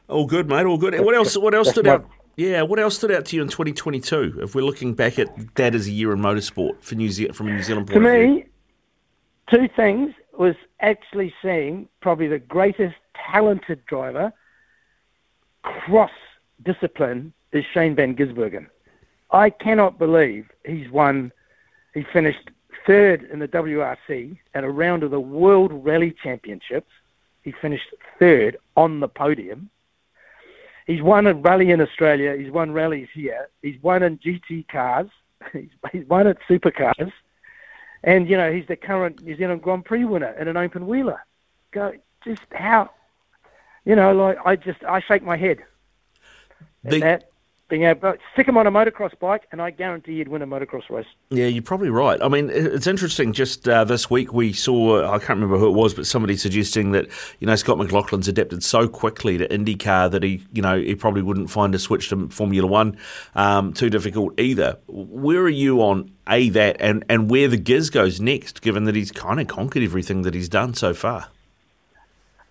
All good, mate. All good. What else? What else stood out? Yeah, what else stood out to you in 2022? If we're looking back at that as a year in motorsport for New Zealand, from a New Zealand
To
point of view.
to me, two things was actually seeing probably the greatest talented driver cross discipline is Shane Van Gisbergen. I cannot believe he's won. He finished third in the WRC at a round of the World Rally Championships. He finished third on the podium. He's won a rally in Australia. He's won rallies here. He's won in GT cars. He's, he's won at supercars. And, you know, he's the current New Zealand Grand Prix winner in an open wheeler. Go, just how, you know, like, I just, I shake my head.
The-
that, being able, to stick him on a motocross bike, and I guarantee you'd win a motocross race.
Yeah, you're probably right. I mean, it's interesting. Just uh, this week, we saw, I can't remember who it was, but somebody suggesting that, you know, Scott McLaughlin's adapted so quickly to IndyCar that he, you know, he probably wouldn't find a switch to Formula One um, too difficult either. Where are you on A, that, and, and where the Giz goes next, given that he's kind of conquered everything that he's done so far?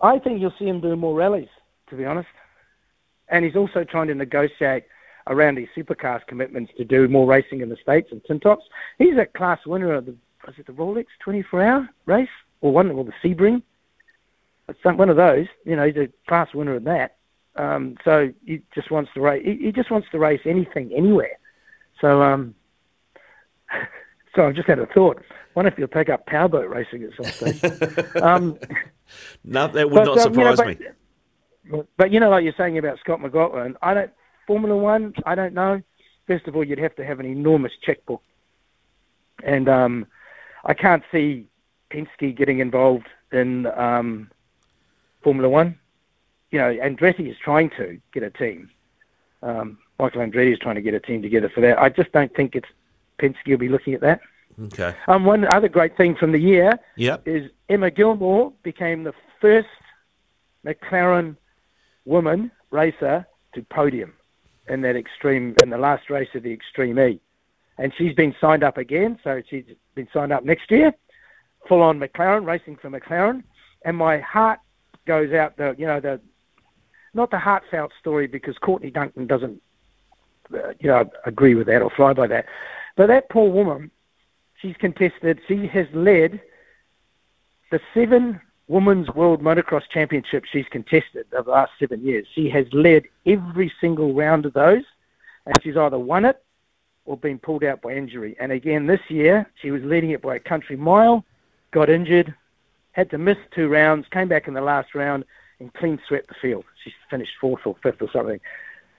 I think you'll see him do more rallies, to be honest. And he's also trying to negotiate around his supercars commitments to do more racing in the States and Tintops. He's a class winner of the, was it the Rolex 24 hour race? Or one, or the Sebring? Some- one of those. You know, he's a class winner of that. Um, so he just wants to race. He, he just wants to race anything, anywhere. So, um, so I've just had a thought. Wonder if he'll take up powerboat racing at some stage. um,
No, that would
But,
not
um, you know,
surprise
but-
me.
but you know, like you're saying about Scott McLaughlin, I don't Formula One. I don't know. First of all, you'd have to have an enormous checkbook, and um, I can't see Penske getting involved in um, Formula One. You know, Andretti is trying to get a team. Um, Michael Andretti is trying to get a team together for that. I just don't think it's Penske will be looking at that.
Okay.
Um, one other great thing from the year
Yep.
is Emma Gilmour became the first McLaren woman racer to podium in that extreme in the last race of the Extreme E, and she's been signed up again. So she's been signed up next year. full on McLaren, racing for McLaren, and my heart goes out the you know the not the heartfelt story because Courtney Duncan doesn't uh, you know agree with that or fly by that, but that poor woman, she's contested, she has led the seven women's world motocross Championship she's contested over the last seven years. She has led every single round of those, and she's either won it or been pulled out by injury. And again, this year, she was leading it by a country mile, got injured, had to miss two rounds, came back in the last round, and clean swept the field. She finished fourth or fifth or something.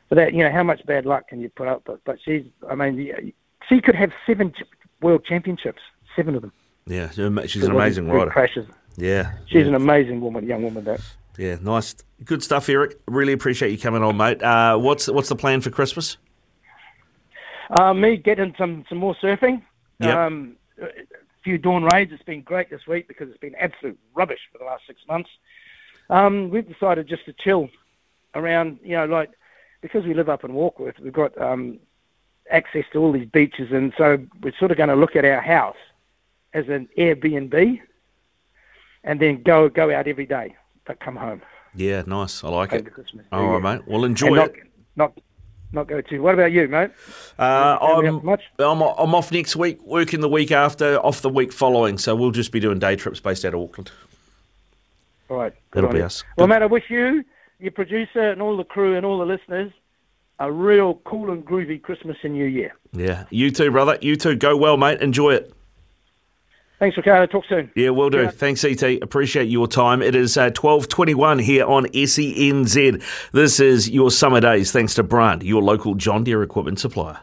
But that, you know, how much bad luck can you put up? But, but she's, I mean, she could have seven world championships, seven of them.
Yeah, she's an amazing rider.
Crashes.
Yeah,
She's
yeah.
an amazing woman, young woman. That.
Yeah, nice, good stuff, Eric. Really appreciate you coming on, mate. Uh, what's what's the plan for Christmas?
Uh, me getting some some more surfing.
Yep.
Um, a few dawn raids. It's been great this week because it's been absolute rubbish for the last six months. Um, we've decided just to chill around, you know, like because we live up in Warkworth, we've got um, access to all these beaches, and so we're sort of going to look at our house as an Airbnb, and then go go out every day, but come home.
Yeah, nice. I like it.
Over Christmas.
All right, mate. Well, enjoy
not,
it.
Not not go to. What about you, mate?
Uh, I'm,
much?
I'm I'm off next week, working the week after, off the week following. So we'll just be doing day trips based out of Auckland.
All right.
That'll be
you.
us.
Well, mate, I wish you, your producer, and all the crew and all the listeners a real cool and groovy Christmas and New Year.
Yeah, you too, brother. You too. Go well, mate. Enjoy it.
Thanks, Ricardo. Talk soon.
Yeah, will do.
Yeah.
Thanks, ET. Appreciate your time. It is uh, 12.21 here on SENZ. This is your summer days, thanks to Brandt, your local John Deere equipment supplier.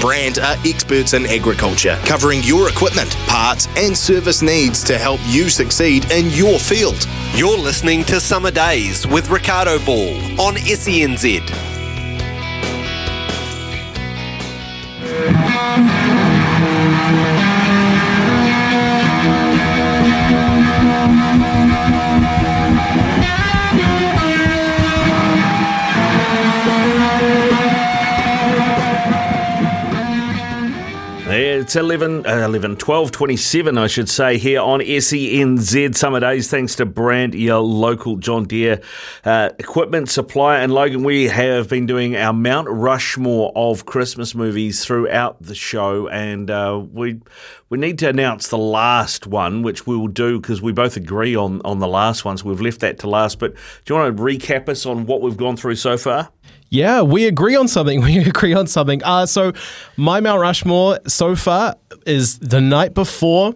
Brandt are experts in agriculture, covering your equipment, parts, and service needs to help you succeed in your field. You're listening to Summer Days with Ricardo Ball on SENZ.
It's 11, uh, 11 12, 27, I should say, here on SENZ Summer Days, thanks to Brandt, your local John Deere uh, equipment supplier. And Logan, we have been doing our Mount Rushmore of Christmas movies throughout the show, and uh, we we need to announce the last one, which we will do because we both agree on, on the last one, so we've left that to last. But do you want to recap us on what we've gone through so far?
Yeah, we agree on something. We agree on something. Uh, so, my Mount Rushmore so far is The Night Before,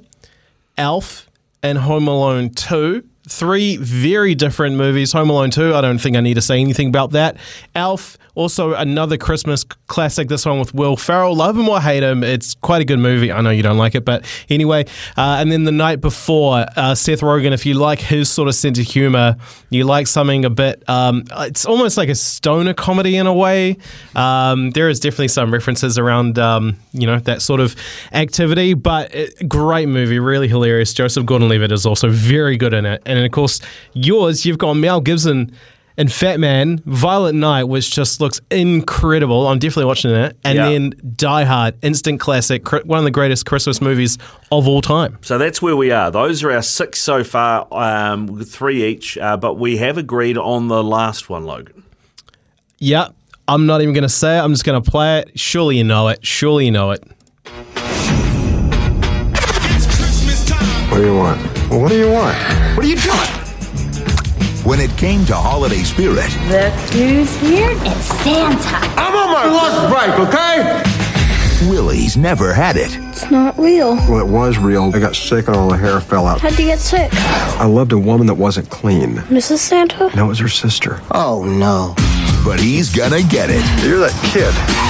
Elf, and Home Alone 2. Three very different movies. Home Alone 2, I don't think I need to say anything about that. Elf, also another Christmas classic, this one with Will Ferrell. Love him or hate him, it's quite a good movie. I know you don't like it, but anyway. Uh, and then The Night Before, uh, Seth Rogen, if you like his sort of sense of humor, you like something a bit, um, it's almost like a stoner comedy in a way. Um, there is definitely some references around, um, you know, that sort of activity, but it, great movie, really hilarious. Joseph Gordon-Levitt is also very good in it, and of course, yours, you've got Mel Gibson and Fat Man, Violent Night, which just looks incredible. I'm definitely watching it, and
Yeah.
then Die Hard, instant classic, one of the greatest Christmas movies of all time.
So that's where we are. Those are our six so far, um, three each, uh, but we have agreed on the last one, Logan.
Yeah, I'm not even going to say it. I'm just going to play it. Surely you know it. Surely you know it.
What do you want? What do you want? What are you doing?
When it came to holiday spirit,
Look who's here. It's Santa.
I'm on my lunch break, okay?
Willie's never had it.
It's not real.
Well, it was real. I got sick and all the hair fell out.
How'd you get sick?
I loved a woman that wasn't clean.
Mrs. Santa?
No, it was her sister.
Oh no. But he's gonna get it.
You're that kid.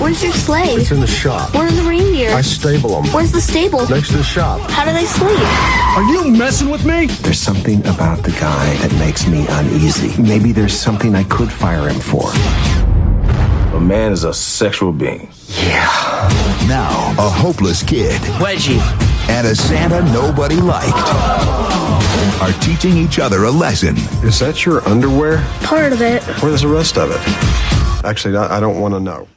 Where's your sleigh?
It's in the shop.
Where's the reindeer?
I stable them.
Where's the stable?
Next to the shop.
How do they sleep?
Are you messing with me? There's something about the guy that makes me uneasy. Maybe there's something I could fire him for.
A man is a sexual being. Yeah.
Now, a hopeless kid
Wedgie.
and a Santa nobody liked are teaching each other a lesson.
Is that your underwear?
Part of it.
Where's the rest of it? Actually, I I don't want to know.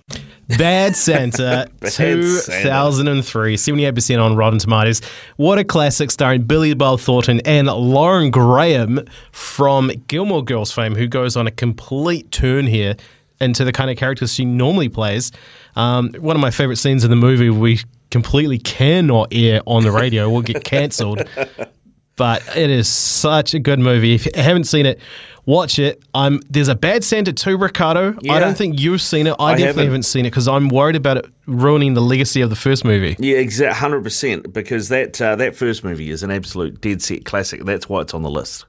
Bad Santa,
Bad Santa.
2003, 78% on Rotten Tomatoes. What a classic starring Billy Bob Thornton and Lauren Graham from Gilmore Girls fame, who goes on a complete turn here into the kind of characters she normally plays. Um, one of my favorite scenes in the movie we completely cannot air on the radio, we'll get cancelled. But it is such a good movie. If you haven't seen it, watch it. Um, there's a Bad Santa too, Ricardo.
Yeah.
I don't think you've seen it. I,
I
definitely
haven't.
haven't seen it because I'm worried about it ruining the legacy of the first movie.
Yeah, exactly, hundred percent. Because that uh, that first movie is an absolute dead set classic. That's why it's on the list.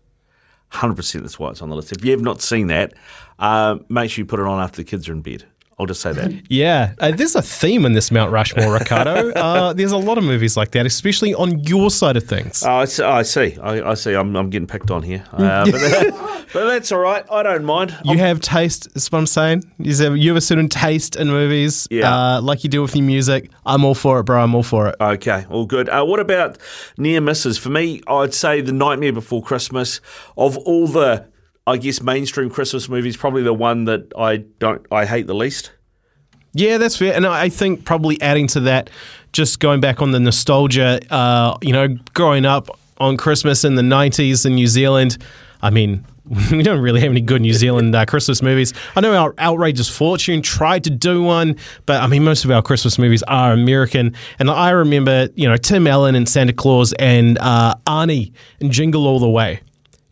Hundred percent. That's why it's on the list. If you have not seen that, uh, make sure you put it on after the kids are in bed. I'll just say that.
Yeah, uh, there's a theme in this Mount Rushmore, Ricardo. uh, there's a lot of movies like that, especially on your side of things.
Oh, I see. I see. I, I see. I'm, I'm getting picked on here, uh, but, that- but that's all right. I don't mind.
You have taste, is what I'm saying. Is there, you have a certain taste in movies,
Yeah.
uh, like you do with your music. I'm all for it, bro. I'm all for it.
Okay, all good. Uh, what about near misses? For me, I'd say The Nightmare Before Christmas. Of all the, I guess, mainstream Christmas movies, probably the one that I don't, I hate the least.
Yeah, that's fair. And I think probably adding to that, just going back on the nostalgia, uh, you know, growing up on Christmas in the 90s in New Zealand, I mean, we don't really have any good New Zealand uh, Christmas movies. I know our Outrageous Fortune tried to do one, but I mean, most of our Christmas movies are American. And I remember, you know, Tim Allen and Santa Clause and uh, Arnie and Jingle All the Way.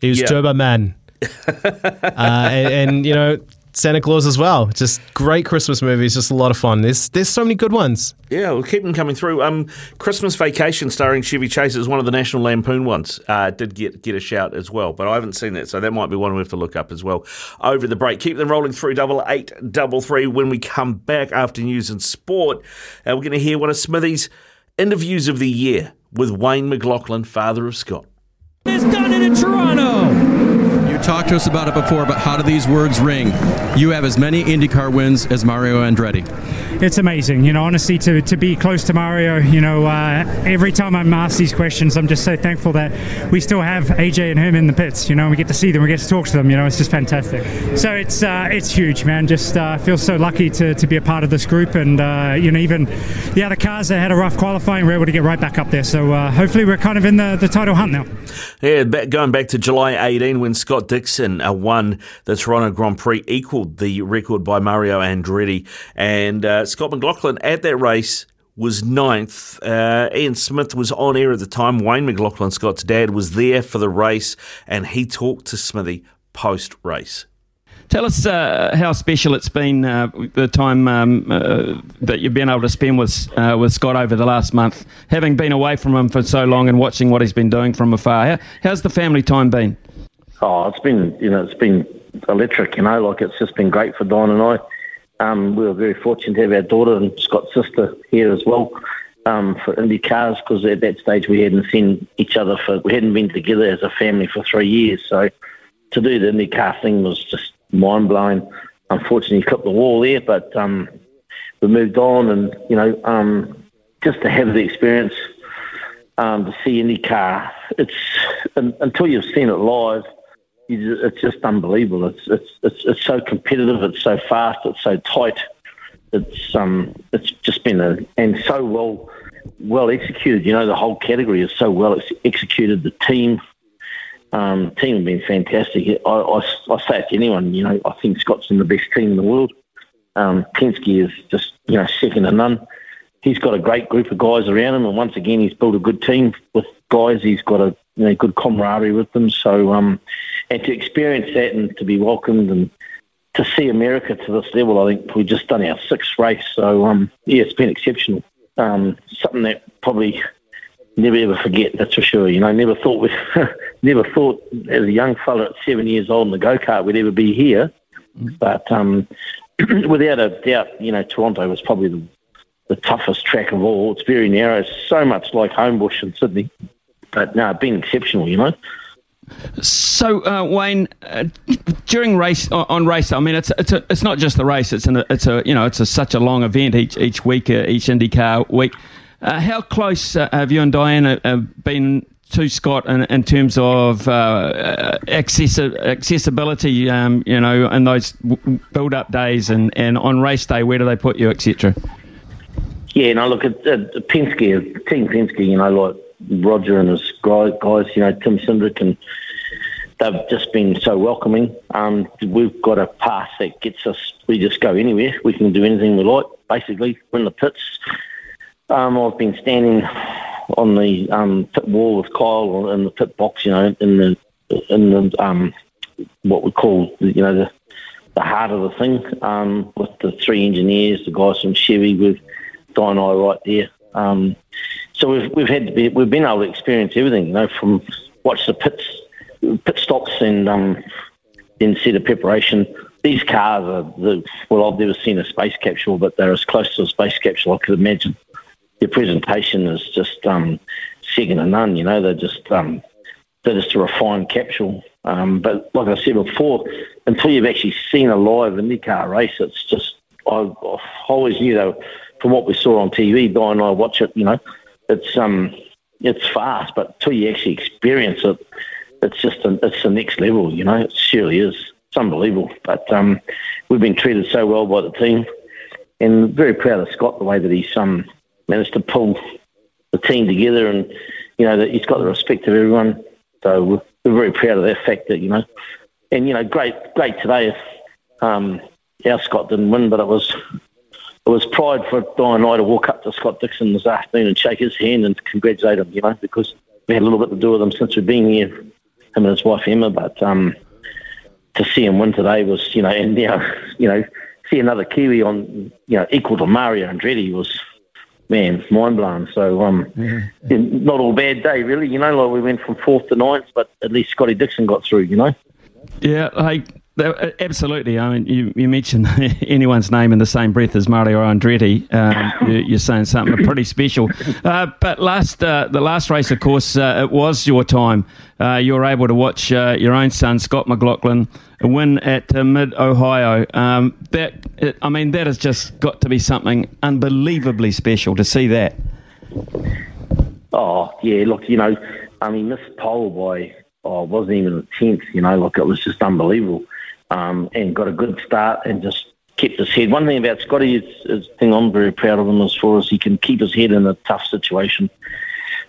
He was
Yeah.
Turbo Man. Uh, and, and, you know, Santa Claus as well. Just great Christmas movies, just a lot of fun. There's there's so many good ones.
Yeah, we'll keep them coming through. Um, Christmas Vacation starring Chevy Chase is one of the National Lampoon ones. Uh, did get get a shout as well, but I haven't seen that, so that might be one we have to look up as well over the break. Keep them rolling through double eight double three. When we come back after news and sport, uh, we're going to hear one of Smithy's interviews of the year with Wayne McLaughlin, father of Scott.
It's done it in Toronto. Talked to us about it before, but how do these words ring? You have as many IndyCar wins as Mario Andretti.
It's amazing, you know. Honestly, to, to be close to Mario, you know, uh, every time I'm asked these questions, I'm just so thankful that we still have AJ and him in the pits. You know, we get to see them, we get to talk to them. You know, it's just fantastic. So it's uh, it's huge, man. Just uh, feel so lucky to, to be a part of this group, and uh, you know, even the other cars that had a rough qualifying, we're able to get right back up there. So uh, hopefully, we're kind of in the, the title hunt now.
Yeah, back, going back to July 18 when Scott Dixon uh, won the Toronto Grand Prix, equalled the record by Mario Andretti. And Scott McLaughlin at that race was ninth. Uh, Ian Smith was on air at the time. Wayne McLaughlin, Scott's dad, was there for the race and he talked to Smithy post race.
Tell us uh, how special it's been uh, the time um, uh, that you've been able to spend with uh, with Scott over the last month, having been away from him for so long and watching what he's been doing from afar. How, how's the family time been?
Oh, it's been you know it's been electric. You know, like it's just been great for Don and I. Um, we were very fortunate to have our daughter and Scott's sister here as well um, for Indy cars because at that stage we hadn't seen each other for we hadn't been together as a family for three years. So to do the Indy car thing was just mind blowing. Unfortunately, clipped the wall there, but um, we moved on, and you know, um, just to have the experience um, to see IndyCar, it's un, until you've seen it live, it's just unbelievable. It's it's it's it's so competitive. It's so fast. It's so tight. It's um it's just been a and so well well executed. You know, the whole category is so well ex- executed. The team. Um, team have been fantastic. I, I, I say it to anyone, you know, I think Scott's the best team in the world. Um, Penske is just, you know, second to none. He's got a great group of guys around him, and once again, he's built a good team with guys. He's got a you know, good camaraderie with them. So, um, and to experience that and to be welcomed and to see America to this level, I think we've just done our sixth race. So, um, yeah, it's been exceptional. Um, something that probably never ever forget. That's for sure. You know, never thought we, never thought as a young fella at seven years old in the go kart we'd ever be here. But um, without a doubt, you know, Toronto was probably the, the toughest track of all. It's very narrow, so much like Homebush in Sydney. But no, it's been exceptional. You know.
So, uh, Wayne, uh, during race on, race, I mean, it's it's a, it's not just the race. It's an, it's a you know it's a, such a long event each each week, uh, each IndyCar week. Uh, how close uh, have you and Diana uh, been to Scott in, in terms of access, accessibility, um, you know, in those build up days and, and on race day, where do they put you, etc.?
Yeah, and no, I look, at, at Penske, Team Penske, you know, like Roger and his guys, you know, Tim Cindric, and they've just been so welcoming. Um, we've got a pass that gets us, we just go anywhere. We can do anything we like, basically, in the pits. Um, I've been standing on the um, pit wall with Kyle in the pit box, you know, in the in the um, what we call you know the the heart of the thing um, with the three engineers, the guys from Chevy with Di and I right there. Um, so we've we've had to be we've been able to experience everything, you know, from watch the pits pit stops and um, then see the preparation. These cars are the well, I've never seen a space capsule, but they're as close to a space capsule I could imagine their presentation is just um, second to none. You know, they're just um, they're just a refined capsule. Um, but like I said before, until you've actually seen a live IndyCar race, it's just I, I always knew though from what we saw on TV. Di and I watch it. You know, it's um it's fast, but until you actually experience it, it's just a, it's the next level. You know, it surely is. It's unbelievable. But um, we've been treated so well by the team, and very proud of Scott the way that he's um managed to pull the team together, and you know that he's got the respect of everyone. So we're, we're very proud of that fact that you know, and you know, great, great today. If um, our Scott didn't win, but it was it was pride for Di and I to walk up to Scott Dixon this afternoon and shake his hand and congratulate him. You know, because we had a little bit to do with him since we've been here, him and his wife Emma. But um, to see him win today was, you know, and now, you know, see another Kiwi on, you know, equal to Mario Andretti was man, mind blowing. So, um, not all bad day, really. You know, like we went from fourth to ninth, but at least Scotty Dixon got through. You know.
Yeah, like absolutely. I mean, you, you mentioned anyone's name in the same breath as Mario Andretti. Um, you, are saying something pretty special. Uh, but last, uh, the last race, of course, uh, it was your time. Uh, you were able to watch uh, your own son, Scott McLaughlin, win at uh, Mid Ohio. Um, that, it, I mean, that has just got to be something unbelievably special to see that.
Oh yeah, look, you know, I mean, this pole by oh, wasn't even a tenth. You know, like it was just unbelievable um, and got a good start and just kept his head. One thing about Scotty is, is thing I'm very proud of him as far as he can keep his head in a tough situation.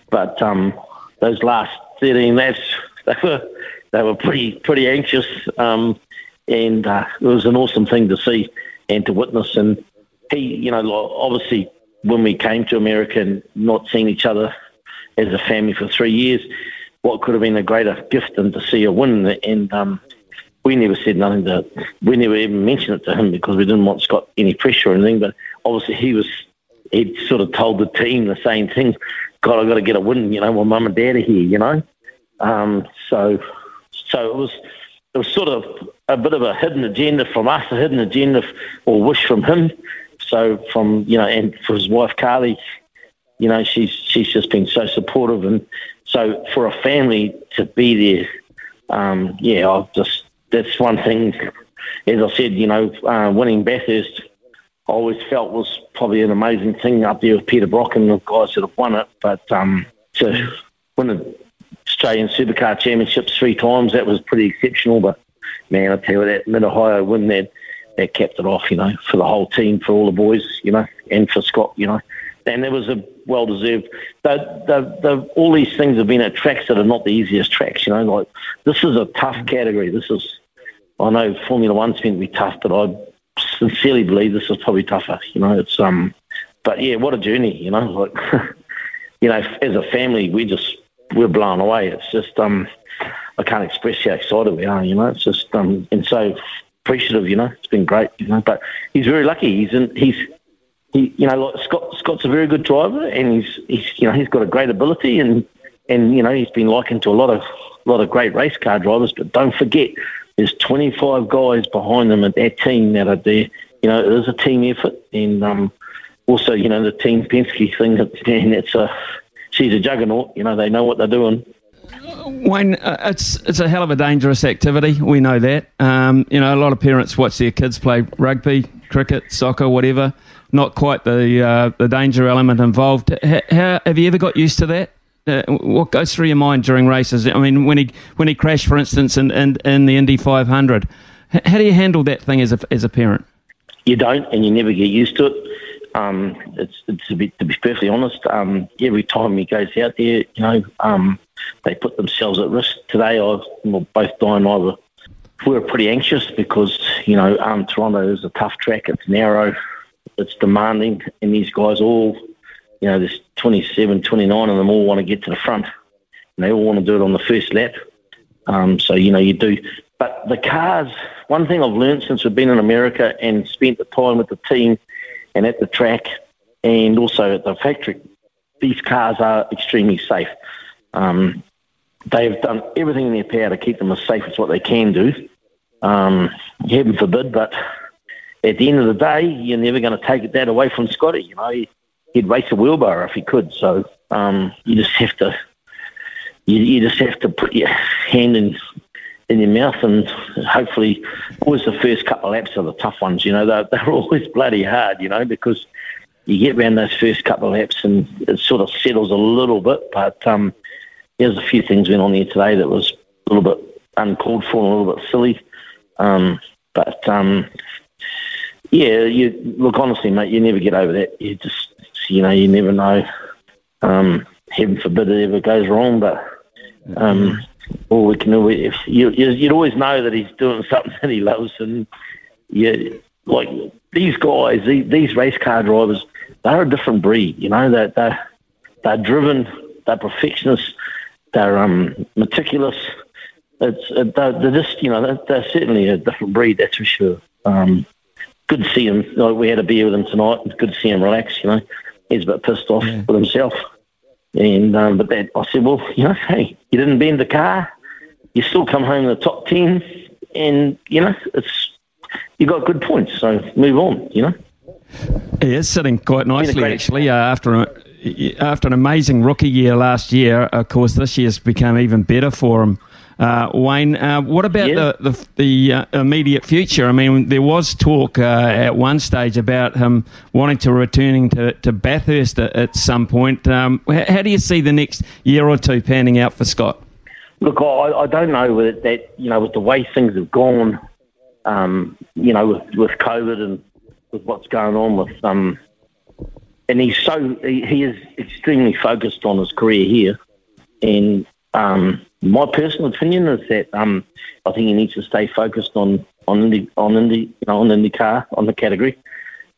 But um, those last 13 laps, they were they were pretty pretty anxious, um, and uh, it was an awesome thing to see and to witness. And he, you know, obviously when we came to America and not seeing each other as a family for three years, what could have been a greater gift than to see a win? And um, we never said nothing to, we never even mentioned it to him because we didn't want Scott any pressure or anything. But obviously he was, he'd sort of told the team the same thing. God, I've got to get a win. You know, my mum and dad are here. You know, um, so so it was it was sort of a bit of a hidden agenda from us, a hidden agenda or wish from him. So from you know, and for his wife Karly, you know, she's she's just been so supportive, and so for a family to be there, um, yeah, I've just that's one thing. As I said, you know, uh, winning Bathurst, I always felt was probably an amazing thing up there with Peter Brock and the guys that have won it. But um, to win the Australian Supercar Championships three times, that was pretty exceptional. But man, I tell you that Mid Ohio win that that capped it off, you know, for the whole team, for all the boys, you know, and for Scott, you know. And it was a well deserved. all these things have been at tracks that are not the easiest tracks, you know. Like this is a tough category. This is I know Formula One's going to be tough, but I sincerely believe this is probably tougher. You know, it's um, but yeah, what a journey. You know, like you know, as a family, we just we're blown away. It's just um, I can't express how excited we are. You know, it's just um, and so appreciative. You know, it's been great. You know, but he's very lucky. He's in he's. He, you know, like Scott. Scott's a very good driver, and he's, he's, you know, he's got a great ability, and and you know, he's been likened to a lot of, a lot of great race car drivers. But don't forget, there's 25 guys behind them at that team that are there. You know, it is a team effort, and um, also, you know, the team Penske thing. And it's a she's a juggernaut. You know, they know what they're doing.
Wayne, uh, it's it's a hell of a dangerous activity. We know that. Um, you know, a lot of parents watch their kids play rugby, cricket, soccer, whatever. Not quite the uh, the danger element involved. How, how, have you ever got used to that? Uh, what goes through your mind during races? I mean, when he when he crashed, for instance, in, in, in the Indy 500, how do you handle that thing as a as a parent?
You don't, and you never get used to it. Um, it's, it's to be to be perfectly honest. Um, every time he goes out there, you know, um, they put themselves at risk. Today, I well, both Di and I were we were pretty anxious because you know um, Toronto is a tough track. It's narrow, it's demanding, and these guys all, you know, there's 27, 29 of them all want to get to the front, and they all want to do it on the first lap. Um, so you know you do, but the cars. One thing I've learned since we've been in America and spent the time with the team and at the track and also at the factory, these cars are extremely safe. Um, they've done everything in their power to keep them as safe as what they can do. Um, heaven forbid, but at the end of the day, you're never going to take that away from Scotty. You know, he'd race a wheelbarrow if he could. So um, you just have to, you, you just have to put your hand in in your mouth and hopefully always the first couple of laps are the tough ones you know they're, they're always bloody hard you know because you get around those first couple of laps and it sort of settles a little bit but um, there's a few things went on there today that was a little bit uncalled for and a little bit silly um, but um, yeah, you look honestly, mate. You never get over that. You just, you know, you never know. Um, heaven forbid it ever goes wrong, but um, all we can do, if you, you'd always know that he's doing something that he loves, and yeah, like these guys, these, these race car drivers, they're a different breed. You know, they're, they're, they're driven, they're perfectionists, they're um, meticulous it's uh, they're, they're, just you know they're, they're, certainly a different breed, that's for sure. Um, good to see him. Like we had a beer with him tonight. Good to see him relax. You know, he's a bit pissed off yeah. with himself. And um, but that, I said, well, you know, hey, you didn't bend the car. You still come home in the top ten, and you know it's you got good points. So move on. You know.
He is sitting quite nicely actually uh, after a, after an amazing rookie year last year. Of course, this year's become even better for him. Uh, Wayne, uh, what about yeah. the the, the uh, immediate future? I mean, there was talk uh, at one stage about him wanting to returning to, to Bathurst at, at some point. Um, how do you see the next year or two panning out for Scott?
Look, I, I don't know with that. You know, with the way things have gone, um, you know, with, with COVID and with what's going on with um, and he's so he, he is extremely focused on his career here, and um, my personal opinion is that um, I think he needs to stay focused on on Indy, on Indy, you know, on on the category.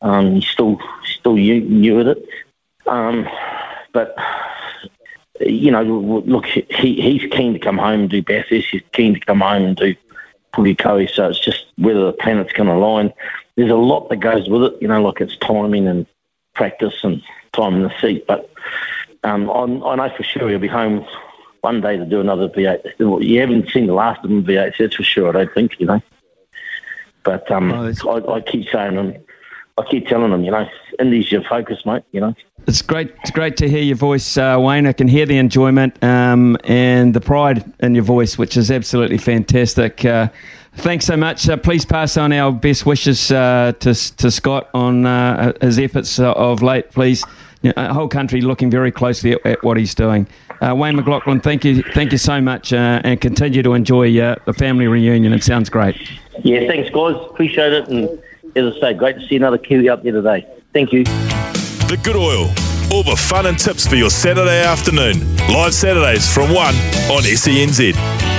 Um, he's still still new, new at it, um, but you know, look, he he's keen to come home and do Bathurst. He's keen to come home and do Pukekohe. So it's just whether the planets can align. There's a lot that goes with it, you know, like it's timing and practice and time in the seat. But um, I, I know for sure he'll be home one day to do another V8. You haven't seen the last of them V8s, that's for sure. I don't think you know. But um, oh, I, I, keep saying them. I keep telling them, you know, Indy's your focus, mate. You know.
It's great. It's great to hear your voice, uh, Wayne. I can hear the enjoyment um, and the pride in your voice, which is absolutely fantastic. Uh, thanks so much. Uh, please pass on our best wishes uh, to to Scott on uh, his efforts uh, of late. Please, you know, the whole country looking very closely at, at what he's doing. Uh, Wayne McLaughlin, thank you, thank you so much, uh, and continue to enjoy uh, the family reunion. It sounds great.
Yeah, thanks, guys. Appreciate it, and as I say, great to see another Kiwi up there today. Thank you.
The Good Oil. All the fun and tips for your Saturday afternoon. Live Saturdays from 1 on SENZ.